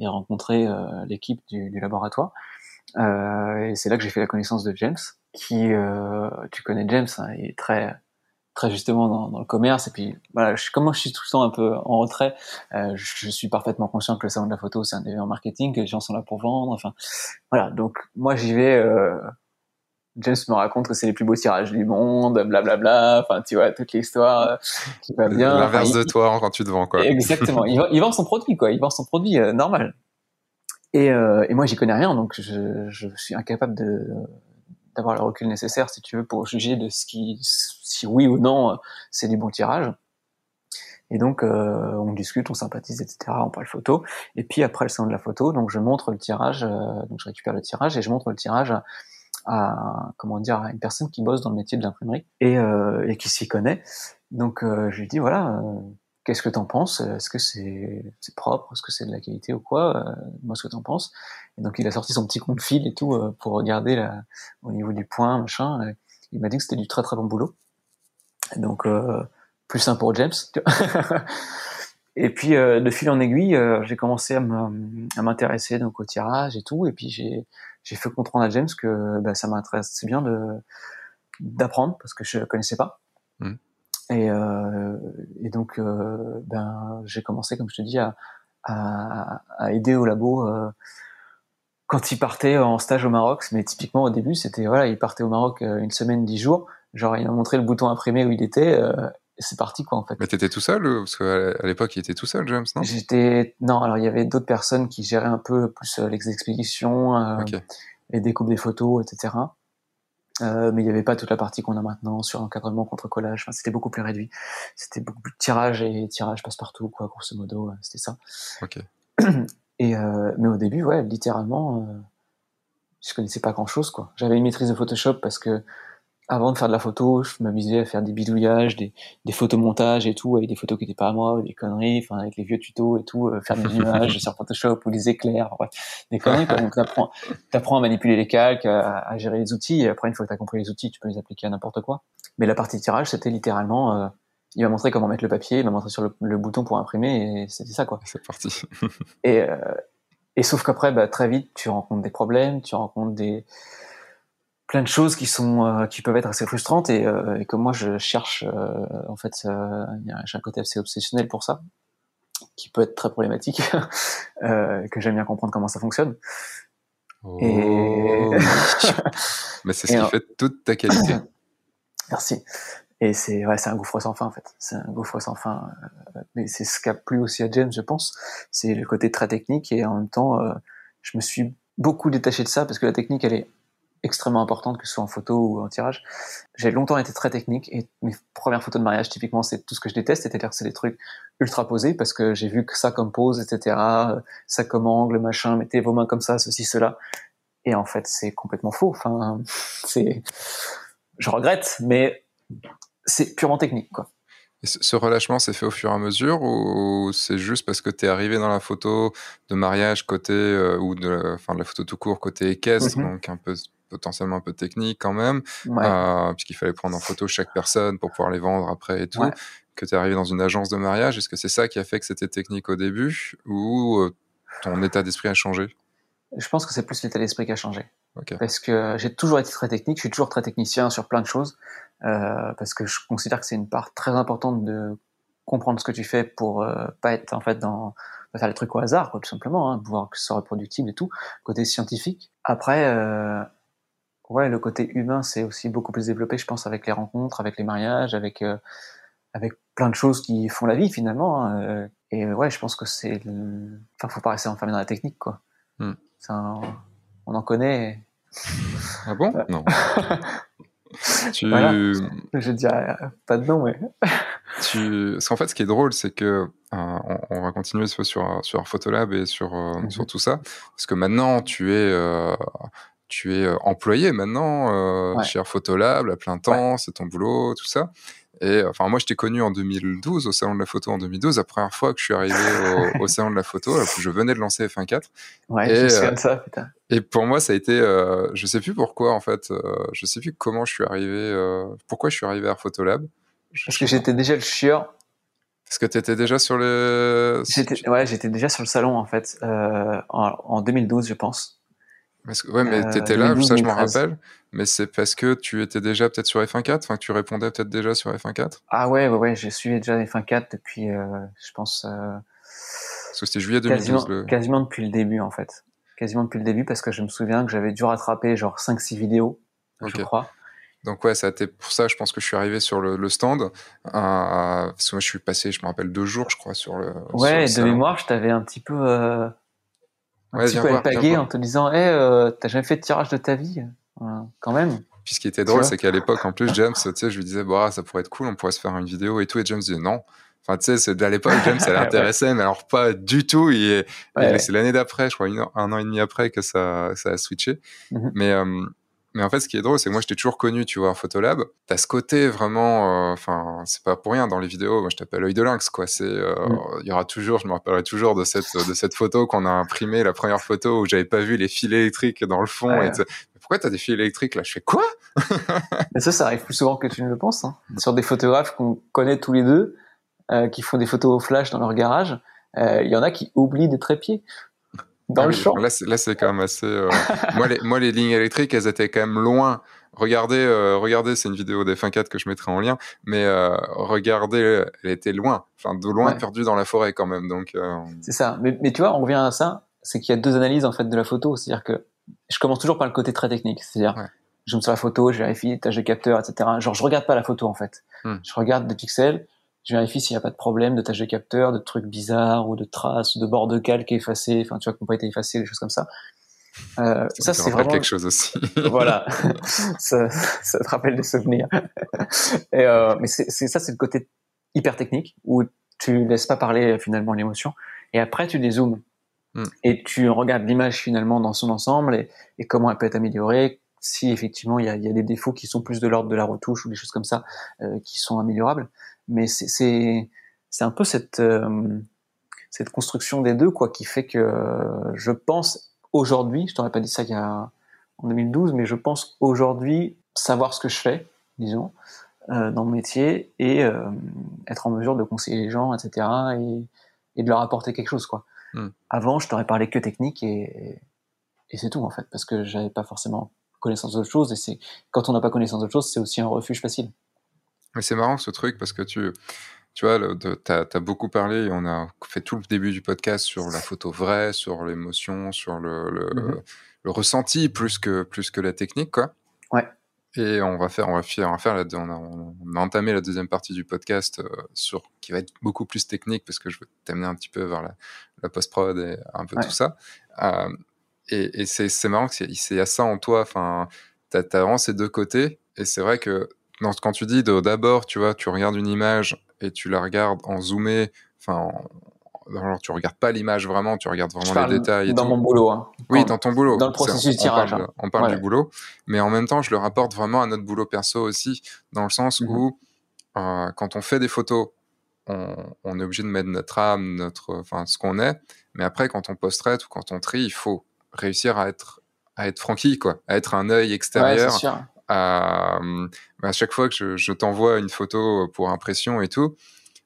Speaker 2: et rencontrer euh, l'équipe du, du, laboratoire. Euh, et c'est là que j'ai fait la connaissance de James qui tu connais James hein, il est très très justement dans, dans, le commerce. Et puis voilà, je, comme moi je suis tout le temps un peu en retrait, euh, je, suis parfaitement conscient que le salon de la photo c'est un événement marketing, que les gens sont là pour vendre. Enfin voilà, donc moi j'y vais. Euh, James me raconte que c'est les plus beaux tirages du monde, blablabla. Bla, bla, enfin tu vois toute l'histoire euh, qui va bien.
Speaker 1: L'inverse de toi quand tu te vends quoi.
Speaker 2: Exactement. il, il, vend son produit quoi. Il vend son produit euh, normal. Et, euh, et moi j'y connais rien donc je, je suis incapable de d'avoir le recul nécessaire, si tu veux, pour juger de ce qui, si oui ou non, euh, c'est du bon tirage. Et donc, euh, on discute, on sympathise, etc. On parle photo. Et puis après le salon de la photo, donc je montre le tirage, euh, donc je récupère le tirage et je montre le tirage à, comment dire, à une personne qui bosse dans le métier de l'imprimerie et, euh, et qui s'y connaît. Donc, euh, je lui dis voilà, qu'est-ce que t'en penses? Est-ce que c'est propre? Est-ce que c'est de la qualité ou quoi? Euh, Moi, ce que t'en penses Et donc, il a sorti son petit compte fil et tout euh, pour regarder la, au niveau du point, machin. il m'a dit que c'était du très très bon boulot. donc, euh, plus simple pour James. et puis, de fil en aiguille, j'ai commencé à m'intéresser donc au tirage et tout. Et puis, j'ai fait comprendre à James que bah, ça m'intéresse bien d'apprendre parce que je connaissais pas. Mmh. Et, euh, et donc, euh, ben, j'ai commencé, comme je te dis, à, à, à aider au labo euh, quand il partait en stage au Maroc. Mais typiquement, au début, c'était voilà, il partait au Maroc euh, une semaine, dix jours. Genre, il m'a montré le bouton imprimé où il était. Euh, et c'est parti quoi en fait.
Speaker 1: Mais t'étais tout seul parce qu'à l'époque il était tout seul James non?
Speaker 2: J'étais non, alors il y avait d'autres personnes qui géraient un peu plus les expéditions, euh,
Speaker 1: Ok.
Speaker 2: les découpes des photos, etc. Euh, mais il n'y avait pas toute la partie qu'on a maintenant sur encadrement, contre-collage. Enfin, c'était beaucoup plus réduit. C'était beaucoup plus de tirage et tirage passe-partout, quoi, grosso modo. C'était ça.
Speaker 1: Ok.
Speaker 2: Et euh, mais au début, ouais, littéralement, euh, je connaissais pas grand-chose, quoi. J'avais une maîtrise de Photoshop parce que avant de faire de la photo, je m'amusais à faire des bidouillages, des, des photomontages et tout, avec des photos qui n'étaient pas à moi, des conneries, enfin avec les vieux tutos et tout, euh, faire des images sur Photoshop ou des éclairs, bref, des conneries. Quoi. Donc t'apprends, t'apprends à manipuler les calques, à, à gérer les outils. Et après, une fois que t'as compris les outils, tu peux les appliquer à n'importe quoi. Mais la partie tirage, c'était littéralement, euh, il m'a montré comment mettre le papier, il m'a montré sur le, le bouton pour imprimer, et c'était ça, quoi.
Speaker 1: C'est parti.
Speaker 2: Et, euh, et sauf qu'après, bah, très vite, tu rencontres des problèmes, tu rencontres des plein de choses qui sont euh, qui peuvent être assez frustrantes et, euh, et que moi je cherche euh, en fait j'ai un côté assez obsessionnel pour ça qui peut être très problématique que j'aime bien comprendre comment ça fonctionne
Speaker 1: Oh. Mais c'est ce
Speaker 2: Et
Speaker 1: qui fait toute ta qualité.
Speaker 2: merci et c'est ouais c'est un gouffre sans fin en fait c'est un gouffre sans fin mais c'est ce qui a plu aussi à James je pense c'est le côté très technique et en même temps euh, je me suis beaucoup détaché de ça parce que la technique elle est extrêmement importante que ce soit en photo ou en tirage. J'ai longtemps été très technique et mes premières photos de mariage typiquement c'est tout ce que je déteste c'est-à-dire que c'est des trucs ultra posés parce que j'ai vu que ça comme pose etc euh, ça comme angle machin mettez vos mains comme ça ceci cela. Et en fait c'est complètement faux. Enfin c'est je regrette mais c'est purement technique quoi.
Speaker 1: Et ce relâchement s'est fait au fur et à mesure ou c'est juste parce que t'es arrivé dans la photo de mariage côté euh, ou de, enfin, de la photo tout court côté équestre,
Speaker 2: Mhm.
Speaker 1: donc un peu potentiellement un peu technique quand même,
Speaker 2: ouais.
Speaker 1: euh, puisqu'il fallait prendre en photo chaque personne pour pouvoir les vendre après et tout,
Speaker 2: Ouais.
Speaker 1: que tu es arrivé dans une agence de mariage. Est-ce que c'est ça qui a fait que c'était technique au début ou euh, ton état d'esprit a changé?
Speaker 2: Je pense que c'est plus l'état d'esprit qui a changé. Parce que j'ai toujours été très technique, je suis toujours très technicien sur plein de choses, euh, parce que je considère que c'est une part très importante de comprendre ce que tu fais pour euh, pas être en fait dans faire les trucs au hasard, quoi, tout simplement, hein, pouvoir que ce soit reproductible et tout, côté scientifique. Après, euh, ouais, le côté humain, c'est aussi beaucoup plus développé, je pense, avec les rencontres, avec les mariages, avec euh, avec plein de choses qui font la vie finalement. hein, euh, et ouais, je pense que c'est, le... enfin, faut pas rester enfermé dans la technique, quoi.
Speaker 1: Hmm.
Speaker 2: Un- On en connaît.
Speaker 1: Ah bon? Non. tu,
Speaker 2: Voilà. Je dirais euh, pas de nom, mais.
Speaker 1: tu... Parce qu'en fait, ce qui est drôle, c'est que euh, on, on va continuer sur, sur, Photolab et sur, euh,
Speaker 2: Mhm.
Speaker 1: sur tout ça, parce que maintenant, tu es, euh, tu es euh, employé maintenant euh,
Speaker 2: Ouais.
Speaker 1: chez Photolab à plein temps, c'est ton boulot, tout ça. Et euh, enfin, moi, je t'ai connu en 2012 au salon de la photo en 2012, la première fois que je suis arrivé au, au salon de la photo, alors que je venais de lancer F1.4.
Speaker 2: Ouais,
Speaker 1: Et,
Speaker 2: je me souviens de ça, putain.
Speaker 1: Et pour moi, ça a été, euh, je sais plus pourquoi en fait, euh, je sais plus comment je suis arrivé, euh, pourquoi je suis arrivé à Photolab. Je-
Speaker 2: Parce que j'étais déjà le chieur.
Speaker 1: Parce que tu étais déjà sur le.
Speaker 2: J'étais, ouais, j'étais déjà sur le salon, en fait, en, en 2012, je pense.
Speaker 1: Parce que- ouais, mais
Speaker 2: Euh,
Speaker 1: t'étais là,
Speaker 2: 2012,
Speaker 1: ça je m'en
Speaker 2: 2013.
Speaker 1: rappelle. Mais c'est parce que tu étais déjà peut-être sur F1.4, enfin que tu répondais peut-être déjà sur F1.4.
Speaker 2: Ah ouais, ouais, ouais, j'ai suivi déjà les fin 4 depuis, euh, je pense, euh,
Speaker 1: Parce que c'était juillet
Speaker 2: quasiment,
Speaker 1: 2012. Le...
Speaker 2: quasiment depuis le début, en fait. Quasiment depuis le début, parce que je me souviens que j'avais dû rattraper genre 5-6 vidéos, je crois.
Speaker 1: Donc ouais, ça a été pour ça, je pense que je suis arrivé sur le, le stand. Euh, parce que moi je suis passé, je me rappelle, deux jours, je crois, sur le. sur
Speaker 2: Ouais,
Speaker 1: le
Speaker 2: de mémoire, je t'avais un petit peu, euh, un
Speaker 1: Ouais,
Speaker 2: petit peu alpagué en te disant, eh, euh, t'as jamais fait de tirage de ta vie? Voilà, quand même.
Speaker 1: Puis ce qui était drôle, c'est qu'à l'époque, en plus, James, tu sais, je lui disais, bah, ça pourrait être cool, on pourrait se faire une vidéo et tout. Et James disait non. Enfin, tu sais, c'est à l'époque, James, ça
Speaker 2: Ouais.
Speaker 1: l'intéressait, mais alors pas du tout.
Speaker 2: Ouais.
Speaker 1: c'est l'année d'après, je crois, une- un an et demi après que ça, ça a switché.
Speaker 2: Mhm.
Speaker 1: Mais, euh, mais en fait, ce qui est drôle, c'est que moi, je t'ai toujours connu, tu vois, en Photolab. T'as ce côté vraiment, euh, enfin, c'est pas pour rien dans les vidéos. Moi, je t'appelle l'œil de lynx, quoi. C'est, euh,
Speaker 2: Mhm.
Speaker 1: il y aura toujours, je me rappellerai toujours de cette, de cette photo qu'on a imprimée, la première photo où j'avais pas vu les fils électriques dans le fond.
Speaker 2: Ouais.
Speaker 1: Et tu sais, Mais pourquoi t'as des fils électriques là? Je fais quoi?
Speaker 2: Mais ça, ça arrive plus souvent que tu ne le penses. Hein. Sur des photographes qu'on connaît tous les deux, euh, qui font des photos au flash dans leur garage, il y en a qui oublient des trépieds dans
Speaker 1: Ah
Speaker 2: le
Speaker 1: oui,
Speaker 2: champ.
Speaker 1: Là, c'est, quand même assez. euh, moi, les, moi, les lignes électriques, elles étaient quand même loin. Regardez, euh, regardez, c'est une vidéo des fin 4 que je mettrai en lien, mais euh, regardez, elle était loin, enfin de loin,
Speaker 2: Ouais.
Speaker 1: perdue dans la forêt quand même. Donc,
Speaker 2: C'est ça. Mais, mais tu vois, on revient à ça, c'est qu'il y a deux analyses en fait de la photo. C'est-à-dire que je commence toujours par le côté très technique. C'est-à-dire,
Speaker 1: Ouais.
Speaker 2: je zoome sur la photo, je vérifie tâche de capteur, etc. Genre, je regarde pas la photo en fait.
Speaker 1: Hmm.
Speaker 2: Je regarde des pixels, je vérifie s'il n'y a pas de problème de tâche de capteur, de trucs bizarres ou de traces, ou de bords de calque effacés, enfin tu vois qui n'ont pas été effacés, des choses comme ça. Euh, ça,
Speaker 1: te
Speaker 2: c'est vraiment
Speaker 1: quelque chose aussi.
Speaker 2: voilà, ça, ça te rappelle des souvenirs. Et euh, mais c'est ça, c'est le côté hyper technique où tu laisses pas parler euh, finalement l'émotion, et après tu dézoomes
Speaker 1: Hmm.
Speaker 2: et tu regardes l'image finalement dans son ensemble et, et comment elle peut être améliorée. Si effectivement il y a, y a des défauts qui sont plus de l'ordre de la retouche ou des choses comme ça euh, qui sont améliorables, mais c'est un peu cette euh, cette construction des deux quoi qui fait que euh, je pense aujourd'hui, je t'aurais pas dit ça il y a en 2012, mais je pense aujourd'hui savoir ce que je fais, disons, euh, dans mon métier et euh, être en mesure de conseiller les gens, etc. et, et de leur apporter quelque chose, quoi.
Speaker 1: Hmm.
Speaker 2: Avant, je t'aurais parlé que technique et, et c'est tout en fait, parce que j'avais pas forcément connaissance d'autre chose et c'est quand on n'a pas connaissance d'autre chose, c'est aussi un refuge facile.
Speaker 1: Mais c'est marrant ce truc parce que tu, tu vois, tu as, beaucoup parlé et on a fait tout le début du podcast sur la photo vraie, sur l'émotion, sur le, le,
Speaker 2: Mhm.
Speaker 1: le ressenti plus que, plus que la technique, quoi.
Speaker 2: Ouais.
Speaker 1: Et on va faire, on va faire, on va faire la, on, a, on a entamé la deuxième partie du podcast euh, sur qui va être beaucoup plus technique parce que je veux t'amener un petit peu vers la, la post-prod et un peu
Speaker 2: Ouais.
Speaker 1: tout ça. Euh, et et c'est marrant c'est c'est à ça en toi. Enfin, t'as as vraiment ces deux côtés. Et c'est vrai que dans, quand tu dis de- d'abord, tu vois, tu regardes une image et tu la regardes en zoomé, enfin, en- alors tu regardes pas l'image vraiment, tu regardes vraiment
Speaker 2: parle
Speaker 1: les détails
Speaker 2: dans mon boulot. Hein.
Speaker 1: Oui, dans ton boulot.
Speaker 2: dans le processus
Speaker 1: on
Speaker 2: tirage,
Speaker 1: parle,
Speaker 2: hein.
Speaker 1: on parle
Speaker 2: Ouais.
Speaker 1: du boulot, mais en même temps, je le rapporte vraiment à notre boulot perso aussi, dans le sens
Speaker 2: Mhm.
Speaker 1: où euh, quand on fait des photos, on, on est obligé de mettre notre âme, notre, enfin, ce qu'on est, mais après, quand on post-traite ou quand on trie, il faut réussir à être à être franqui, quoi, à être un œil
Speaker 2: Ouais,
Speaker 1: extérieur
Speaker 2: sûr.
Speaker 1: À, euh, à chaque fois que je, je t'envoie une photo pour impression et tout,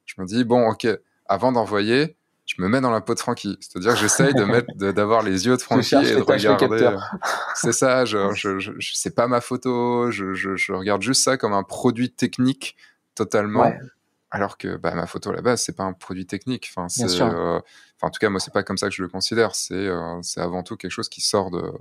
Speaker 1: je me dis, bon, ok, avant d'envoyer, je me mets dans la peau de Francky. C'est-à-dire que j'essaye de mettre, de- d'avoir les yeux de Francky et de regarder. euh, C'est ça, je, je, c'est pas ma photo, je, je, je regarde juste ça comme un produit technique totalement.
Speaker 2: Ouais.
Speaker 1: Alors que bah, ma photo à la base, c'est pas un produit technique. Enfin, c'est, euh, en tout cas, moi, c'est pas comme ça que je le considère. C'est, euh, c'est avant tout quelque chose qui sort de,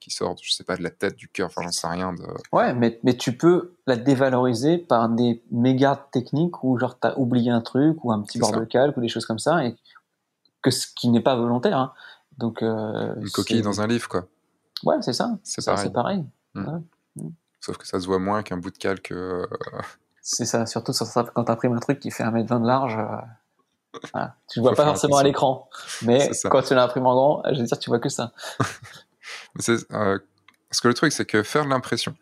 Speaker 1: qui sort, je sais pas, de la tête, du cœur. Enfin, j'en sais rien. De...
Speaker 2: Ouais, mais, mais tu peux la dévaloriser par des méga techniques où genre t'as oublié un truc ou un petit bord
Speaker 1: ça.
Speaker 2: de calque ou des choses comme ça et que ce qui n'est pas volontaire. Hein. Donc euh,
Speaker 1: Une coquille dans un livre, quoi.
Speaker 2: Ouais, c'est ça.
Speaker 1: C'est
Speaker 2: Ça,
Speaker 1: pareil.
Speaker 2: C'est pareil.
Speaker 1: Sauf que ça se voit moins qu'un bout de calque.
Speaker 2: C'est ça. Surtout sur ça, quand t'imprimes un truc qui fait 1m20 de large. euh, voilà. Tu le vois pas forcément à l'écran, mais
Speaker 1: ça.
Speaker 2: quand tu l'imprimes en grand, je veux dire, tu vois que ça.
Speaker 1: Euh, Parce que le truc, c'est que faire de l'impression,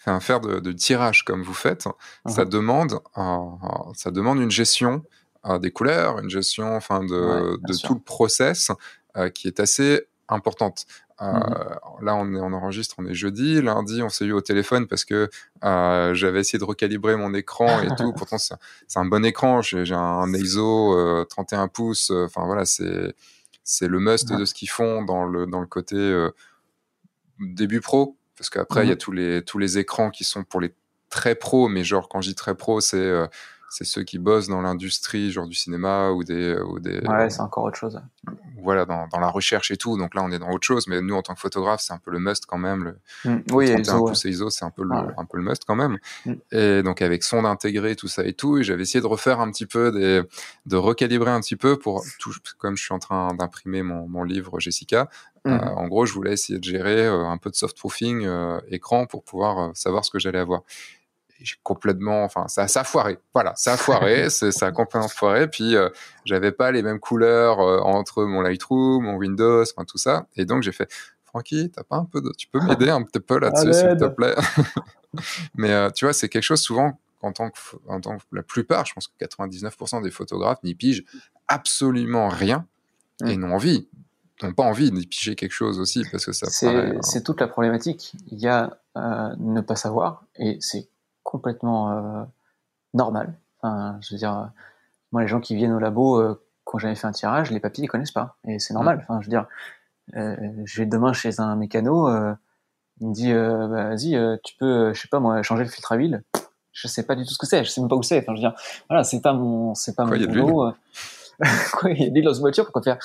Speaker 1: enfin, faire de, de tirage comme vous faites, ça
Speaker 2: Mhm.
Speaker 1: demande, euh, ça demande une gestion euh, des couleurs, une gestion, enfin, de,
Speaker 2: Ouais,
Speaker 1: tout le process qui est assez importante. Euh,
Speaker 2: Mhm.
Speaker 1: Là, on, est, on enregistre, on est jeudi. Lundi, on s'est eu au téléphone parce que euh, j'avais essayé de recalibrer mon écran et tout. Pourtant, c'est un bon écran. J'ai un ISO euh, 31 pouces. euh, Enfin, voilà, c'est le must
Speaker 2: Ouais.
Speaker 1: de ce qu'ils font dans le, dans le côté début pro. Parce qu'après, il y a
Speaker 2: Mhm.
Speaker 1: tous les, tous les écrans qui sont pour les très pros. Mais genre, quand je dis très pro, c'est c'est ceux qui bossent dans l'industrie, genre du cinéma ou des, ou des,
Speaker 2: Ouais, c'est encore autre chose.
Speaker 1: voilà, dans, dans la recherche et tout. Donc là, on est dans autre chose. Mais nous, en tant que photographe, c'est un peu le must quand même. Le,
Speaker 2: Mm. Oui,
Speaker 1: le
Speaker 2: et
Speaker 1: 31
Speaker 2: ISO, ouais.
Speaker 1: ISO, c'est un peu le,
Speaker 2: Ouais.
Speaker 1: un peu le must quand même.
Speaker 2: Mm.
Speaker 1: Et donc avec son intégré, tout ça et tout, et j'avais essayé de refaire un petit peu des, de recalibrer un petit peu pour tout, comme je suis en train d'imprimer mon, mon livre Jessica.
Speaker 2: Mm.
Speaker 1: euh, en gros, je voulais essayer de gérer euh, un peu de soft proofing euh, écran pour pouvoir euh, savoir ce que j'allais avoir. J'ai complètement, enfin, ça, ça a foiré. Voilà, ça a foiré, ça a complètement foiré. Puis euh, j'avais pas les mêmes couleurs euh, entre mon Lightroom, mon Windows, enfin tout ça. Et donc j'ai fait, Francky, t'as pas un peu de, tu peux m'aider un petit peu là-dessus, s'il te plaît? Mais euh, tu vois, c'est quelque chose souvent en tant que, en tant que la plupart, je pense que 99% des photographes n'y pigent absolument rien et
Speaker 2: Mm.
Speaker 1: n'ont envie, n'ont pas envie d'y piger quelque chose aussi parce que ça
Speaker 2: C'est c'est toute la problématique. Il y a euh, ne pas savoir, et c'est complètement euh, normal. Enfin, je veux dire, euh, moi, les gens qui viennent au labo, euh, quand j'avais fait un tirage, les papiers, ils connaissent pas. Et c'est normal.
Speaker 1: Mm.
Speaker 2: Enfin, je veux dire, euh, je vais demain chez un mécano, euh, il me dit, bah, vas-y, tu peux, je sais pas moi, changer le filtre à huile. Je sais pas du tout ce que c'est, je sais même pas où c'est. Enfin, je veux dire, voilà, c'est pas mon, c'est pas
Speaker 1: Quoi,
Speaker 2: mon
Speaker 1: il y a de
Speaker 2: boulot. Quoi, il y a de l'huile dans une voiture, pourquoi faire?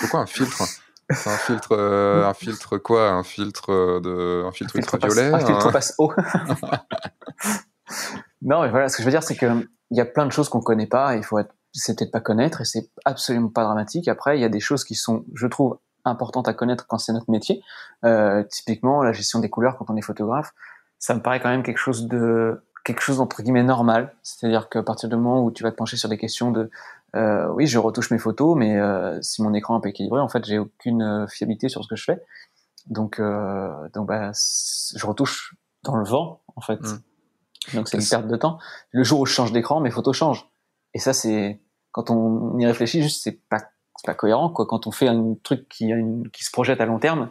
Speaker 1: Pourquoi un filtre? C'est un filtre, euh, un filtre quoi? Un filtre de, un filtre, ultraviolet
Speaker 2: Un filtre passe haut. non, mais voilà, ce que je veux dire, c'est que il y a plein de choses qu'on connaît pas. il faut être, c'est peut-être pas connaître, et c'est absolument pas dramatique. Après, il y a des choses qui sont, je trouve, importantes à connaître quand c'est notre métier. Euh, typiquement, la gestion des couleurs quand on est photographe, ça me paraît quand même quelque chose de quelque chose d'entre guillemets normal. C'est-à-dire qu'à partir du moment où tu vas te pencher sur des questions de euh, oui, je retouche mes photos, mais euh, si mon écran est pas équilibré, en fait, j'ai aucune euh, fiabilité sur ce que je fais. Donc, euh, donc bah, je retouche dans le vent, en fait. Mm. Donc c'est une perte de temps. Le jour où je change d'écran, mes photos changent. Et ça, c'est quand on y réfléchit, juste c'est pas pas cohérent quoi. Quand on fait un truc qui, qui se projette à long terme,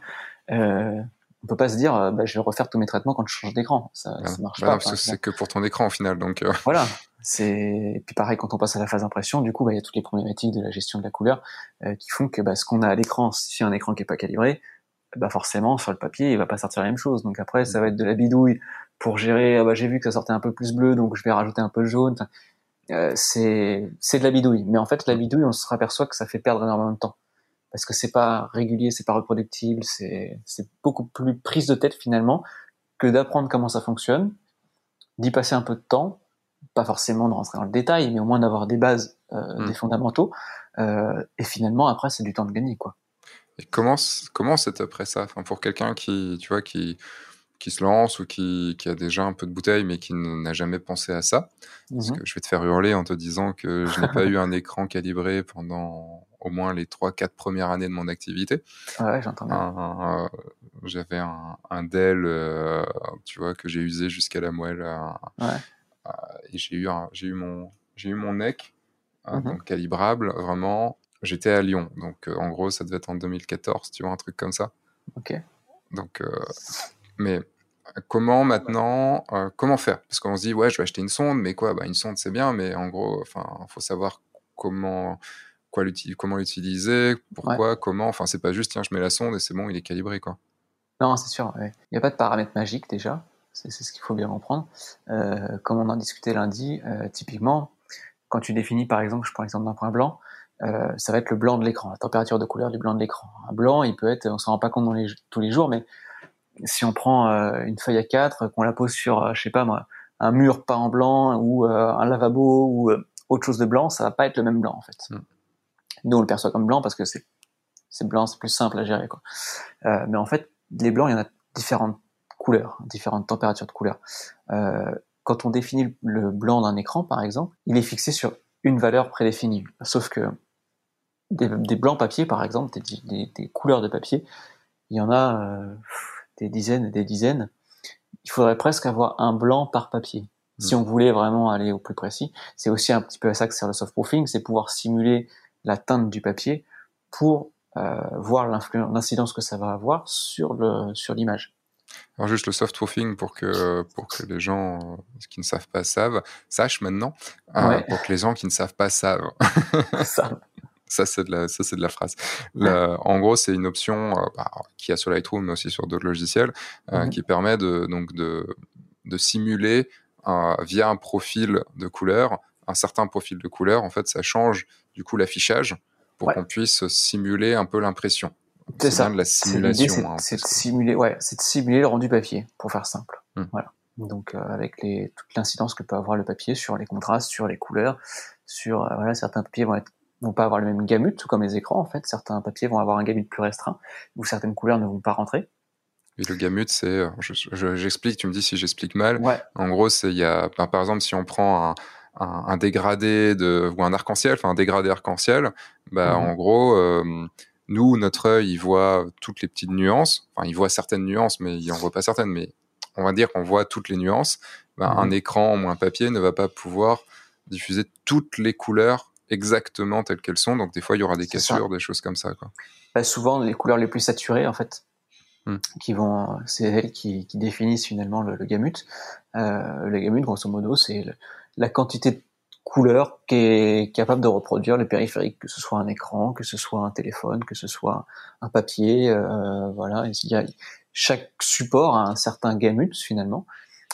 Speaker 2: euh, on peut pas se dire euh, bah, je vais refaire tous mes traitements quand je change d'écran. Ça, ça marche
Speaker 1: bah
Speaker 2: pas.
Speaker 1: parce que c'est que pour ton écran au final. Donc euh.
Speaker 2: voilà. C'est et puis pareil quand on passe à la phase d'impression, du coup bah, il y a toutes les problématiques de la gestion de la couleur euh, qui font que bah, ce qu'on a à l'écran, si un écran qui est pas calibré, bah forcément sur le papier il va pas sortir la même chose. Donc après ça va être de la bidouille pour gérer. Ah bah j'ai vu que ça sortait un peu plus bleu, donc je vais rajouter un peu de jaune. Euh, c'est c'est de la bidouille. Mais en fait la bidouille on se aperçoit que ça fait perdre énormément de temps parce que c'est pas régulier, c'est pas reproductible, c'est beaucoup plus prise de tête finalement que d'apprendre comment ça fonctionne, d'y passer un peu de temps, pas forcément de rentrer dans le détail, mais au moins d'avoir des bases, euh, mm. des fondamentaux, euh, et finalement après c'est du temps de gagner quoi.
Speaker 1: Et comment comment c'est après ça, enfin pour quelqu'un qui tu vois qui qui se lance ou qui, qui, a déjà un peu de bouteille mais qui n'a jamais pensé à ça. Parce mhm. que je vais te faire hurler en te disant que je n'ai pas eu un écran calibré pendant au moins les 3-4 premières années de mon activité.
Speaker 2: Ouais, j'entends
Speaker 1: euh, J'avais un, un, Dell, euh, tu vois, que j'ai usé jusqu'à la moelle. Euh, ouais. et j'ai eu, j'ai eu mon, j'ai eu mon NEC, mhm. donc calibrable, vraiment. J'étais à Lyon, donc en gros, ça devait être en 2014, tu vois, un truc comme ça.
Speaker 2: Ok.
Speaker 1: Donc, mais comment maintenant, euh, comment faire? Parce qu'on se dit, ouais, je vais acheter une sonde, mais quoi? Bah, Une sonde, c'est bien, mais en gros, il faut savoir comment, comment l'utiliser, pourquoi, comment. Enfin, c'est pas juste, tiens, je mets la sonde et c'est bon, il est calibré. quoi.
Speaker 2: Non, c'est sûr. Il n'y a pas de paramètres magiques déjà. C'est ce qu'il faut bien comprendre. Euh, comme on en discutait lundi, euh, typiquement, quand tu définis, par exemple, je prends l'exemple d'un point blanc, ça va être le blanc de l'écran, la température de couleur du blanc de l'écran. Un blanc, il peut être, on s'en rend pas compte dans les, tous les jours, mais si on prend euh, une feuille à 4 qu'on la pose sur, euh, je sais pas moi, un mur pas en blanc ou euh, un lavabo ou autre chose de blanc, ça va pas être le même blanc en fait. Mm. Nous on le perçoit comme blanc parce que c'est blanc, c'est plus simple à gérer quoi. mais en fait, les blancs, il y en a différentes couleurs, différentes températures de couleurs. quand on définit le blanc d'un écran, par exemple, il est fixé sur une valeur prédéfinie. Sauf que des, blancs papier, par exemple, des, des, couleurs de papier, il y en a des dizaines et des dizaines, il faudrait presque avoir un blanc par papier. Si hmm. on voulait vraiment aller au plus précis, c'est aussi un petit peu à ça que sert le soft proofing, c'est pouvoir simuler la teinte du papier pour euh, voir l'incidence que ça va avoir sur le sur l'image.
Speaker 1: Alors juste le soft proofing pour que pour que les gens euh, qui ne savent pas savent sachent maintenant euh, pour que les gens qui ne savent pas savent. Ça, c'est de la, ça, c'est de la phrase. en gros, c'est une option euh, bah, qui a sur Lightroom, mais aussi sur d'autres logiciels, euh, mhm. qui permet de, donc de, de simuler euh, via un profil de couleur, un certain profil de couleur. En fait, ça change du coup l'affichage pour qu'on puisse simuler un peu l'impression.
Speaker 2: C'est ça.
Speaker 1: de la simulation.
Speaker 2: C'est, hein, de simuler, ouais, c'est de simuler le rendu papier, pour faire simple. Hmm. Voilà. Donc, avec les, toute l'incidence que peut avoir le papier sur les contrastes, sur les couleurs, sur voilà, certains papiers vont être vont pas avoir le même gamut, tout comme les écrans en fait. Certains papiers vont avoir un gamut plus restreint, où certaines couleurs ne vont pas rentrer.
Speaker 1: Et le gamut, c'est, j'explique, tu me dis si j'explique mal.
Speaker 2: Ouais.
Speaker 1: En gros, c'est il y a, ben, par exemple, si on prend un, un, dégradé de ou un arc-en-ciel, enfin un dégradé arc-en-ciel, bah, en gros, euh, nous, notre œil, il voit toutes les petites nuances. Enfin, il voit certaines nuances, mais il en voit pas certaines. Mais on va dire qu'on voit toutes les nuances. Un mhm. écran ou un papier ne va pas pouvoir diffuser toutes les couleurs exactement telles qu'elles sont. Donc des fois, il y aura des cassures, des choses comme ça. Quoi.
Speaker 2: Bah, souvent, les couleurs les plus saturées, en fait, hmm. qui vont, c'est elles qui, qui, définissent finalement le, gamut. Euh, le gamut, grosso modo, c'est la quantité de couleurs qui est capable de reproduire le périphérique, que ce soit un écran, que ce soit un téléphone, que ce soit un papier. Euh, voilà, il y a, chaque support a un certain gamut finalement.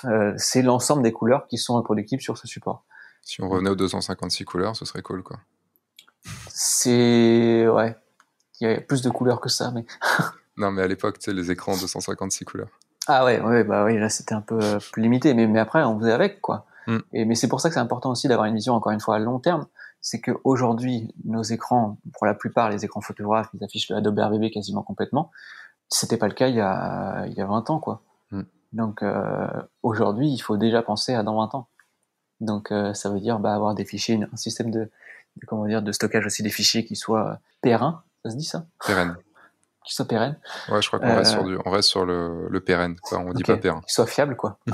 Speaker 2: Euh, c'est l'ensemble des couleurs qui sont reproductibles sur ce support.
Speaker 1: Si on revenait aux 256 couleurs, ce serait cool, quoi.
Speaker 2: C'est ouais, qu'il y avait plus de couleurs que ça, mais.
Speaker 1: non, mais à l'époque, tu sais, les écrans 256 couleurs.
Speaker 2: Ah ouais, ouais, bah oui, là c'était un peu euh, plus limité, mais, mais après on faisait avec quoi. Mm. Et, mais c'est pour ça que c'est important aussi d'avoir une vision encore une fois à long terme. C'est qu'aujourd'hui, nos écrans, pour la plupart, les écrans photographes, ils affichent le Adobe RGB quasiment complètement. C'était pas le cas il y a, il y a 20 ans, quoi. Mm. Donc euh, aujourd'hui, il faut déjà penser à dans 20 ans. Donc euh, ça veut dire bah, avoir des fichiers, un système de, de, comment dire, de stockage aussi des fichiers qui soit pérenne. Ça se dit ça?
Speaker 1: Pérenne
Speaker 2: qui soit pérenne.
Speaker 1: Ouais, je crois qu'on reste, sur, du, on reste sur le, le pérenne, quoi. on dit pas pérenne.
Speaker 2: Qui soit fiable, quoi.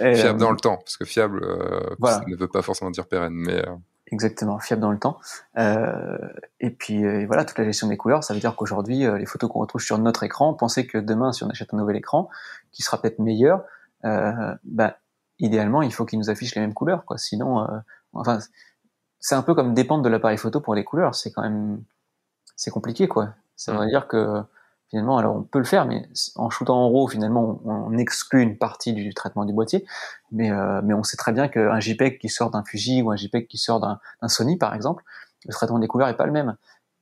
Speaker 1: fiable dans le temps, parce que fiable, euh, ça ne veut pas forcément dire pérenne, mais... Euh,
Speaker 2: Exactement, fiable dans le temps. Euh, et puis euh, voilà, toute la gestion des couleurs, ça veut dire qu'aujourd'hui, les photos qu'on retrouve sur notre écran, pensez que demain, si on achète un nouvel écran, qui sera peut-être meilleur, bah, idéalement, il faut qu'il nous affiche les mêmes couleurs, quoi. Sinon, enfin, c'est un peu comme dépendre de l'appareil photo pour les couleurs. C'est quand même c'est compliqué, quoi. Ça veut dire que finalement, alors on peut le faire, mais en shootant en RAW, finalement, on, exclut une partie du traitement du boîtier, mais, euh, mais on sait très bien qu'un JPEG qui sort d'un Fuji ou un JPEG qui sort d'un Sony, par exemple, le traitement des couleurs est pas le même.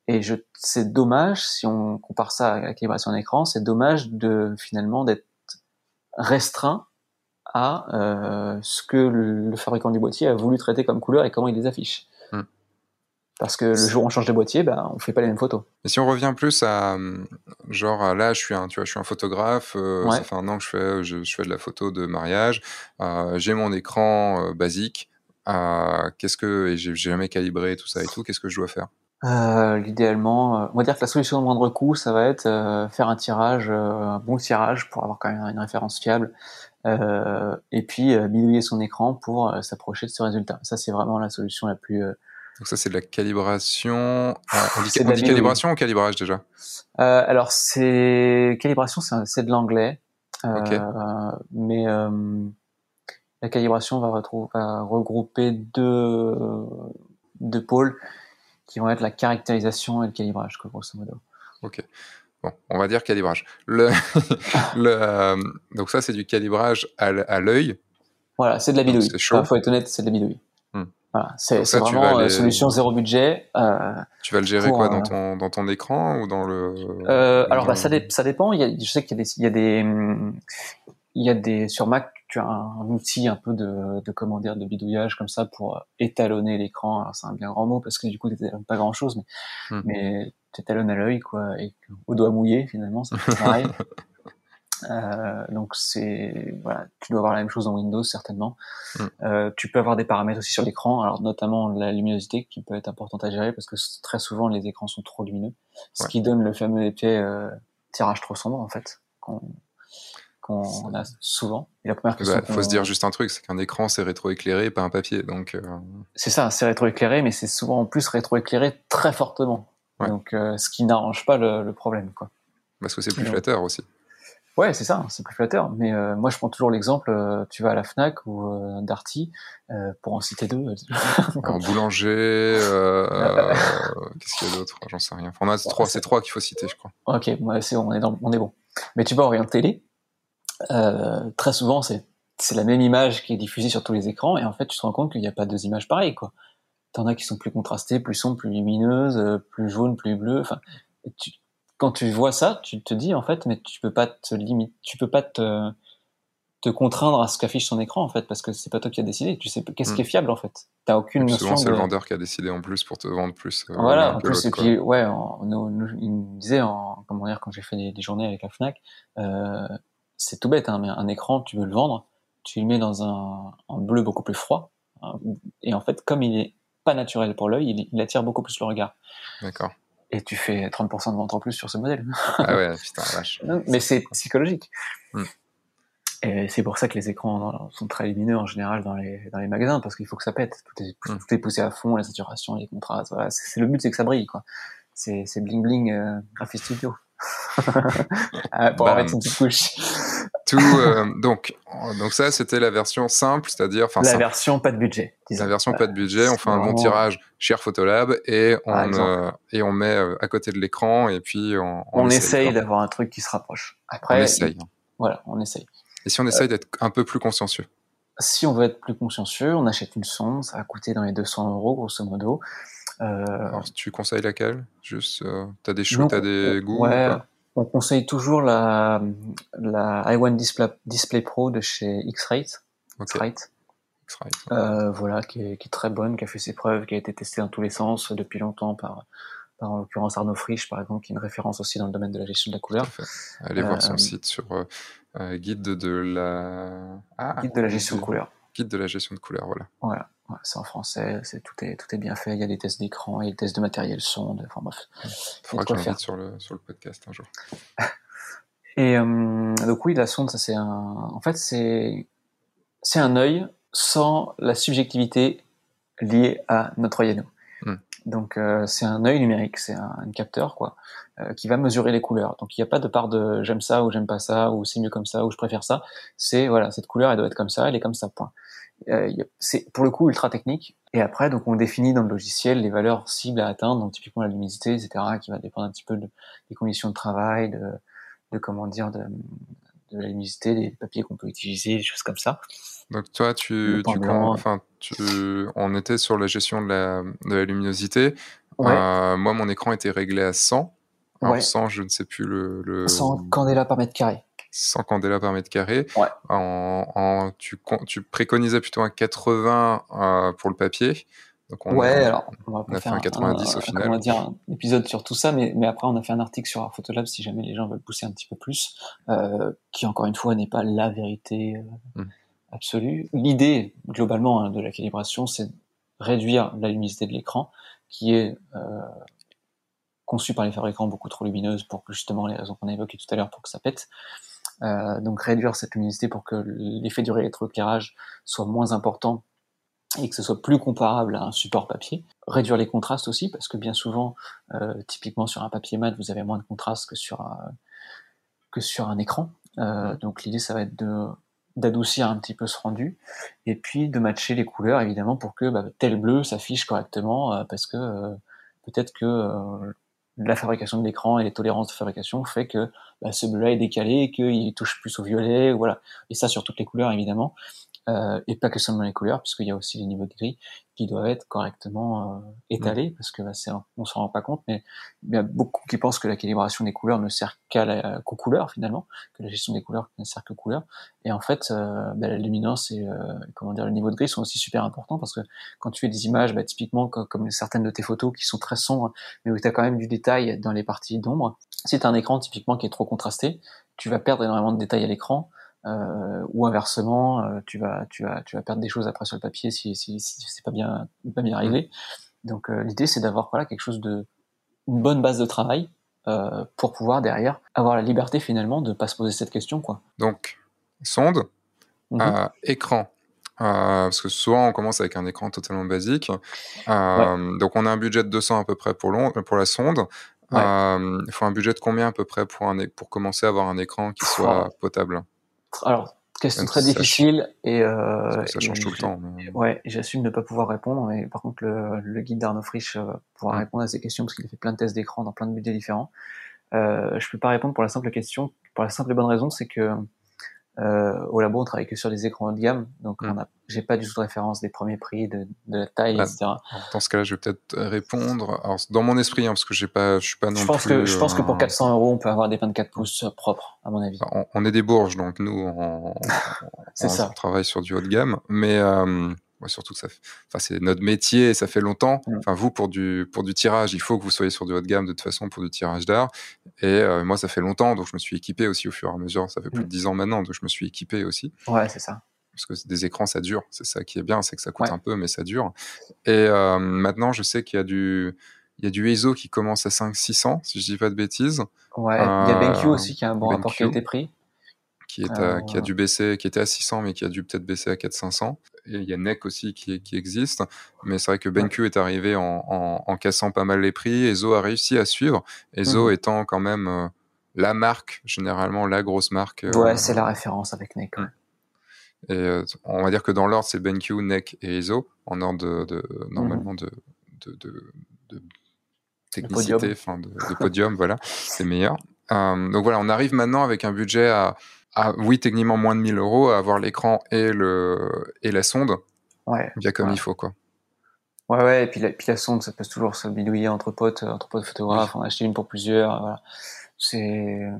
Speaker 2: Et je, c'est dommage, si on compare ça à la calibration d'écran, c'est dommage de finalement d'être restreint à euh, ce que le, fabricant du boîtier a voulu traiter comme couleur et comment il les affiche. Parce que le jour où on change de boîtier, bah, on fait pas les mêmes photos.
Speaker 1: Et si on revient plus à, genre, là, je suis un, tu vois, je suis un photographe, euh, ça fait un an que je fais, je, fais de la photo de mariage, euh, j'ai mon écran euh, basique, qu'est-ce que, et j'ai jamais calibré tout ça et tout, qu'est-ce que je dois faire?
Speaker 2: L'idéalement, on va dire que la solution de moindre coût, ça va être faire un tirage, un bon tirage pour avoir quand même une référence fiable, et puis bidouiller son écran pour s'approcher de ce résultat. Ça, c'est vraiment la solution la plus
Speaker 1: donc ça, c'est de la calibration. Ah, on dit, calibration ou calibrage déjà?
Speaker 2: Euh, Alors, c'est calibration, c'est de l'anglais. Euh, mais euh, la calibration va, va regrouper deux, deux pôles qui vont être la caractérisation et le calibrage, grosso modo.
Speaker 1: Ok. Bon, on va dire calibrage. Le, le, donc ça, c'est du calibrage à l'œil.
Speaker 2: Voilà, c'est de la bidouille. Il faut être honnête, c'est de la bidouille. Voilà, c'est vraiment une solution zéro budget. Euh,
Speaker 1: tu vas le gérer quoi dans euh, ton, dans ton écran ou dans le
Speaker 2: euh, Alors bah, ça, ça dépend. Il y a, je sais qu'il y a des, il y a des, il y a des sur Mac, tu as un, outil un peu de, de comment dire, de bidouillage comme ça pour étalonner l'écran. Alors c'est un bien grand mot parce que du coup tu pas grand chose, mais hmm. mais tu étalonnes à l'œil quoi et au doigt mouillé finalement, ça pareil. Euh, donc c'est voilà, tu dois avoir la même chose dans Windows certainement. Mm. Euh, tu peux avoir des paramètres aussi sur l'écran, alors notamment la luminosité qui peut être importante à gérer parce que très souvent les écrans sont trop lumineux, ce qui donne le fameux effet euh, tirage trop sombre en fait qu'on qu'on a souvent.
Speaker 1: Et la première question, bah, faut se dire juste un truc, c'est qu'un écran c'est rétroéclairé, pas un papier, donc.
Speaker 2: C'est ça, c'est rétroéclairé, mais c'est souvent en plus rétroéclairé très fortement. Donc ce qui n'arrange pas le, le, problème quoi.
Speaker 1: Parce que c'est plus flatteur aussi.
Speaker 2: Ouais, c'est ça, c'est plus flatteur. Mais euh, moi, je prends toujours l'exemple, euh, tu vas à la Fnac ou euh, Darty, euh, pour en citer deux.
Speaker 1: en boulanger, qu'est-ce qu'il y a d'autre? J'en sais rien. Enfin, on a trois, c'est trois qu'il faut citer, je crois.
Speaker 2: Ok, ouais, c'est on est dans, on est bon. Mais tu vas en télé, très souvent, c'est c'est la même image qui est diffusée sur tous les écrans, et en fait, tu te rends compte qu'il n'y a pas deux images pareilles, quoi. T'en as qui sont plus contrastées, plus sombres, plus lumineuses, plus jaunes, plus bleues. Enfin, tu, quand tu vois ça, tu te dis en fait, mais tu peux pas te limiter, tu peux pas te te contraindre à ce qu'affiche son écran en fait, parce que c'est pas toi qui as décidé. Tu sais qu'est-ce qui est hmm. fiable en fait. T'as aucune notion.
Speaker 1: Souvent, c'est le vendeur qui a décidé en plus pour te vendre plus.
Speaker 2: Euh, voilà. En plus, et puis ouais, nous, il me disait, en, comment dire, quand j'ai fait des, journées avec la Fnac, euh, c'est tout bête, hein, mais un écran, tu veux le vendre, tu le mets dans un, un bleu beaucoup plus froid, hein, et en fait, comme il est pas naturel pour l'œil, il, il attire beaucoup plus le regard.
Speaker 1: D'accord
Speaker 2: et tu fais 30% de vente en plus sur ce modèle.
Speaker 1: ah ouais, putain, vache.
Speaker 2: Mais c'est psychologique. Hmm. Et c'est pour ça que les écrans sont très lumineux en général dans les, dans les magasins, parce qu'il faut que ça pète. Tout est, hmm. tout est poussé à fond, la saturation, les contrastes. Voilà. C'est, le but, c'est que ça brille, quoi. C'est, c'est bling bling euh, Studio. Ah, pour mettre une petite couche.
Speaker 1: Tout, euh, donc, donc ça, c'était la version simple, c'est-à-dire, enfin,
Speaker 2: la version pas de budget.
Speaker 1: La version pas de budget. On fait un bon tirage chez Photolab et on euh, et on met euh, à côté de l'écran et puis on.
Speaker 2: On, essaye, d'avoir un truc qui se rapproche. Après,
Speaker 1: on essaye.
Speaker 2: Voilà, on essaye.
Speaker 1: Et si on essaye d'être un peu plus consciencieux?
Speaker 2: Si on veut être plus consciencieux, on achète une sonde, ça va coûter dans les 200 euros grosso modo.
Speaker 1: Alors, tu conseilles laquelle? Juste, tu as des choix, tu as des goûts
Speaker 2: ouais, On conseille toujours la, la i1 Display, Display Pro de chez X-Rate. X-Rate. Euh, voilà, qui est, qui est, très bonne, qui a fait ses preuves, qui a été testée dans tous les sens depuis longtemps par, par en l'occurrence Arnaud Frisch, par exemple, qui est une référence aussi dans le domaine de la gestion de la couleur.
Speaker 1: Allez voir son euh, site sur euh, guide de la
Speaker 2: ah, guide de la gestion de couleur.
Speaker 1: Guide de la gestion de couleur, voilà.
Speaker 2: Voilà, c'est en français, c'est tout est tout est bien fait. Il y a des tests d'écran, et des tests de matériel son, enfin bref.
Speaker 1: Il faudra que je sur le sur le podcast un jour.
Speaker 2: et donc oui, la sonde, ça c'est un, en fait c'est c'est un œil sans la subjectivité liée à notre œil hmm. Donc euh, c'est un œil numérique, c'est un, capteur quoi, euh, qui va mesurer les couleurs. Donc il n'y a pas de part de j'aime ça ou j'aime pas ça ou c'est mieux comme ça ou je préfère ça. C'est voilà cette couleur elle doit être comme ça, elle est comme ça point. Euh, c'est pour le coup ultra technique. Et après donc on définit dans le logiciel les valeurs cibles à atteindre, donc typiquement la luminosité etc. qui va dépendre un petit peu des conditions de travail, de, de comment dire de, de la luminosité, des papiers qu'on peut utiliser, des choses comme ça.
Speaker 1: Donc toi, tu, enfin, tu, on était sur la gestion de la, de la luminosité. Euh, moi, mon écran était réglé à 100. Alors 100, je ne sais plus le, le...
Speaker 2: 100 candela par mètre carré.
Speaker 1: 100 candela par mètre carré. En, en, tu, tu préconisais plutôt un 80 euh, pour le papier.
Speaker 2: Donc on ouais, a, alors on, a fait un 90 au final. On va dire un épisode sur tout ça, mais, mais après on a fait un article sur Photolab si jamais les gens veulent pousser un petit peu plus, euh, qui encore une fois n'est pas la vérité. Euh, hmm absolue. L'idée, globalement, hein, de la calibration, c'est réduire la luminosité de l'écran, qui est euh, conçue par les fabricants beaucoup trop lumineuse pour que, justement, les raisons qu'on a évoquées tout à l'heure, pour que ça pète. Euh, donc réduire cette luminosité pour que l'effet du rétroéclairage soit moins important et que ce soit plus comparable à un support papier. Réduire les contrastes aussi, parce que bien souvent, euh, typiquement sur un papier mat, vous avez moins de contraste que sur un, que sur un écran. donc l'idée, ça va être de d'adoucir un petit peu ce rendu et puis de matcher les couleurs évidemment pour que bah, tel bleu s'affiche correctement euh, parce que euh, peut-être que euh, la fabrication de l'écran et les tolérances de fabrication fait que bah, ce bleu-là est décalé, qu'il touche plus au violet, voilà. Et ça sur toutes les couleurs évidemment. Euh, et pas que seulement les couleurs, puisqu'il y a aussi les niveaux de gris qui doivent être correctement euh, étalés, parce que bah, c'est on s'en rend pas compte, mais il y a beaucoup qui pensent que la calibration des couleurs ne sert qu'à qu'aux couleurs finalement, que la gestion des couleurs ne sert qu'aux couleurs, et en fait, euh, bah, la luminance et comment dire le niveau de gris sont aussi super importants parce que quand tu fais des images, bah, typiquement comme, certaines de tes photos qui sont très sombres, mais où tu as quand même du détail dans les parties d'ombre, si tu as un écran typiquement qui est trop contrasté, tu vas perdre énormément de détails à l'écran. euh, ou inversement, euh, tu vas tu vas tu vas perdre des choses après sur le papier si si, si c'est pas bien pas bien arrivé. Donc euh, l'idée c'est d'avoir voilà quelque chose de une bonne base de travail pour pouvoir derrière avoir la liberté finalement de pas se poser cette question quoi.
Speaker 1: Donc sonde, mhm. écran, parce que souvent on commence avec un écran totalement basique. Donc on a un budget de 200 à peu près pour, pour la sonde. Il faut un budget de combien à peu près pour, un, pour commencer à avoir un écran qui soit potable?
Speaker 2: Alors, question très difficile et euh,
Speaker 1: ça change tout le temps.
Speaker 2: Ouais, j'assume ne pas pouvoir répondre, mais par contre le, guide d'Arnaud Frisch euh, pourra répondre à ces questions parce qu'il a fait plein de tests d'écran dans plein de budgets différents. Euh, je peux pas répondre pour la simple question, pour la simple et bonne raison, c'est que euh, au labo, on travaille que sur des écrans haut de gamme, donc mm. on a, j'ai pas du tout de référence des premiers prix, de, de la taille, bah, etc.
Speaker 1: Dans ce cas-là, je vais peut-être répondre. Alors, dans mon esprit, hein, parce que j'ai pas, je suis pas non
Speaker 2: je pense
Speaker 1: plus.
Speaker 2: Que, je pense que pour 400 euros, on peut avoir des 24 pouces propres, à mon avis.
Speaker 1: On, est des bourges, donc nous, on, on, on travaille sur du haut de gamme, mais euh, surtout que ça, enfin, c'est notre métier, ça fait longtemps. Enfin, vous pour du pour du tirage, il faut que vous soyez sur du haut de gamme de toute façon pour du tirage d'art. Et euh, moi, ça fait longtemps, donc je me suis équipé aussi au fur et à mesure. Ça fait plus mm. de 10 ans maintenant, donc je me suis équipé aussi.
Speaker 2: Ouais, c'est ça.
Speaker 1: Parce que des écrans, ça dure. C'est ça qui est bien, c'est que ça coûte un peu, mais ça dure. Et euh, maintenant, je sais qu'il y a du il y a du ESO qui commence à 5-600, si je dis pas de bêtises.
Speaker 2: Ouais, il y a BenQ aussi qui a un bon rapport qualité-prix
Speaker 1: qui, est à, qui a dû baisser, qui était à 600, mais qui a dû peut-être baisser à 400-500. Et il y a NEC aussi qui, qui existe. Mais c'est vrai que BenQ est arrivé en, en, en, cassant pas mal les prix. Ezo a réussi à suivre. Ezo mmh. étant quand même euh, la marque, généralement la grosse marque.
Speaker 2: Euh, ouais, c'est la référence avec NEC.
Speaker 1: Mmh. Et euh, on va dire que dans l'ordre, c'est BenQ, NEC et Ezo, en ordre de, de normalement mmh. de, de, de, de technicité, enfin de, de, podium, voilà, c'est meilleur. Euh, donc voilà, on arrive maintenant avec un budget à, oui, techniquement moins de 1000 euros à avoir l'écran et, le, et la sonde
Speaker 2: ouais,
Speaker 1: bien comme il faut. Quoi.
Speaker 2: Ouais, ouais, et puis la, puis la sonde, ça peut toujours se bidouiller entre potes, entre potes photographes, on a acheté une pour plusieurs, voilà. C'est.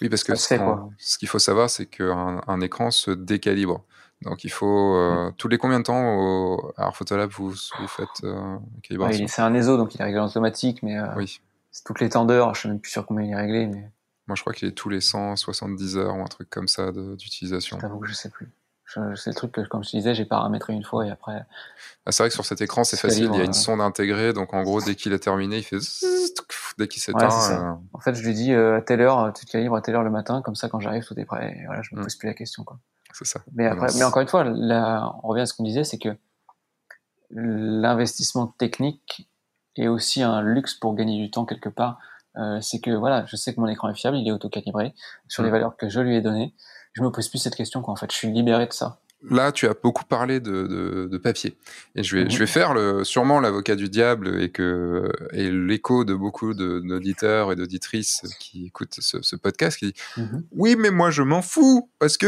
Speaker 1: Oui, parce que ce qu'il faut savoir, c'est qu'un un écran se décalibre. Donc il faut euh, tous les combien de temps au alors Photolab vous, vous faites euh,
Speaker 2: calibration? C'est un ESO donc il est réglé en automatique mais euh, oui. c'est toutes les temps d'heures, je sais même plus sûr combien il est réglé mais
Speaker 1: moi je crois qu'il est tous les 170 heures ou un truc comme ça d'utilisation.
Speaker 2: J'avoue que je sais plus. C'est le truc que, comme je te disais, j'ai paramétré une fois et après.
Speaker 1: Ah, c'est vrai que sur cet écran, c'est facile. il y a une sonde intégrée, donc en gros, dès qu'il est terminé, il fait dès qu'il s'éteint.
Speaker 2: Euh, en fait, je lui dis à telle heure, tu te calibres à telle heure le matin, comme ça, quand j'arrive, tout est prêt. Et voilà, je me mm. pose plus la question.
Speaker 1: C'est ça.
Speaker 2: Mais après, mais encore une fois, là, on revient à ce qu'on disait, c'est que l'investissement technique est aussi un luxe pour gagner du temps quelque part. Euh, c'est que voilà, je sais que mon écran est fiable, il est auto-calibré sur les mm. valeurs que je lui ai données. Je me pose plus cette question, quoi. En fait, je suis libéré de ça
Speaker 1: là, tu as beaucoup parlé de, de, papier. Et je vais, mhm. je vais faire le, sûrement l'avocat du diable et, que, et l'écho de beaucoup d'auditeurs et d'auditrices qui écoutent ce, podcast qui dit mhm. Oui, mais moi, je m'en fous parce que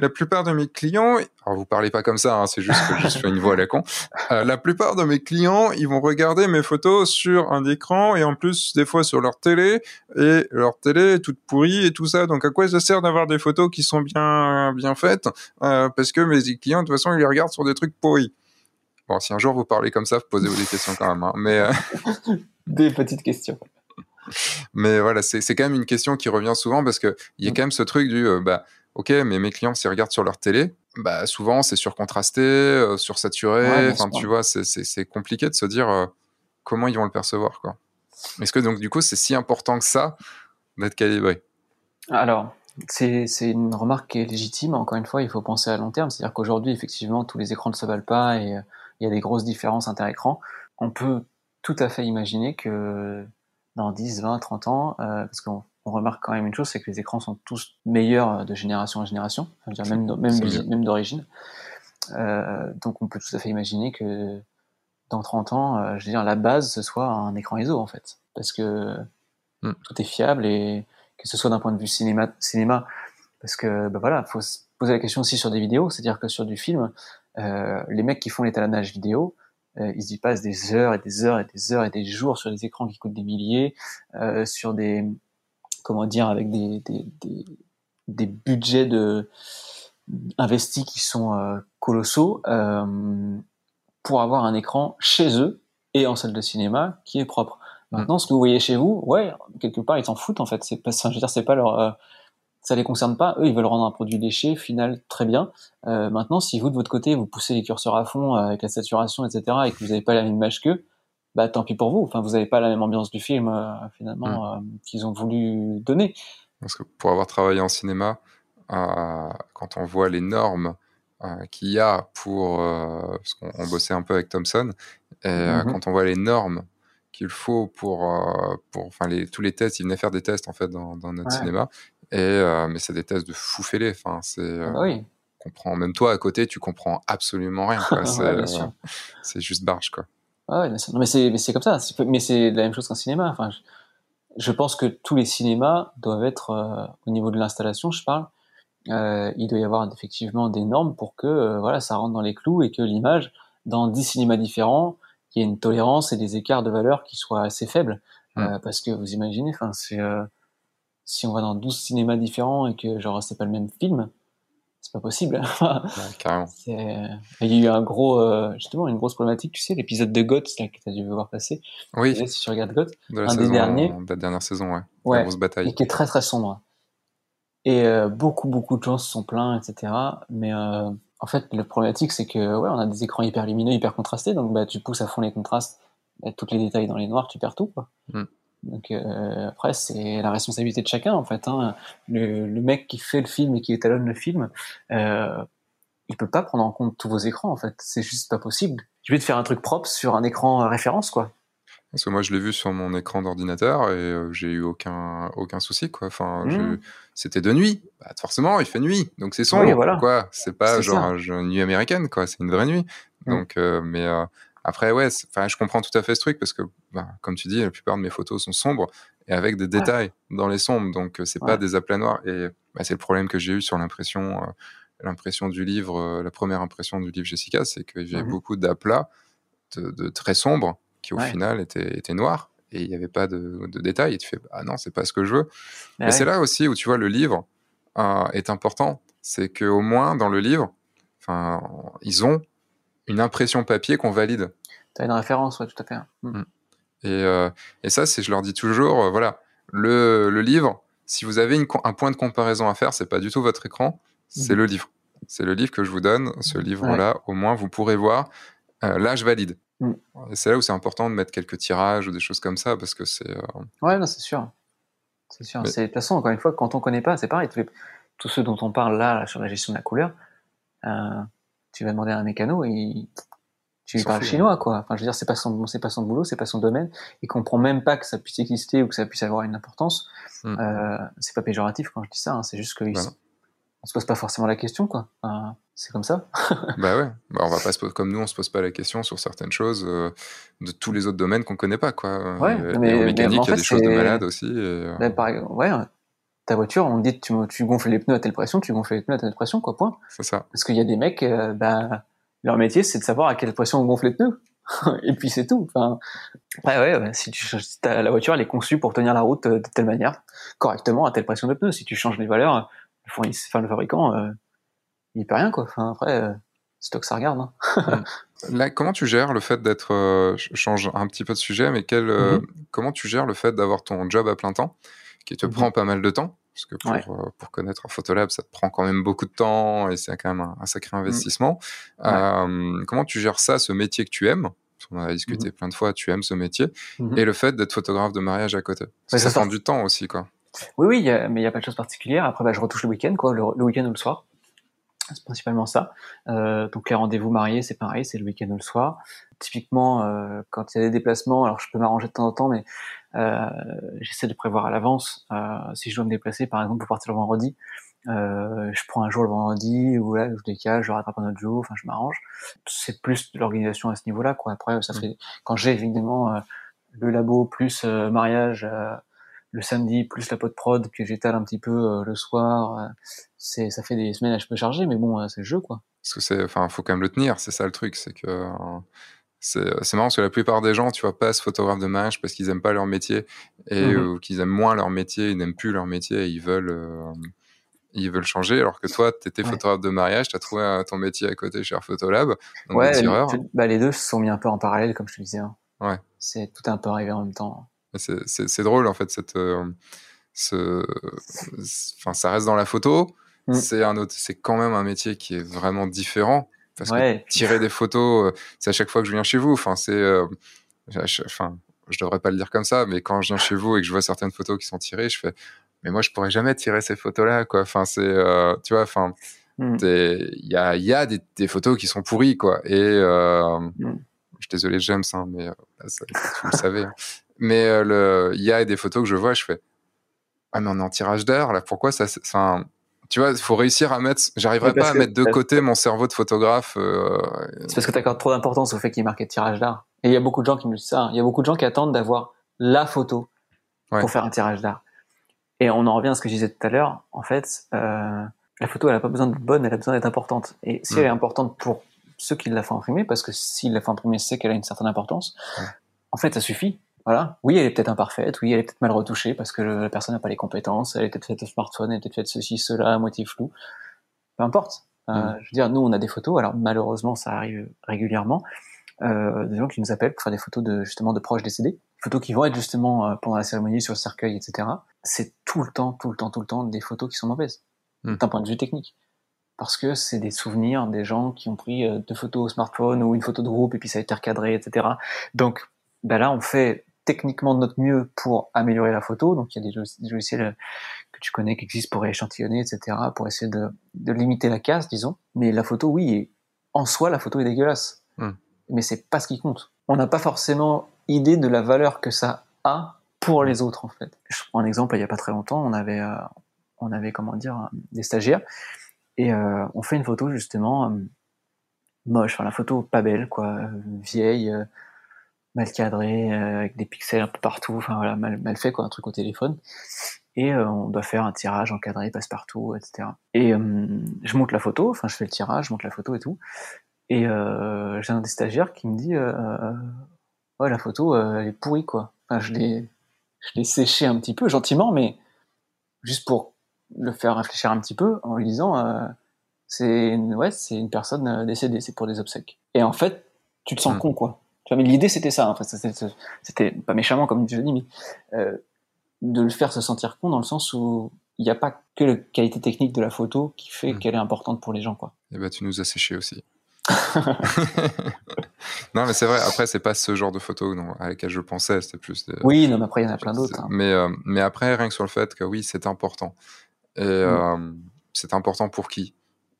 Speaker 1: la plupart de mes clients, alors vous parlez pas comme ça, hein, c'est juste que je fais une voix à la con. Euh, la plupart de mes clients, ils vont regarder mes photos sur un écran et en plus, des fois sur leur télé et leur télé est toute pourrie et tout ça. Donc, à quoi ça sert d'avoir des photos qui sont bien, bien faites? Euh, Parce que mes clients, de toute façon, ils les regardent sur des trucs pourris. Bon, si un jour vous parlez comme ça, posez-vous des questions quand même. Hein. Mais euh,
Speaker 2: des petites questions.
Speaker 1: Mais voilà, c'est quand même une question qui revient souvent parce que il y a mm. quand même ce truc du euh, bah ok, mais mes clients s'ils regardent sur leur télé, bah souvent c'est surcontrasté, euh, sursaturé. enfin, tu vois, c'est compliqué de se dire comment ils vont le percevoir quoi. Est-ce que donc du coup c'est si important que ça d'être calibré?
Speaker 2: Alors, c'est une remarque qui est légitime. Encore une fois, il faut penser à long terme. C'est-à-dire qu'aujourd'hui, effectivement, tous les écrans ne se valent pas et euh, il y a des grosses différences inter-écrans. On peut tout à fait imaginer que dans 10, 20, 30 ans, euh, parce qu'on remarque quand même une chose, c'est que les écrans sont tous meilleurs de génération en génération, même, même, d'origine. Euh, donc on peut tout à fait imaginer que dans 30 ans, je veux dire, la base, ce soit un écran ISO, en fait. Parce que hmm. tout est fiable et que ce soit d'un point de vue cinéma, cinéma parce que ben voilà, faut se poser la question aussi sur des vidéos, c'est-à-dire que sur du film, euh, les mecs qui font l'étalonnage vidéo, euh, ils y passent des heures et des heures et des heures et des jours sur des écrans qui coûtent des milliers, euh, sur des comment dire avec des, des, des, des budgets de investis qui sont euh, colossaux euh, pour avoir un écran chez eux et en salle de cinéma qui est propre. Maintenant, ce que vous voyez chez vous, ouais, quelque part, ils s'en foutent en fait. C'est pas, je veux dire, c'est pas leur, euh, ça les concerne pas. Eux, ils veulent rendre un produit léché, final, très bien. Euh, maintenant, si vous de votre côté, vous poussez les curseurs à fond euh, avec la saturation, etc., et que vous n'avez pas la même image qu'eux, bah tant pis pour vous. Enfin, vous n'avez pas la même ambiance du film euh, finalement qu'ils ont voulu donner.
Speaker 1: Parce que pour avoir travaillé en cinéma, quand on voit les normes qu'il y a pour, parce qu'on bossait un peu avec Thomson, et mm-hmm. quand on voit les normes qu'il faut pour, euh, pour enfin les, tous les tests. Ils venaient faire des tests en fait dans, dans notre cinéma. Et euh, mais c'est des tests de fou fêlé. Enfin, c'est euh,
Speaker 2: ah oui.
Speaker 1: comprends même toi à côté, tu comprends absolument rien. c'est juste barge quoi.
Speaker 2: Ah ouais, non, mais c'est mais c'est comme ça. Mais c'est la même chose qu'un cinéma. Enfin, je, pense que tous les cinémas doivent être au niveau de l'installation. Je parle. il doit y avoir effectivement des normes pour que voilà ça rentre dans les clous et que l'image dans 10 cinémas différents qu'il y ait une tolérance et des écarts de valeur qui soient assez faibles. Mm. Euh, parce que vous imaginez, enfin, c'est euh, si on va dans 12 cinémas différents et que genre c'est pas le même film, c'est pas possible.
Speaker 1: carrément.
Speaker 2: Il y a eu un gros, euh, justement, une grosse problématique, tu sais, l'épisode de GOT que tu as dû voir passer.
Speaker 1: Oui.
Speaker 2: Si tu regardes GOT,
Speaker 1: de la un des derniers. De la dernière saison, ouais.
Speaker 2: ouais.
Speaker 1: La grosse bataille.
Speaker 2: Et qui est très très sombre. Et beaucoup beaucoup de gens se sont plaints, etc. Mais en fait, le problématique, c'est que ouais, on a des écrans hyper lumineux, hyper contrastés, donc bah, tu pousses à fond les contrastes, bah, tous les détails dans les noirs, tu perds tout. Quoi. Mm. Donc euh, après, c'est la responsabilité de chacun, en fait. Hein. Le, le, mec qui fait le film et qui étalonne le film, euh, il peut pas prendre en compte tous vos écrans, en fait. C'est juste pas possible. Je vais te faire un truc propre sur un écran référence, quoi.
Speaker 1: Parce que moi, je l'ai vu sur mon écran d'ordinateur et euh, j'ai eu aucun, aucun souci, quoi. Enfin, mmh. c'était de nuit. Bah, forcément, il fait nuit, donc c'est sombre, voilà. quoi. C'est pas genre une nuit américaine, quoi. C'est une vraie nuit. Mmh. Donc, euh, mais euh, après, ouais, enfin, je comprends tout à fait ce truc parce que, bah, comme tu dis, la plupart de mes photos sont sombres et avec des détails dans les sombres, donc c'est pas des aplats noirs. Et bah, c'est le problème que j'ai eu sur l'impression, l'impression du livre, la première impression du livre Jessica, c'est que j'ai mmh beaucoup d'aplats de, très sombre qui au final était, était noir et il n'y avait pas de, de, détails. Et tu fais, ah non, c'est pas ce que je veux. Mais c'est là aussi où tu vois le livre euh, est important. C'est qu'au moins dans le livre, ils ont une impression papier qu'on valide.
Speaker 2: Tu as une référence, oui, tout à fait. Mm.
Speaker 1: Mm. Et, euh, et, ça, c'est, je leur dis toujours, euh, voilà, le, le, livre, si vous avez une, un point de comparaison à faire, c'est pas du tout votre écran, c'est mm. le livre. C'est le livre que je vous donne. Ce livre-là, au moins, vous pourrez voir. là, je valide. Mm. C'est là où c'est important de mettre quelques tirages ou des choses comme ça parce que c'est. Euh,
Speaker 2: ouais, non, c'est sûr. C'est sûr. De toute façon, encore une fois, quand on connaît pas, c'est pareil. Tous, ceux dont on parle là, sur la gestion de la couleur, euh, tu vas demander à un mécano et tu lui parles chinois, quoi. Enfin, je veux dire, c'est pas son, c'est pas son boulot, c'est pas son domaine. Il comprend même pas que ça puisse exister ou que ça puisse avoir une importance. Mm. Euh, c'est pas péjoratif quand je dis ça. Hein, c'est juste que on se pose pas forcément la question, quoi. c'est comme ça.
Speaker 1: bah ouais. Bah on va pas se poser, comme nous, on se pose pas la question sur certaines choses euh, de tous les autres domaines qu'on connaît pas, quoi.
Speaker 2: Ouais, mais, en
Speaker 1: mécanique, il y a des choses de malade aussi.
Speaker 2: Euh. ouais. Ta voiture, on dit tu, tu gonfles les pneus à telle pression, tu gonfles les pneus à telle pression, quoi, point.
Speaker 1: C'est ça.
Speaker 2: Parce qu'il y a des mecs, euh, bah, leur métier, c'est de savoir à quelle pression on gonfle les pneus. et puis c'est tout. Enfin, ouais, ouais, si tu la voiture, elle est conçue pour tenir la route de telle manière, correctement à telle pression de pneus. Si tu changes les valeurs, enfin, le fabricant, euh, il peut rien quoi. Enfin, après, euh, stock ça regarde. Hein.
Speaker 1: Là, comment tu gères le fait d'être, euh, je change un petit peu de sujet, mais quel, mm-hmm. comment tu gères le fait d'avoir ton job à plein temps, qui te mm-hmm. prend pas mal de temps, parce que pour, pour, connaître un Photolab, ça te prend quand même beaucoup de temps et c'est quand même un, sacré mm. investissement. comment tu gères ça, ce métier que tu aimes? On a discuté mm-hmm. plein de fois, tu aimes ce métier, et le fait d'être photographe de mariage à côté. ça, ça prend du temps aussi, quoi.
Speaker 2: Oui, oui, mais il n'y a pas de chose particulière. Après, bah, je retouche le week-end, quoi, le, week-end ou le soir. C'est principalement ça. Euh, donc les rendez-vous mariés, c'est pareil, c'est le week-end ou le soir. Typiquement, euh, quand il y a des déplacements, alors je peux m'arranger de temps en temps, mais euh, j'essaie de prévoir à l'avance. si je dois me déplacer, par exemple, pour partir le vendredi, je prends un jour le vendredi ou là je décale, je rattrape un autre jour. Enfin, je m'arrange. C'est plus de l'organisation à ce niveau-là, quoi. Après, ça mmh. fait quand j'ai évidemment le labo plus mariage le samedi plus la pote prod que j'étale un petit peu euh, le soir. Euh, c'est ça fait des semaines à je peux charger, mais bon, euh, c'est le jeu quoi.
Speaker 1: Parce que c'est, enfin, faut quand même le tenir. C'est ça le truc, c'est que c'est, marrant parce que la plupart des gens, tu vois, passent photographe de mariage parce qu'ils aiment pas leur métier et mmh ou qu'ils aiment moins leur métier, ils n'aiment plus leur métier et ils veulent ils veulent changer, alors que toi, tu étais photographe de mariage, tu as trouvé ton métier à côté chez Photolab.
Speaker 2: ouais, les, bah, les deux se sont mis un peu en parallèle, comme je te disais. Hein. Ouais. C'est tout un peu arrivé en même temps.
Speaker 1: C'est drôle en fait, cette, euh, ce, enfin, ça reste dans la photo. Mm. C'est un autre, c'est quand même un métier qui est vraiment différent parce que tirer des photos, euh, c'est à chaque fois que je viens chez vous. Enfin, c'est, euh, enfin, je devrais pas le dire comme ça, mais quand je viens chez vous et que je vois certaines photos qui sont tirées, je fais, mais moi je pourrais jamais tirer ces photos-là, quoi. Enfin, c'est, tu vois, enfin, mm. il y a, y a des, des, photos qui sont pourries, quoi. Et mm. je suis désolé, James, hein, mais ça, vous le savez. Hein. Mais euh, il y a des photos que je vois, je fais ah mais on est en tirage d'air là. Pourquoi ça Enfin, tu vois, il faut réussir à mettre. J'arriverai pas à mettre de côté mon cerveau de photographe. Euh,
Speaker 2: c'est parce que tu accordes trop d'importance au fait qu'il est marqué tirage d'art. Et il y a beaucoup de gens qui me disent ça. Il y a beaucoup de gens qui attendent d'avoir la photo pour faire un tirage d'art. Et on en revient à ce que je disais tout à l'heure. En fait, euh, la photo, elle a pas besoin d'être bonne, elle a besoin d'être importante. Et si elle est mm. importante pour ceux qui la font imprimer, parce que s'il la fait imprimer, c'est qu'elle a une certaine importance. En fait, ça suffit. Voilà. Oui, elle est peut-être imparfaite, oui, elle est peut-être mal retouchée parce que la personne n'a pas les compétences, elle est peut-être faite au smartphone, elle est peut-être faite ceci, cela, à moitié flou. Peu importe. Euh, mm. Je veux dire, nous, on a des photos, alors malheureusement, ça arrive régulièrement, euh, des gens qui nous appellent pour faire des photos de justement de proches décédés, photos qui vont être justement euh, pendant la cérémonie sur le cercueil, etc. C'est tout le temps, tout le temps, tout le temps des photos qui sont mauvaises, mm. d'un point de vue technique. Parce que c'est des souvenirs des gens qui ont pris deux photos au smartphone ou une photo de groupe et puis ça a été recadré, etc. Donc, ben là, on fait techniquement de notre mieux pour améliorer la photo. Donc il y a des, logiciels euh, que tu connais qui existent pour échantillonner, etc., pour essayer de, limiter la casse, disons. Mais la photo, oui, en soi, la photo est dégueulasse. Hmm. Mais c'est pas ce qui compte. On n'a pas forcément idée de la valeur que ça a pour les autres, en fait. Je prends un exemple, il y a pas très longtemps, on avait, euh, on avait comment dire, des stagiaires, et euh, on fait une photo justement moche, enfin la photo pas belle, quoi, vieille mal cadré, euh, avec des pixels un peu partout, enfin voilà, mal, mal fait quoi, un truc au téléphone. Et euh, on doit faire un tirage encadré, passe-partout, etc. Et euh, je monte la photo, enfin je fais le tirage, je monte la photo et tout. Et euh, j'ai un des stagiaires qui me dit Ouais, la photo, elle est pourrie, quoi. Enfin, je l'ai, je l'ai séché un petit peu, gentiment, mais juste pour le faire réfléchir un petit peu en lui disant c'est une, ouais, c'est une personne décédée, c'est pour des obsèques. Et en fait, tu te sens
Speaker 1: Mm.
Speaker 2: con, quoi. Tu vois, mais l'idée, c'était ça. Enfin, ça, c'était- pas méchamment, comme je le dis, mais euh, de le faire se sentir con dans le sens où il n'y a pas que la qualité technique de la photo qui fait
Speaker 1: Mm.
Speaker 2: qu'elle est importante pour les gens, quoi.
Speaker 1: Et bah, tu nous as séché aussi. non, mais c'est vrai. Après, c'est pas ce genre de photo non, à laquelle je pensais. C'était plus.
Speaker 2: Oui, non, mais après, il y en a plein d'autres. hein.
Speaker 1: Mais, euh, mais après, rien que sur le fait que oui, c'est important. Et euh, c'est important pour qui?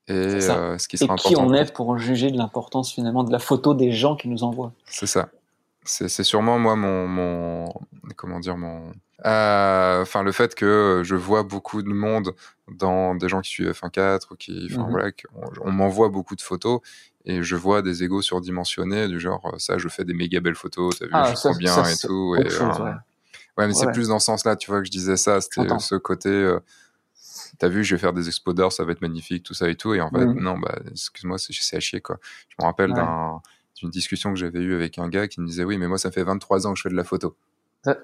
Speaker 1: Et
Speaker 2: Mm.
Speaker 1: Euh, ce qui
Speaker 2: Et
Speaker 1: sera
Speaker 2: qui
Speaker 1: important.
Speaker 2: on
Speaker 1: pour-
Speaker 2: est pour juger de l'importance finalement de la photo des gens qui nous envoient
Speaker 1: C'est ça. C'est sûrement moi mon, mon comment dire mon euh, enfin le fait que je vois beaucoup de monde dans des gens qui suivent F1.4 ou qui enfin voilà qu'on- on, m'envoie beaucoup de photos et je vois des égos surdimensionnés du genre euh, ça je fais des méga belles photos t'as vu
Speaker 2: Ah,
Speaker 1: je
Speaker 2: ça,
Speaker 1: trop bien
Speaker 2: ça,
Speaker 1: et
Speaker 2: c'est
Speaker 1: tout
Speaker 2: autre
Speaker 1: et,
Speaker 2: chose,
Speaker 1: euh,
Speaker 2: ouais.
Speaker 1: ouais mais c'est plus dans ce sens là tu vois que je disais ça c'était ce côté euh, T'as vu, je vais faire des expos d'or, ça va être magnifique, tout ça et tout. Et en fait,
Speaker 2: Mhm.
Speaker 1: non, bah, excuse-moi, c'est à chier, quoi. Je me rappelle
Speaker 2: Ouais.
Speaker 1: d'une discussion que j'avais eue avec un gars qui me disait, oui, mais moi, ça fait 23 ans que je fais de la photo.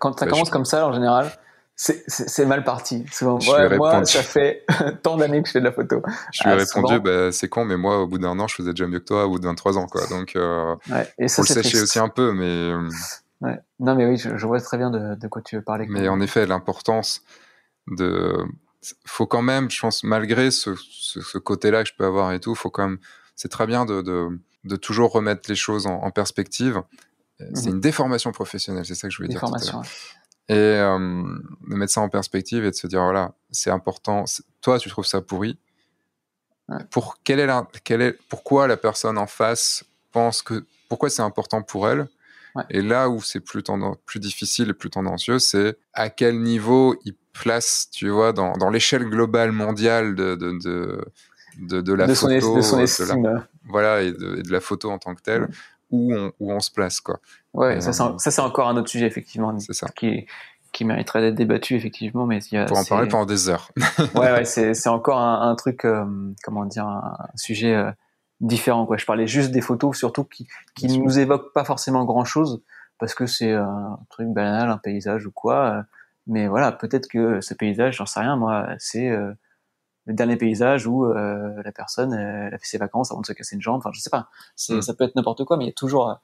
Speaker 2: Quand ça
Speaker 1: Bah,
Speaker 2: commence
Speaker 1: je-
Speaker 2: comme ça, en général, c'est- mal parti. Souvent, ouais, moi,
Speaker 1: répondu.
Speaker 2: ça fait tant d'années que je fais de la photo.
Speaker 1: Je lui ai
Speaker 2: Ah,
Speaker 1: répondu, bah, c'est con, mais moi, au bout d'un an, je faisais déjà mieux que toi, au bout de 23 ans, quoi. Donc, euh,
Speaker 2: Ouais, et ça,
Speaker 1: faut le sécher aussi un peu, mais, euh,
Speaker 2: Ouais. Non, mais oui, je, je vois très bien de, de quoi tu veux parler.
Speaker 1: mais en effet, l'importance de, faut quand même, je pense, malgré ce, ce, ce côté-là que je peux avoir et tout, faut quand même, c'est très bien de, de, de toujours remettre les choses en, en perspective. C'est
Speaker 2: Mhm.
Speaker 1: une déformation professionnelle, c'est ça que je voulais dire. tout à
Speaker 2: formations.
Speaker 1: Et euh, de mettre ça en perspective et de se dire voilà, c'est important. Toi, tu trouves ça pourri.
Speaker 2: Ouais.
Speaker 1: Pour quelle est la, quelle est, pourquoi la personne en face pense que pourquoi c'est important pour elle?
Speaker 2: Ouais.
Speaker 1: Et là où c'est plus plus difficile et plus tendancieux, c'est à quel niveau il place, tu vois, dans, dans l'échelle globale mondiale de de, de, de, de la
Speaker 2: de
Speaker 1: photo,
Speaker 2: de son
Speaker 1: la-
Speaker 2: estime.
Speaker 1: voilà, et de, et de la photo en tant que telle,
Speaker 2: Ouais.
Speaker 1: où on, où on se place, quoi.
Speaker 2: Ouais, ça, c'est
Speaker 1: euh,
Speaker 2: un- ça, c'est encore un autre sujet, effectivement,
Speaker 1: ça.
Speaker 2: qui, qui mériterait d'être débattu, effectivement. Mais il y a,
Speaker 1: Pour en parler pendant des heures.
Speaker 2: ouais, ouais, c'est, encore un, un truc, euh, comment dire, un, un sujet euh, différent. Quoi. Je parlais juste des photos, surtout qui, qui ne nous évoquent pas forcément grand-chose, parce que c'est euh, un truc banal, un paysage ou quoi. euh, Mais voilà, peut-être que ce paysage, j'en sais rien, moi, c'est euh, le dernier paysage où euh, la personne, euh, elle a fait ses vacances avant de se casser une jambe. Enfin, je sais pas. C'est,
Speaker 1: Mm.
Speaker 2: Ça peut être n'importe quoi, mais il y a toujours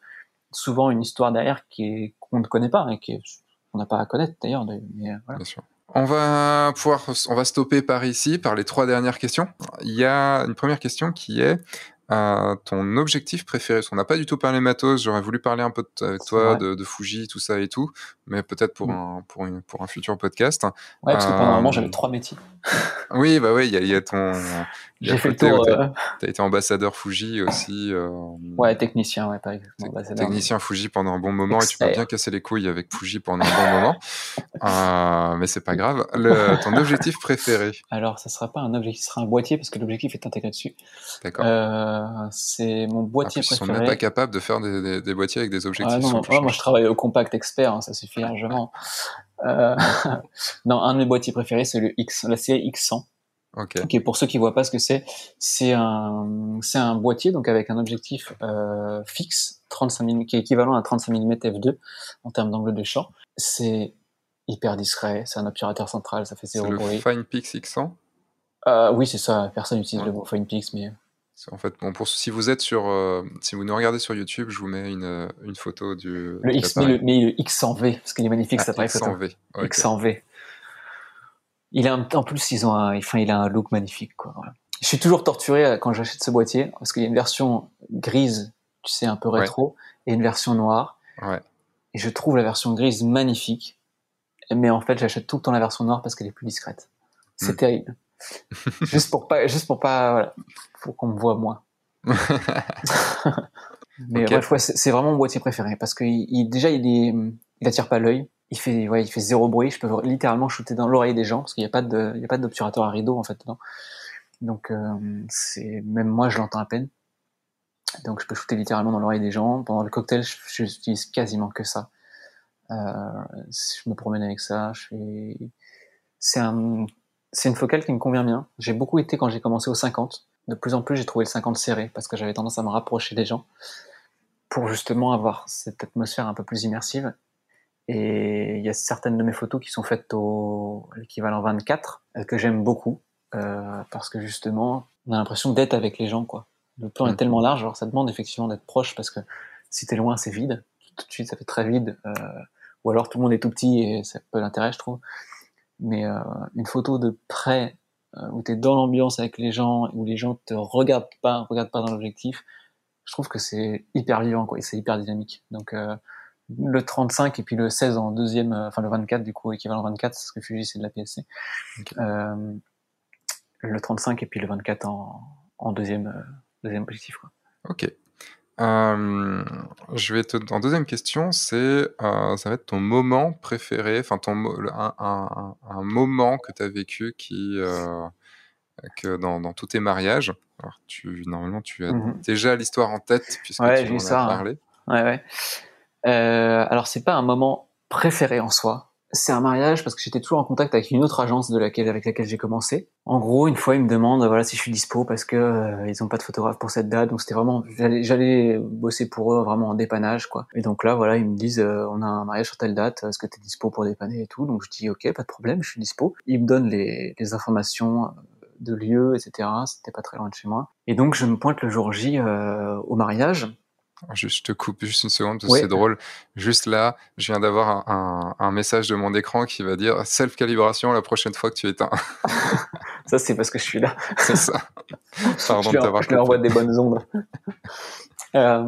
Speaker 2: souvent une histoire derrière qui qu'on ne connaît pas et qui est- qu'on n'a pas à connaître d'ailleurs. Mais, voilà.
Speaker 1: Bien sûr. On va pouvoir, on va stopper par ici, par les trois dernières questions. Il y a une première question qui est euh, ton objectif préféré. Parce qu'on n'a pas du tout parlé matos. J'aurais voulu parler un peu de- avec toi de, de Fuji, tout ça et tout, mais peut-être pour
Speaker 2: Mm.
Speaker 1: un pour une pour un futur podcast.
Speaker 2: Ouais, parce que pendant un
Speaker 1: Euh,
Speaker 2: moment, j'avais trois métiers.
Speaker 1: Oui, bah oui, il y a, il y a ton.
Speaker 2: J'ai fait le tour.
Speaker 1: où t'as-
Speaker 2: euh,
Speaker 1: été ambassadeur Fuji aussi. euh,
Speaker 2: Ouais, technicien, ouais, pas exactement. Ambassadeur.
Speaker 1: technicien Fuji pendant un bon moment et tu peux bien casser les couilles avec Fuji pendant un bon moment. Euh, mais c'est pas grave. Le- ton objectif préféré?
Speaker 2: Alors, ça sera pas un objectif, ce sera un boîtier parce que l'objectif est intégré dessus.
Speaker 1: D'accord.
Speaker 2: Euh, c'est mon
Speaker 1: En
Speaker 2: boîtier
Speaker 1: plus, ils sont
Speaker 2: préféré.
Speaker 1: même pas capables de faire des, des- des boîtiers avec des objectifs.
Speaker 2: Ah non, moi je travaille au compact expert, hein, ça suffit largement. Euh, non, un de mes boîtiers préférés, c'est le X, la série X100.
Speaker 1: Ok.
Speaker 2: Ok, pour ceux qui voient pas ce que c'est, c'est un, c'est un boîtier donc avec un objectif euh, fixe, 35 mm, qui est équivalent à un 35 mm f2 en termes d'angle de champ. C'est hyper discret, c'est un obturateur central, ça fait
Speaker 1: C'est
Speaker 2: zéro
Speaker 1: le
Speaker 2: bruit.
Speaker 1: FinePix X100.
Speaker 2: Euh, oui, c'est ça. Personne n'utilise
Speaker 1: Ouais.
Speaker 2: le mot FinePix, mais
Speaker 1: C'est En fait, bon, pour si vous êtes sur, euh, si vous nous regardez sur YouTube, je vous mets une, euh, une photo du.
Speaker 2: le X, mais le, mais le X100V, parce qu'il est magnifique
Speaker 1: Ah,
Speaker 2: cet appareil photo.
Speaker 1: X100V. Ok.
Speaker 2: X100V. Il a un- en plus, ils ont un, enfin, il a un look magnifique, quoi. voilà. Je suis toujours torturé euh, quand j'achète ce boîtier, parce qu'il y a une version grise, tu sais, un peu
Speaker 1: Ouais.
Speaker 2: rétro, et une version noire.
Speaker 1: Ouais.
Speaker 2: Et je trouve la version grise magnifique, mais en fait, j'achète tout le temps la version noire parce qu'elle est plus discrète. C'est
Speaker 1: Hmm.
Speaker 2: terrible. juste pour pas, juste pour pas, voilà, pour qu'on me voit moins. Mais
Speaker 1: Ok.
Speaker 2: bref, ouais, c'est vraiment mon boîtier préféré parce que il, il- déjà il est, il attire pas l'œil. Il fait, ouais, il fait zéro bruit. Je peux littéralement shooter dans l'oreille des gens parce qu'il n'y a pas de, il y a pas d'obturateur à rideau en fait dedans. Donc euh, c'est même moi je l'entends à peine. Donc je peux shooter littéralement dans l'oreille des gens. Pendant le cocktail, je, j'utilise quasiment que ça. Euh, je me promène avec ça. Je fais, c'est un, c'est une focale qui me convient bien. J'ai beaucoup été quand j'ai commencé au 50 de plus en plus, j'ai trouvé le 50 serré parce que j'avais tendance à me rapprocher des gens pour justement avoir cette atmosphère un peu plus immersive. Et il y a certaines de mes photos qui sont faites au l'équivalent 24 euh, que j'aime beaucoup euh, parce que justement, on a l'impression d'être avec les gens, quoi. Le plan est tellement large, alors ça demande effectivement d'être proche parce que si t'es loin, c'est vide. Tout de suite, ça fait très vide. Euh, ou alors tout le monde est tout petit et c'est peu l'intérêt, je trouve. Mais euh, une photo de près euh, où t'es dans l'ambiance avec les gens, où les gens te regardent pas, regardent pas dans l'objectif, je trouve que c'est hyper vivant, quoi, et c'est hyper dynamique. Donc euh, le 35 et puis le 16 en deuxième, euh, enfin le 24 du coup équivalent 24, c'est ce que Fuji c'est de la PSC. Euh, le 35 et puis le 24 en, en deuxième, euh, deuxième objectif. Quoi.
Speaker 1: Ok. Euh, je vais te en deuxième question, c'est euh, ça va être ton moment préféré, enfin ton un, un, un, moment que tu as vécu qui euh, que dans, dans, tous tes mariages. Alors tu normalement tu as mm -hmm. déjà l'histoire en tête puisque
Speaker 2: ouais,
Speaker 1: tu en
Speaker 2: ça,
Speaker 1: as parlé.
Speaker 2: Hein. Ouais ouais. Euh, alors c'est pas un moment préféré en soi, c'est un mariage parce que j'étais toujours en contact avec une autre agence de laquelle avec laquelle j'ai commencé. En gros, une fois, ils me demandent voilà si je suis dispo parce que euh, ils ont pas de photographe pour cette date, donc c'était vraiment j'allais bosser pour eux vraiment en dépannage quoi. Et donc là voilà, ils me disent euh, on a un mariage sur telle date, est-ce que tu es dispo pour dépanner et tout? Donc je dis OK, pas de problème, je suis dispo. Ils me donnent les, les informations euh, de lieu, etc. C'était pas très loin de chez moi. Et donc je me pointe le jour J euh, au mariage
Speaker 1: je, je te coupe juste une seconde parce que ouais. c'est drôle. Juste là, je viens d'avoir un, un, un, message de mon écran qui va dire self-calibration la prochaine fois que tu éteins.
Speaker 2: ça, c'est parce que je suis là.
Speaker 1: c'est ça.
Speaker 2: Pardon je de t'avoir Je leur envoie des bonnes ondes. euh,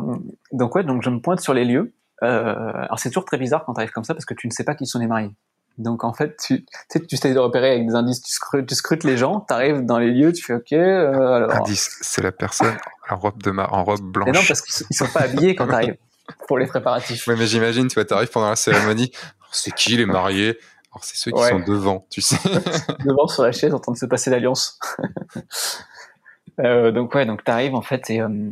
Speaker 2: donc, ouais, donc je me pointe sur les lieux. Euh, alors, c'est toujours très bizarre quand tu arrives comme ça parce que tu ne sais pas qui sont les mariés. Donc en fait, tu tu tu essayes de repérer avec des indices, tu scrutes, tu scrutes les gens, tu arrives dans les lieux, tu fais OK. Euh, alors...
Speaker 1: Indice, c'est la personne en robe de ma... en robe blanche.
Speaker 2: Mais non, parce qu'ils sont pas habillés quand tu arrives pour les préparatifs.
Speaker 1: Oui, mais j'imagine, tu vois, tu arrives pendant la cérémonie. C'est qui les mariés? Alors c'est ceux qui ouais. sont devant, tu sais.
Speaker 2: devant sur la chaise en train de se passer l'alliance. euh, donc ouais, donc tu arrives en fait et euh,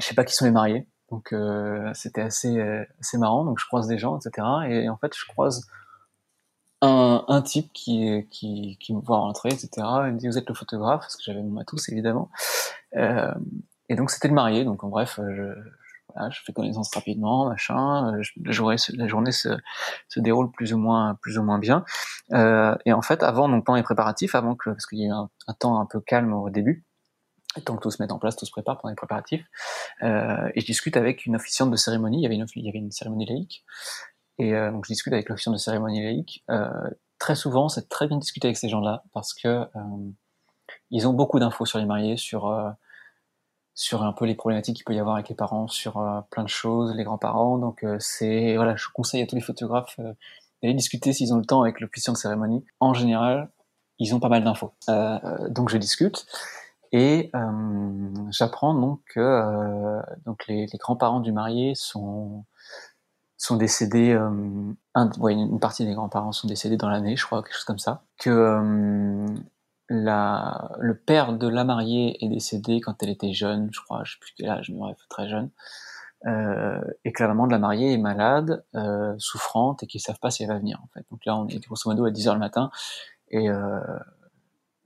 Speaker 2: je sais pas qui sont les mariés. Donc euh, c'était assez assez marrant. Donc je croise des gens, etc. Et en fait, je croise un, un type qui, qui, qui me voit rentrer, etc. Il me dit, vous êtes le photographe, parce que j'avais mon matos, évidemment. Euh, et donc, c'était le marié. Donc, en bref, je, voilà, je fais connaissance rapidement, machin. Je, la, journée, la journée se, se déroule plus ou moins, plus ou moins bien. Euh, et en fait, avant, donc, pendant les préparatifs, avant que, parce qu'il y a eu un, temps un peu calme au début, tant que tout se met en place, tout se prépare pendant les préparatifs, euh, et je discute avec une officiante de cérémonie. Il y avait une, il y avait une cérémonie laïque. Et euh, donc je discute avec l'officier de cérémonie laïque. Euh, très souvent, c'est très bien de discuter avec ces gens-là parce que euh, ils ont beaucoup d'infos sur les mariés, sur euh, sur un peu les problématiques qu'il peut y avoir avec les parents, sur euh, plein de choses, les grands-parents. Donc c'est voilà, je conseille à tous les photographes d'aller discuter s'ils ont le temps avec l'officier de cérémonie. En général, ils ont pas mal d'infos. donc je discute. Et euh, j'apprends donc que euh, donc les, les grands-parents du marié sont sont décédés, euh, ouais, une partie des grands-parents sont décédés dans l'année, je crois, quelque chose comme ça. Que euh, la, le père de la mariée est décédé quand elle était jeune, je crois, je sais plus quel âge, mais bref, très jeune. Euh, et que la maman de la mariée est malade, euh, souffrante, et qu'ils savent pas si elle va venir, en fait. Donc là, on est grosso modo à 10h le matin, et euh,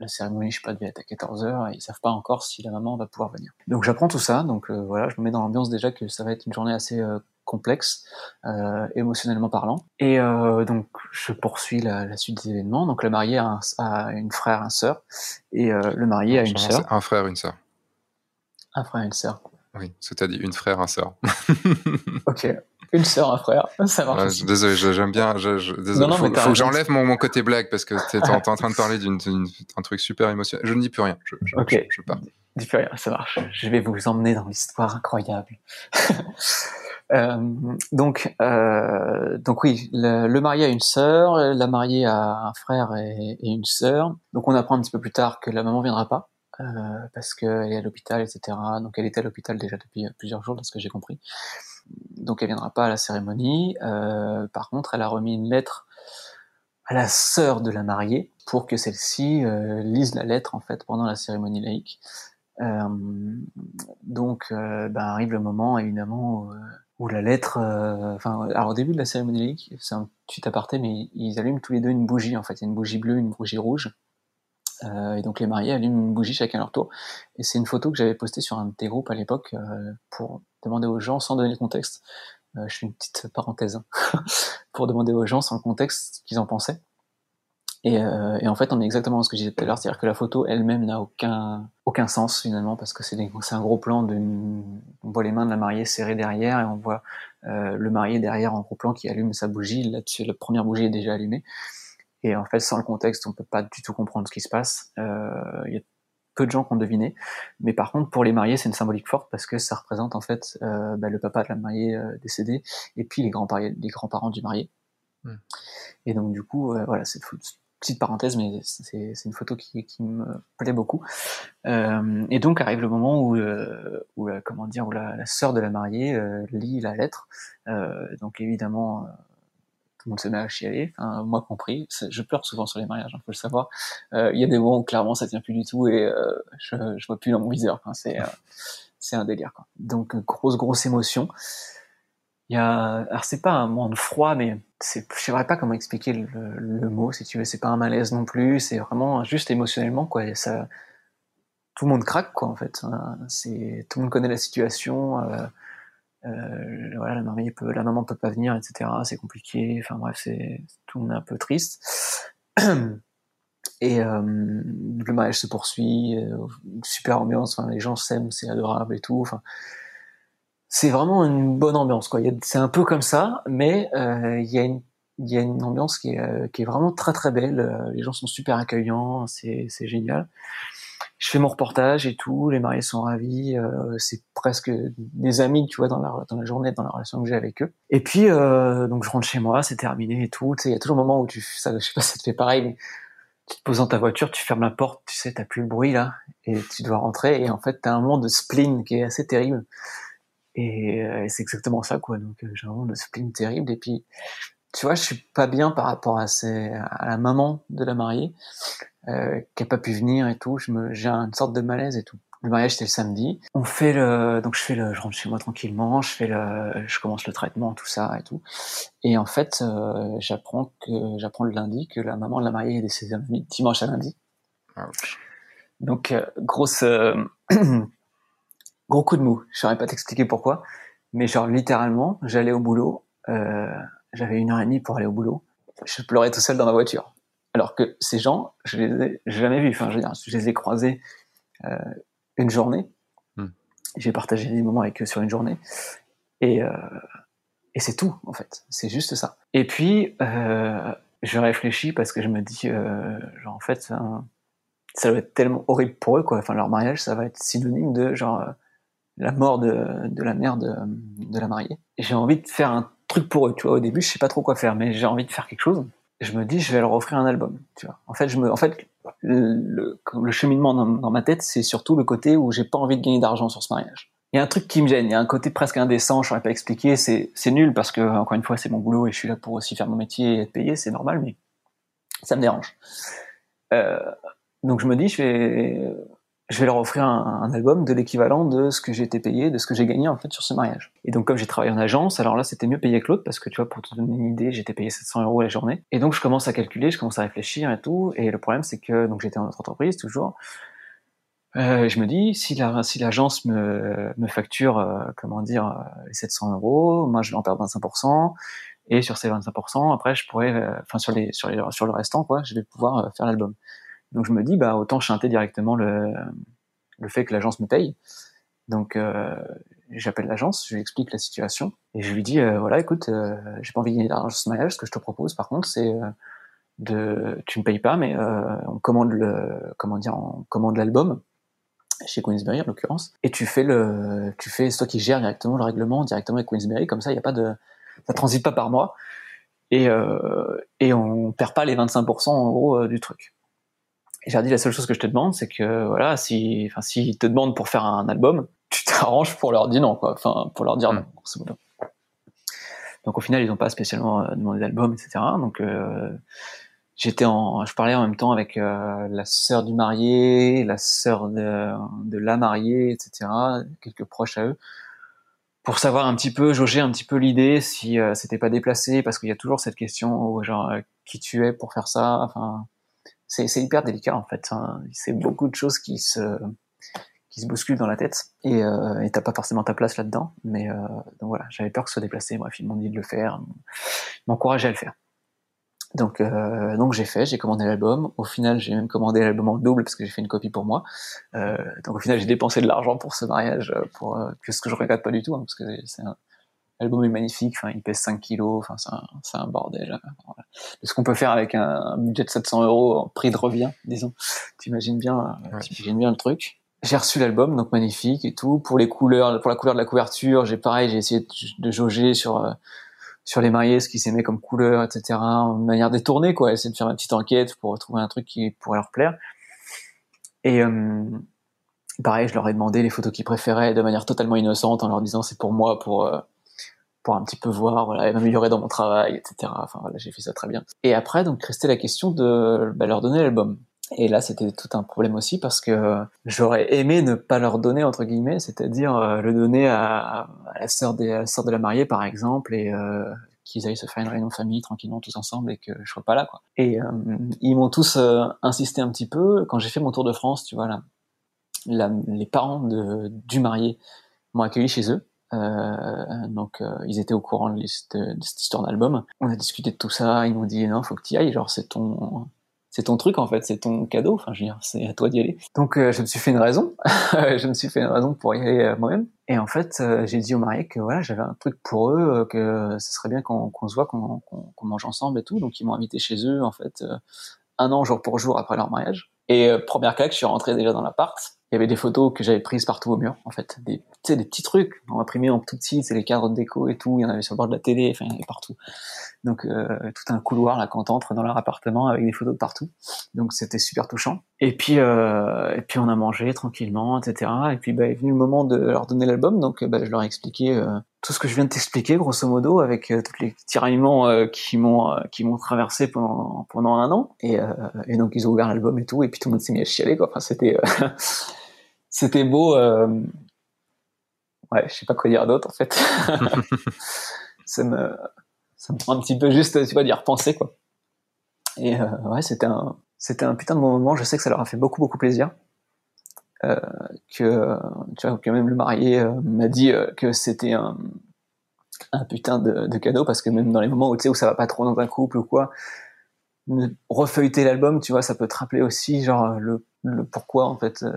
Speaker 2: la cérémonie, je sais pas, devait être à 14h, et ils savent pas encore si la maman va pouvoir venir. Donc j'apprends tout ça, donc euh, voilà, je me mets dans l'ambiance déjà que ça va être une journée assez euh, complexe, euh, émotionnellement parlant. Et euh, donc, je poursuis la, la, suite des événements. Donc, le marié a, un, a une frère, un sœur, et euh, le marié a une sœur.
Speaker 1: Un frère, une sœur.
Speaker 2: Un frère, une sœur.
Speaker 1: Oui, c'est-à-dire une frère, un sœur.
Speaker 2: ok, une sœur, un frère, ça marche.
Speaker 1: Désolé, j'aime bien. Je, je, désolé, non, non, faut, faut que j'enlève mon, mon, côté blague parce que tu es, en train de parler d'un truc super émotionnel. Je ne dis plus rien. Je, je,
Speaker 2: ok.
Speaker 1: je, pars.
Speaker 2: Dis plus rien, ça marche. Je vais vous emmener dans l'histoire incroyable. Euh, donc, euh, donc oui, le, le, marié a une sœur, la mariée a un frère et, une sœur. Donc on apprend un petit peu plus tard que la maman viendra pas euh, parce qu'elle est à l'hôpital, etc. Donc elle était à l'hôpital déjà depuis plusieurs jours, de ce que j'ai compris. Donc elle viendra pas à la cérémonie. Euh, par contre, elle a remis une lettre à la sœur de la mariée pour que celle-ci euh, lise la lettre en fait pendant la cérémonie laïque. Euh, donc, ben, arrive le moment évidemment où la lettre, euh, enfin, alors au début de la cérémonie c'est un petit aparté, mais ils allument tous les deux une bougie, en fait, il y a une bougie bleue, une bougie rouge, Euh, et donc les mariés allument une bougie chacun à leur tour. Et c'est une photo que j'avais postée sur un de tes groupes à l'époque euh, pour demander aux gens, sans donner le contexte, euh, je fais une petite parenthèse, hein, pour demander aux gens sans le contexte ce qu'ils en pensaient. Et, euh, et, en fait, on est exactement dans ce que je disais tout à l'heure, c'est-à-dire que la photo elle-même n'a aucun aucun sens finalement parce que c'est un gros plan d'une on voit les mains de la mariée serrées derrière et on voit euh, le marié derrière en gros plan qui allume sa bougie. Là-dessus, la première bougie est déjà allumée. Et en fait, sans le contexte, on peut pas du tout comprendre ce qui se passe. Euh, il y a peu de gens qui ont deviné, mais par contre, pour les mariés, c'est une symbolique forte parce que ça représente en fait euh, bah, le papa de la mariée euh, décédée et puis les grands-parents les grands-parents du marié. Hmm. Et donc du coup, euh, voilà, cette petite parenthèse, mais c'est une photo qui, qui, me plaît beaucoup. Euh, et donc arrive le moment où, euh, où comment dire, où la, la sœur de la mariée euh, lit la lettre. donc évidemment, tout le monde se met à chialer, enfin, moi compris. Je pleure souvent sur les mariages, il hein, faut le savoir. Il y a des moments où clairement ça tient plus du tout et je, je vois plus dans mon viseur. C'est un délire. Quoi. Donc grosse grosse émotion. Alors c'est pas un moment de froid, mais c'est, je sais pas comment expliquer le, mot, si tu veux. C'est pas un malaise non plus. C'est vraiment juste émotionnellement, quoi. tout le monde craque, quoi, en fait. C'est, tout le monde connaît la situation. Euh, euh, voilà, la maman peut, la maman peut pas venir, etc. C'est compliqué. Enfin bref, c'est tout le monde est un peu triste. Et euh, le mariage se poursuit, super ambiance. Enfin, les gens s'aiment, c'est adorable et tout. Enfin, c'est vraiment une bonne ambiance. Quoi. C'est un peu comme ça, mais euh, il y, a une, y a une ambiance qui est, euh, qui est vraiment très très belle. Euh, les gens sont super accueillants, c'est génial. Je fais mon reportage et tout, les mariés sont ravis, euh, c'est presque des amis, tu vois, dans la, dans la journée, dans la relation que j'ai avec eux. Et puis, donc je rentre chez moi, c'est terminé et tout. Tu il y a toujours un moment où tu, ça, je sais pas ça te fait pareil, mais tu te poses dans ta voiture, tu fermes la porte, tu sais, t'as plus le bruit là, et tu dois rentrer, et en fait, t'as un moment de spleen qui est assez terrible et, euh, c'est exactement ça, quoi. Donc, euh, j'ai vraiment le spleen terrible. Et puis, tu vois, je suis pas bien par rapport à, ces, à la maman de la mariée, euh, qui a pas pu venir et tout. Je me, j'ai une sorte de malaise et tout. Le mariage c'était le samedi. On fait le, donc je fais le, je rentre chez moi tranquillement, je fais le, je commence le traitement, tout ça et tout. Et en fait, euh, j'apprends que, j'apprends le lundi que la maman de la mariée est décédée dimanche à lundi. Donc euh, grosse, gros coup de mou. Je saurais pas t'expliquer pourquoi, mais genre littéralement, j'allais au boulot, euh, j'avais une heure et demie pour aller au boulot. Je pleurais tout seul dans ma voiture. Alors que ces gens, je les ai jamais vus. Enfin, je, veux dire, je les ai croisés euh, une journée. Hmm. J'ai partagé des moments avec eux sur une journée. Et, euh, et c'est tout, en fait. C'est juste ça. Et puis, euh, je réfléchis parce que je me dis, genre, en fait, ça, ça va être tellement horrible pour eux, quoi. Enfin, leur mariage, ça va être synonyme de, genre, la mort de, de la mère de, de la mariée. J'ai envie de faire un truc pour eux, tu vois. Au début, je sais pas trop quoi faire, mais j'ai envie de faire quelque chose. je me dis, je vais leur offrir un album, tu vois. En fait, je me, en fait, le, le cheminement dans, ma tête, c'est surtout le côté où j'ai pas envie de gagner d'argent sur ce mariage. Il y a un truc qui me gêne, il y a un côté presque indécent, je saurais pas expliquer, c'est, c'est nul parce que, encore une fois, c'est mon boulot et je suis là pour aussi faire mon métier et être payé, c'est normal, mais ça me dérange. Euh, donc je me dis, je vais, je vais leur offrir un, album de l'équivalent de ce que j'ai été payé, de ce que j'ai gagné en fait sur ce mariage. Et donc comme j'ai travaillé en agence, alors là c'était mieux payé que l'autre parce que tu vois pour te donner une idée, j'étais payé 700 euros la journée. Et donc je commence à calculer, je commence à réfléchir et tout. Et le problème c'est que donc j'étais en autre entreprise toujours. Euh, je me dis si la si l'agence me, me facture euh, comment dire euh, les 700 euros, moi je vais en perdre 25%. Et sur ces 25%, après je pourrais, euh, enfin sur les sur les sur le restant quoi, je vais pouvoir faire l'album. Donc je me dis, bah autant chanter directement le, le fait que l'agence me paye. Donc euh, j'appelle l'agence, je lui explique la situation et je lui dis, euh, voilà, écoute, euh, j'ai pas envie de gagner d'argent sur ce mariage. Ce que je te propose, par contre, c'est euh, de, tu me payes pas, mais euh, on commande le, comment dire, on commande l'album chez Queensberry en l'occurrence, et tu fais le, tu fais, toi qui gères directement le règlement directement avec Queensberry, comme ça il n'y a pas de, ça transite pas par moi et et on perd pas les 25% en gros du truc j'ai dit la seule chose que je te demande, c'est que voilà, si, enfin, s'ils te demandent pour faire un album, tu t'arranges pour leur dire non, quoi. Enfin, pour leur dire non. Donc au final, ils n'ont pas spécialement euh, demandé d'album, etc. Donc euh, j'étais en, je parlais en même temps avec euh, la sœur du marié, la sœur de, de la mariée, etc. Quelques proches à eux, pour savoir un petit peu, jauger un petit peu l'idée si c'était pas déplacé, parce qu'il y a toujours cette question, genre qui tu es pour faire ça, enfin c'est hyper délicat en fait. Hein. C'est beaucoup de choses qui se qui se bousculent dans la tête et euh, t'as pas forcément ta place là-dedans. Mais euh, donc voilà, j'avais peur que ce soit déplacé. Bref, ils m'ont dit de le faire, m'encourager à le faire. Donc euh, donc j'ai fait, j'ai commandé l'album. Au final, j'ai même commandé l'album en double parce que j'ai fait une copie pour moi. Euh, donc au final, j'ai dépensé de l'argent pour ce mariage, euh, pour euh, que ce que je regrette pas du tout, hein, parce que c'est un l'album est magnifique. Enfin, il pèse 5 kilos. Enfin, c'est un, bordel. Voilà. Ce qu'on peut faire avec un, un, budget de 700 euros en prix de revient, disons. T'imagines bien, ouais. t'imagines bien le truc. J'ai reçu l'album, donc magnifique et tout. Pour les couleurs, pour la couleur de la couverture, j'ai pareil, j'ai essayé de, de jauger sur euh, sur les mariés, ce qu'ils s'aimaient comme couleur, etc. De manière détournée, quoi. Essayer de faire une petite enquête pour trouver un truc qui pourrait leur plaire. Et euh, pareil, je leur ai demandé les photos qu'ils préféraient de manière totalement innocente en leur disant c'est pour moi, pour euh, pour un petit peu voir, voilà, m'améliorer dans mon travail, etc. Enfin voilà, j'ai fait ça très bien. Et après, donc restait la question de bah, leur donner l'album. Et là, c'était tout un problème aussi parce que j'aurais aimé ne pas leur donner entre guillemets, c'est-à-dire euh, le donner à, à, la sœur de, à la sœur de la mariée par exemple et euh, qu'ils aillent se faire une réunion de famille tranquillement tous ensemble et que je sois pas là quoi. Et euh, ils m'ont tous euh, insisté un petit peu quand j'ai fait mon tour de France, tu vois là, les parents de, du marié m'ont accueilli chez eux. Euh, donc ils étaient au courant de, de, de cette histoire d'album. On a discuté de tout ça. Ils m'ont dit non, faut que tu ailles. Genre c'est ton c'est ton truc en fait, c'est ton cadeau. Enfin, je veux dire, c'est à toi d'y aller. Donc, euh, je me suis fait une raison. je me suis fait une raison pour y aller euh, moi-même. Et en fait, euh, j'ai dit aux mariés que voilà, j'avais un truc pour eux, que ce serait bien qu'on qu se voit, qu'on qu mange ensemble et tout. Donc, ils m'ont invité chez eux en fait un an jour pour jour après leur mariage. Et première claque, je suis rentré déjà dans l'appart il y avait des photos que j'avais prises partout au mur, en fait. Des, des petits trucs, on imprimé en tout petit, c'est les cadres de déco et tout, il y en avait sur le bord de la télé, enfin, il y en avait partout. Donc, euh, tout un couloir, là, quand t'entres dans leur appartement, avec des photos de partout. Donc, c'était super touchant. Et puis, euh, et puis, on a mangé tranquillement, etc. Et puis, bah, est venu le moment de leur donner l'album, donc, bah, je leur ai expliqué euh, tout ce que je viens de t'expliquer, grosso modo, avec euh, tous les tiraillements euh, qui m'ont euh, qui m'ont traversé pendant pendant un an. Et, et donc, ils ont ouvert l'album et tout, et puis tout le monde s'est mis à chialer, quoi. Enfin, c'était c'était beau. Euh... Ouais, je sais pas quoi dire d'autre en fait. ça me ça me prend un petit peu juste, tu vois, d'y repenser quoi. Et euh, ouais, c'était un c'était un putain de moment. Je sais que ça leur a fait beaucoup beaucoup plaisir. Euh, que tu vois que même le marié euh, m'a dit euh, que c'était un un putain de, de, cadeau parce que même dans les moments où tu sais où ça va pas trop dans un couple ou quoi refeuilleter l'album tu vois ça peut te rappeler aussi genre le le pourquoi en fait, euh,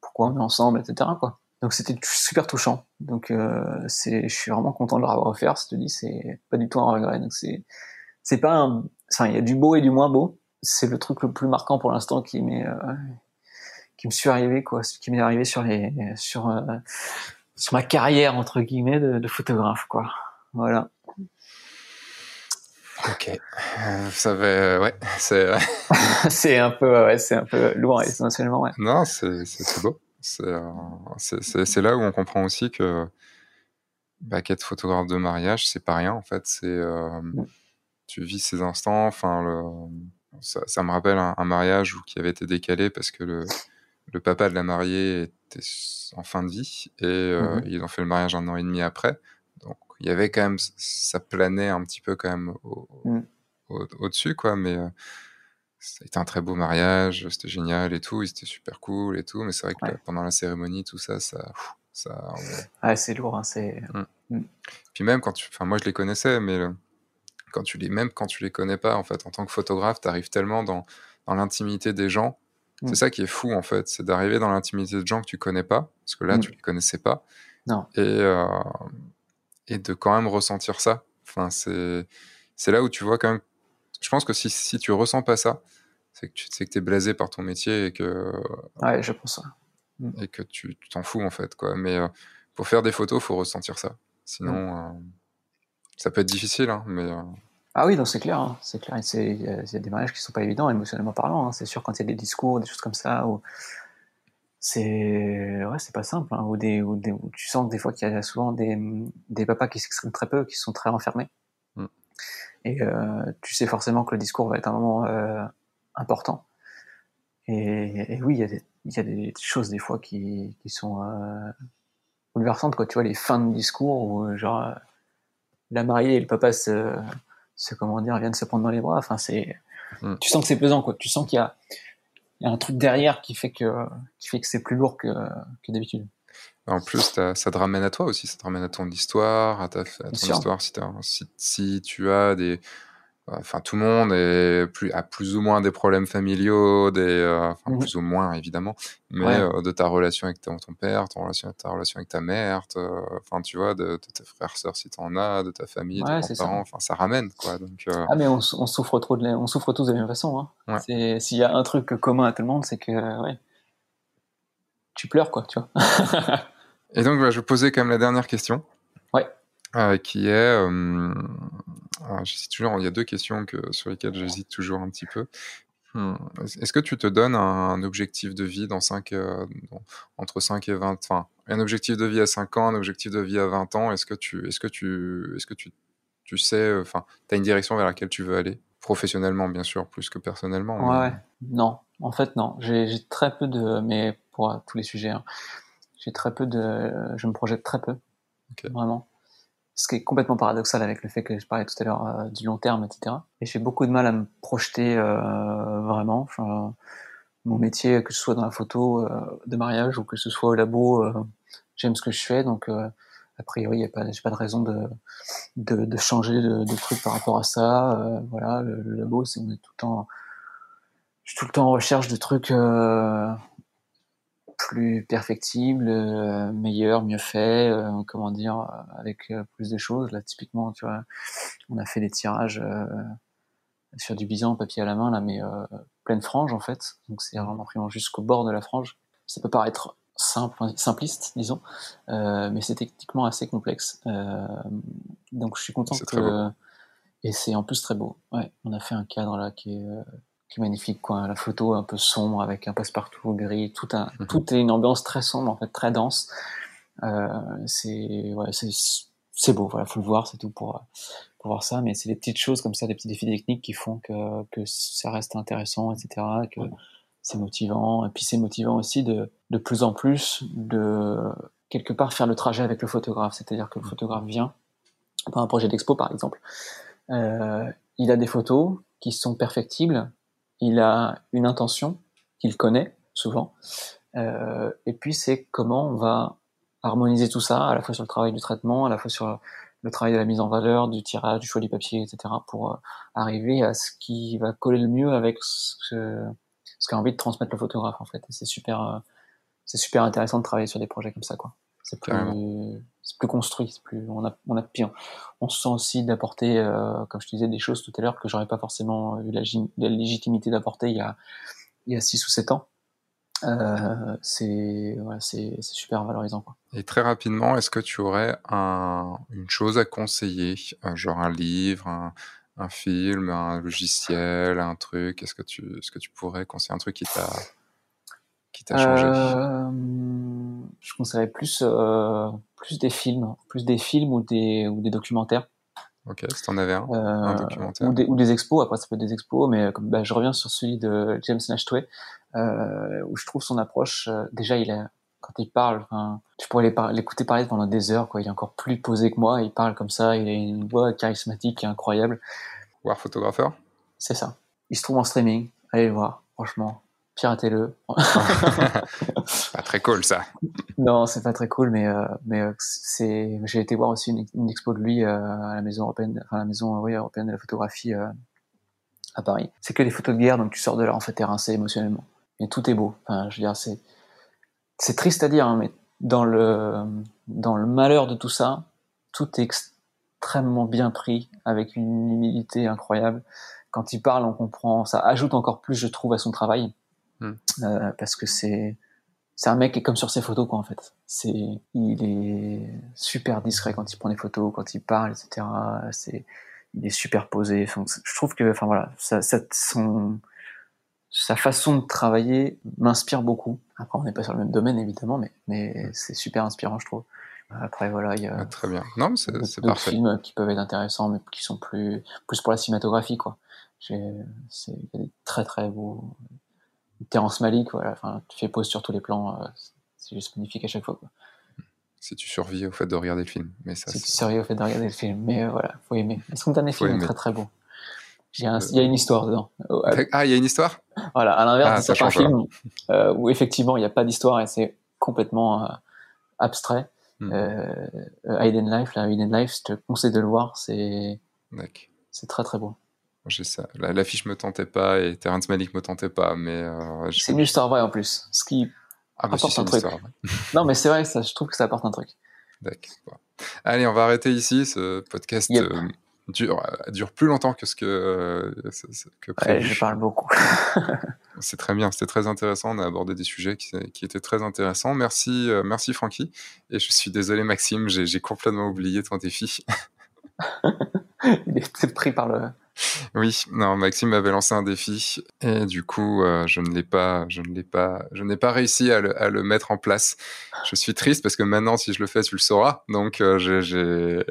Speaker 2: pourquoi on est ensemble, etc. Quoi. Donc c'était super touchant. Donc euh, c'est, je suis vraiment content de le revoir offert. Je te dis, c'est pas du tout un regret. Donc c'est, c'est pas un, enfin il y a du beau et du moins beau. C'est le truc le plus marquant pour l'instant qui m'est, euh, qui me suis arrivé quoi, qui m'est arrivé sur les, sur, euh, sur ma carrière entre guillemets de, de photographe quoi. Voilà.
Speaker 1: Ok, euh, ça va, euh, ouais, c'est.
Speaker 2: c'est un peu, ouais, c'est un peu lourd essentiellement, ouais.
Speaker 1: Non, c'est c'est beau. Euh, c'est là où on comprend aussi que bah, qu'être photographe de mariage, c'est pas rien en fait. C'est euh, mm. tu vis ces instants. Enfin, le, ça, ça, me rappelle un, un, mariage qui avait été décalé parce que le, le papa de la mariée était en fin de vie et euh, mm -hmm. ils ont fait le mariage un an et demi après il y avait quand même ça planait un petit peu quand même au, mm. au, au dessus quoi mais euh, c'était un très beau mariage c'était génial et tout c'était super cool et tout mais c'est vrai que ouais. pendant la cérémonie tout ça ça ça
Speaker 2: on... ouais, c'est lourd hein, c'est
Speaker 1: mm. mm. puis même quand tu enfin moi je les connaissais mais le... quand tu les même quand tu les connais pas en fait en tant que photographe tu arrives tellement dans dans l'intimité des gens c'est ça qui est fou en fait c'est d'arriver dans l'intimité de gens que tu connais pas parce que là tu les connaissais pas
Speaker 2: non.
Speaker 1: et euh, et de quand même ressentir ça. Enfin, c'est, c'est là où tu vois quand même. Je pense que si, si tu ressens pas ça, c'est que tu sais que t'es blasé par ton métier et que.
Speaker 2: Ouais, je pense ça.
Speaker 1: Mm. Et que tu t'en fous en fait, quoi. Mais euh, pour faire des photos, faut ressentir ça. Sinon, mm. euh, ça peut être difficile, hein, mais. Euh...
Speaker 2: Ah oui, donc c'est clair, hein, c'est clair. Il y, a des mariages qui sont pas évidents émotionnellement parlant. Hein. C'est sûr quand il y a des discours, des choses comme ça, ou c'est ouais c'est pas simple hein, ou des, ou des tu sens des fois qu'il y a souvent des, des papas qui s'expriment très peu qui sont très renfermés mm. et euh, tu sais forcément que le discours va être un moment euh, important et, et, oui il y a des il y a des choses des fois qui, qui sont euh, bouleversantes quoi tu vois les fins de discours où genre la mariée et le papa se, se comment dire viennent se prendre dans les bras enfin c'est Mm. Tu sens que c'est pesant, quoi. Tu sens qu'il y a, y a un truc derrière qui fait que, qui fait que c'est plus lourd que, que d'habitude.
Speaker 1: En plus, ça te ramène à toi aussi, ça te ramène à ton histoire, à, ta, à ton histoire. Si, si, si, tu as des, Enfin, tout le monde est plus, a plus ou moins des problèmes familiaux, des, euh, enfin, mmh plus ou moins évidemment, mais euh, de ta relation avec ton, père, ton relation, ta relation avec ta mère, enfin, tu vois, de, tes frères, sœurs si t'en as, de ta famille, de tes parents, enfin, ça ramène, quoi. Donc,
Speaker 2: euh Ah, mais on, on, souffre trop de, on souffre tous de la même façon. Hein. S'il y a un truc commun à tout le monde, c'est que, tu pleures, quoi, tu vois.
Speaker 1: Et donc, bah, je vais poser quand même la dernière question.
Speaker 2: Ouais.
Speaker 1: qui est toujours, il y a deux questions que, sur lesquelles j'hésite toujours un petit peu. Hmm. Est-ce que tu te donnes un objectif de vie dans 5, euh, entre 5 et 20 Enfin, un objectif de vie à 5 ans, un objectif de vie à 20 ans? Est-ce que tu, est-ce que tu, est-ce que tu, tu sais, enfin, tu as une direction vers laquelle tu veux aller? Professionnellement, bien sûr, plus que personnellement.
Speaker 2: Ouais, non. En fait, non. J'ai très peu de. Mais pour tous les sujets, hein, j'ai très peu de. Je me projette très peu. Vraiment ce qui est complètement paradoxal avec le fait que je parlais tout à l'heure euh, du long terme, etc. Et j'ai beaucoup de mal à me projeter euh, vraiment. Mon métier, que ce soit dans la photo euh, de mariage ou que ce soit au labo, j'aime ce que je fais, donc a priori, n'y a pas, j'ai pas de raison de, de, de changer de, de, truc par rapport à ça. voilà, le, le labo, c'est on est tout le temps, je suis tout le temps en recherche de trucs plus perfectible, euh, meilleur, mieux fait, euh, comment dire, euh, avec plus de choses. Là, typiquement, tu vois, on a fait des tirages sur du bison, papier à la main, là, mais pleine frange en fait. Donc c'est vraiment imprimant jusqu'au bord de la frange. Ça peut paraître simple, simpliste, disons, mais c'est techniquement assez complexe. donc je suis content que et c'est en plus très beau. Ouais, on a fait un cadre là qui est magnifique, quoi. La photo un peu sombre avec un passe-partout gris, tout un, mhm. tout est une ambiance très sombre, en fait, très dense. Euh, c'est, ouais, c'est, c'est beau, voilà, faut le voir, c'est tout pour, pour voir ça. Mais c'est des petites choses comme ça, des petits défis techniques qui font que, que ça reste intéressant, etc., que c'est motivant. Et puis c'est motivant aussi de, de plus en plus de, quelque part, faire le trajet avec le photographe. C'est-à-dire que le photographe vient, pour un projet d'expo, par exemple, euh, il a des photos qui sont perfectibles, il a une intention qu'il connaît souvent. Euh, et puis c'est comment on va harmoniser tout ça, à la fois sur le travail du traitement, à la fois sur le travail de la mise en valeur, du tirage, du choix du papier, etc., pour euh, arriver à ce qui va coller le mieux avec ce, ce qu'a envie de transmettre le photographe en fait. C'est super, euh, c'est super intéressant de travailler sur des projets comme ça, quoi. C'est plus, c'est plus construit, c'est plus, on a, on a pire. On se sent aussi d'apporter, euh, comme je te disais, des choses tout à l'heure que j'aurais pas forcément eu la, légitimité d'apporter il y a, il y a six ou sept ans. Euh, c'est, c'est super valorisant, quoi.
Speaker 1: Et très rapidement, est-ce que tu aurais un, une chose à conseiller, genre un livre, un, un film, un logiciel, un truc? Est-ce que tu, que tu pourrais conseiller un truc qui t'a qui t'a changé? Euh,
Speaker 2: Je conseillerais plus, euh, plus des films, plus des films ou des, ou des documentaires.
Speaker 1: Ok, si t'en avais un, un
Speaker 2: euh, documentaire. Ou des, ou des, expos, après ça peut être des expos, mais comme, bah, je reviens sur celui de James Nashtway, où je trouve son approche, déjà il est quand il parle, tu pourrais l'écouter parler pendant des heures, quoi. Il est encore plus posé que moi, il parle comme ça, il a une voix charismatique et incroyable.
Speaker 1: War photographeur
Speaker 2: C'est ça. Il se trouve en streaming, allez le voir, franchement piratez-le.
Speaker 1: pas très cool ça.
Speaker 2: Non, c'est pas très cool, mais euh, mais euh, c'est. J'ai été voir aussi une, expo de lui euh, à la maison européenne, enfin la maison oui, européenne de la photographie à Paris. C'est que des photos de guerre, donc tu sors de là en fait t'es rincé émotionnellement. Mais tout est beau. Enfin, je veux dire, c'est c'est triste à dire, hein, mais dans le dans le malheur de tout ça, tout est extrêmement bien pris avec une humilité incroyable. Quand il parle, on comprend. Ça ajoute encore plus, je trouve, à son travail Hmm. Euh, parce que c'est c'est un mec qui est comme sur ses photos quoi en fait. C'est il est super discret quand il prend des photos, quand il parle, etc. C'est il est super posé. je trouve que enfin voilà, ça, ça, son sa façon de travailler m'inspire beaucoup. Après, on n'est pas sur le même domaine évidemment, mais mais c'est super inspirant, je trouve. Après voilà, il y a
Speaker 1: ah, très bien. Non, c'est
Speaker 2: parfait. films qui peuvent être intéressants, mais qui sont plus plus pour la cinématographie quoi. C'est il y a des très très beaux Terrence Malick, voilà, enfin, tu fais pause sur tous les plans, euh, c'est juste magnifique à chaque fois. Quoi.
Speaker 1: Si tu survis au fait de regarder le film. Mais ça,
Speaker 2: si tu survis au fait de regarder le film, mais euh, voilà, faut aimer. Le spontané film est très très beau? Il y a une histoire dedans.
Speaker 1: Ah, il y a une histoire?
Speaker 2: Voilà, à l'inverse ah, de certains films où effectivement il n'y a pas d'histoire et c'est complètement abstrait. Hmm. Hidden Life, là, Hidden Life, je te conseille de le voir, c'est c'est très très beau.
Speaker 1: Ça. L'affiche me tentait pas et Terrence Malick me tentait pas, mais. Euh,
Speaker 2: c'est une histoire vraie en plus, ce qui ah, bah apporte un truc. non, mais c'est vrai, ça, je trouve que ça apporte un truc.
Speaker 1: D'accord. Allez, on va arrêter ici. Ce podcast euh, dure, euh, dure, plus longtemps que ce que, que
Speaker 2: prévu. je parle beaucoup.
Speaker 1: c'est très bien, c'était très intéressant. On a abordé des sujets qui, qui étaient très intéressants. Merci, merci Francky. Et je suis désolé, Maxime, j'ai complètement oublié ton défi.
Speaker 2: Il était pris par le,
Speaker 1: oui, non, Maxime m'avait lancé un défi et du coup, euh, je ne l'ai pas, je ne l'ai pas, je n'ai pas réussi à le, mettre en place. Je suis triste parce que maintenant, si je le fais, tu le sauras. Donc, euh, j'ai,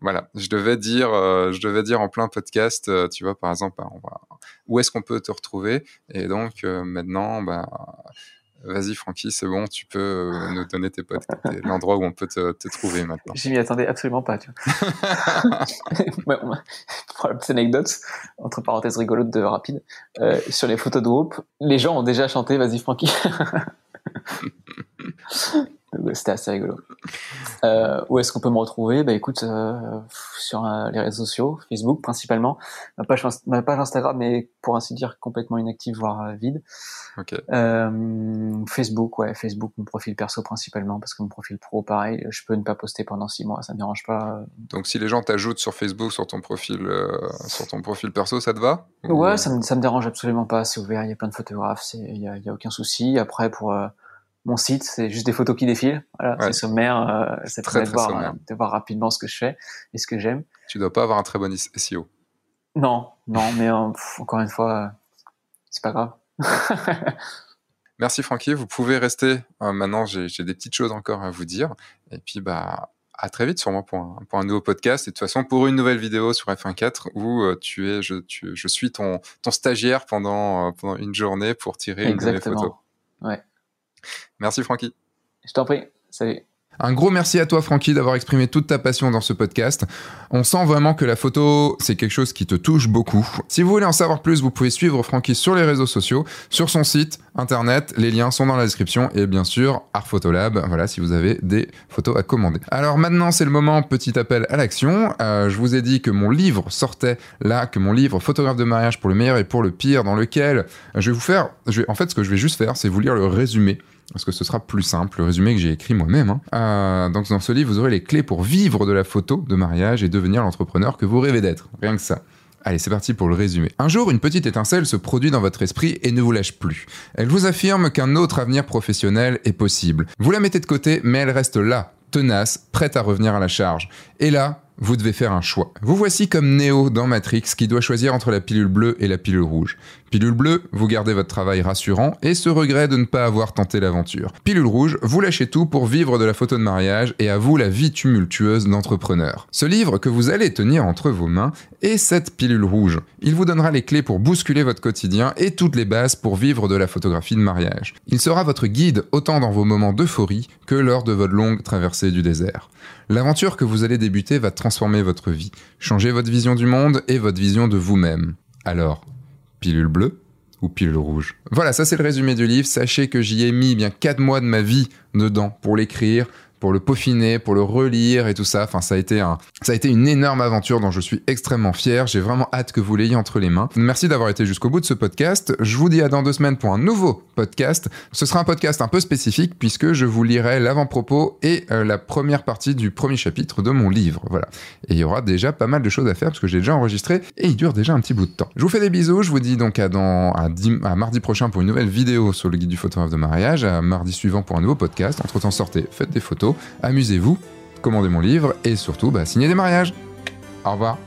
Speaker 1: voilà, je devais dire, euh, je devais dire en plein podcast, tu vois, par exemple, bah, où est-ce qu'on peut te retrouver? Et donc, maintenant, bah, Vas-y, Francky, c'est bon, tu peux euh, nous donner tes potes, l'endroit où on peut te, trouver maintenant.
Speaker 2: Je m'y attendais absolument pas, tu vois. Pour la petite anecdote, entre parenthèses rigolote de rapide, euh, sur les photos de groupe, les gens ont déjà chanté Vas-y, Francky. C'était assez rigolo. Euh, où est-ce qu'on peut me retrouver? Bah écoute, euh, sur euh, les réseaux sociaux, Facebook principalement, ma page, ma page Instagram est pour ainsi dire complètement inactive, voire euh, vide. Okay. Facebook, ouais, Facebook, mon profil perso principalement, parce que mon profil pro, pareil, je peux ne pas poster pendant six mois, ça me dérange pas.
Speaker 1: Donc si les gens t'ajoutent sur Facebook, sur ton profil, sur ton profil perso, ça te va?
Speaker 2: Ouais, ça me, ça me dérange absolument pas. C'est ouvert, il y a plein de photographes, il y a, y a aucun souci. Après pour mon site, c'est juste des photos qui défilent. Voilà, c'est sommaire. Euh, c'est très, très de, voir, euh, de voir rapidement ce que je fais et ce que j'aime.
Speaker 1: Tu dois pas avoir un très bon SEO.
Speaker 2: Non, non, mais euh, encore une fois, c'est pas grave.
Speaker 1: Merci Francky. Vous pouvez rester. maintenant, j'ai des petites choses encore à vous dire. Et puis, bah, à très vite sûrement pour un, pour un nouveau podcast et de toute façon pour une nouvelle vidéo sur F1.4 où tu es, je, tu, je suis ton, ton stagiaire pendant, pendant une journée pour tirer une nouvelle photo.
Speaker 2: Ouais.
Speaker 1: Merci Francky.
Speaker 2: Je t'en prie. Salut.
Speaker 1: Un gros merci à toi Francky d'avoir exprimé toute ta passion dans ce podcast. On sent vraiment que la photo, c'est quelque chose qui te touche beaucoup. Si vous voulez en savoir plus, vous pouvez suivre Francky sur les réseaux sociaux, sur son site internet, les liens sont dans la description et bien sûr Art Photolab, voilà si vous avez des photos à commander. Alors maintenant c'est le moment, petit appel à l'action. Euh, je vous ai dit que mon livre sortait là, que mon livre Photographe de mariage pour le meilleur et pour le pire, dans lequel je vais vous faire, je vais, en fait ce que je vais juste faire, c'est vous lire le résumé parce que ce sera plus simple, le résumé que j'ai écrit moi-même. Hein. Euh, donc dans ce livre, vous aurez les clés pour vivre de la photo de mariage et devenir l'entrepreneur que vous rêvez d'être. Rien que ça. Allez, c'est parti pour le résumé. Un jour, une petite étincelle se produit dans votre esprit et ne vous lâche plus. Elle vous affirme qu'un autre avenir professionnel est possible. Vous la mettez de côté, mais elle reste là, tenace, prête à revenir à la charge. Et là, vous devez faire un choix. Vous voici comme Neo dans Matrix qui doit choisir entre la pilule bleue et la pilule rouge. Pilule bleue, vous gardez votre travail rassurant et ce regret de ne pas avoir tenté l'aventure. Pilule rouge, vous lâchez tout pour vivre de la photo de mariage et à vous la vie tumultueuse d'entrepreneur. Ce livre que vous allez tenir entre vos mains est cette pilule rouge. Il vous donnera les clés pour bousculer votre quotidien et toutes les bases pour vivre de la photographie de mariage. Il sera votre guide autant dans vos moments d'euphorie que lors de votre longue traversée du désert. L'aventure que vous allez débuter va transformer votre vie, changer votre vision du monde et votre vision de vous-même. Alors, pilule bleue ou pilule rouge? Voilà, ça c'est le résumé du livre. Sachez que j'y ai mis bien 4 mois de ma vie dedans pour l'écrire, pour le peaufiner, pour le relire et tout ça. Enfin, ça a été un, ça a été une énorme aventure dont je suis extrêmement fier. J'ai vraiment hâte que vous l'ayez entre les mains. Merci d'avoir été jusqu'au bout de ce podcast. Je vous dis à dans deux semaines pour un nouveau podcast. Ce sera un podcast un peu spécifique puisque je vous lirai l'avant-propos et euh, la première partie du premier chapitre de mon livre. Voilà. Et il y aura déjà pas mal de choses à faire parce que j'ai déjà enregistré et il dure déjà un petit bout de temps. Je vous fais des bisous. Je vous dis donc à dans, à, à mardi prochain pour une nouvelle vidéo sur le guide du photographe de mariage, à mardi suivant pour un nouveau podcast. Entre temps, sortez, faites des photos Amusez-vous, commandez mon livre et surtout, bah, signez des mariages. Au revoir.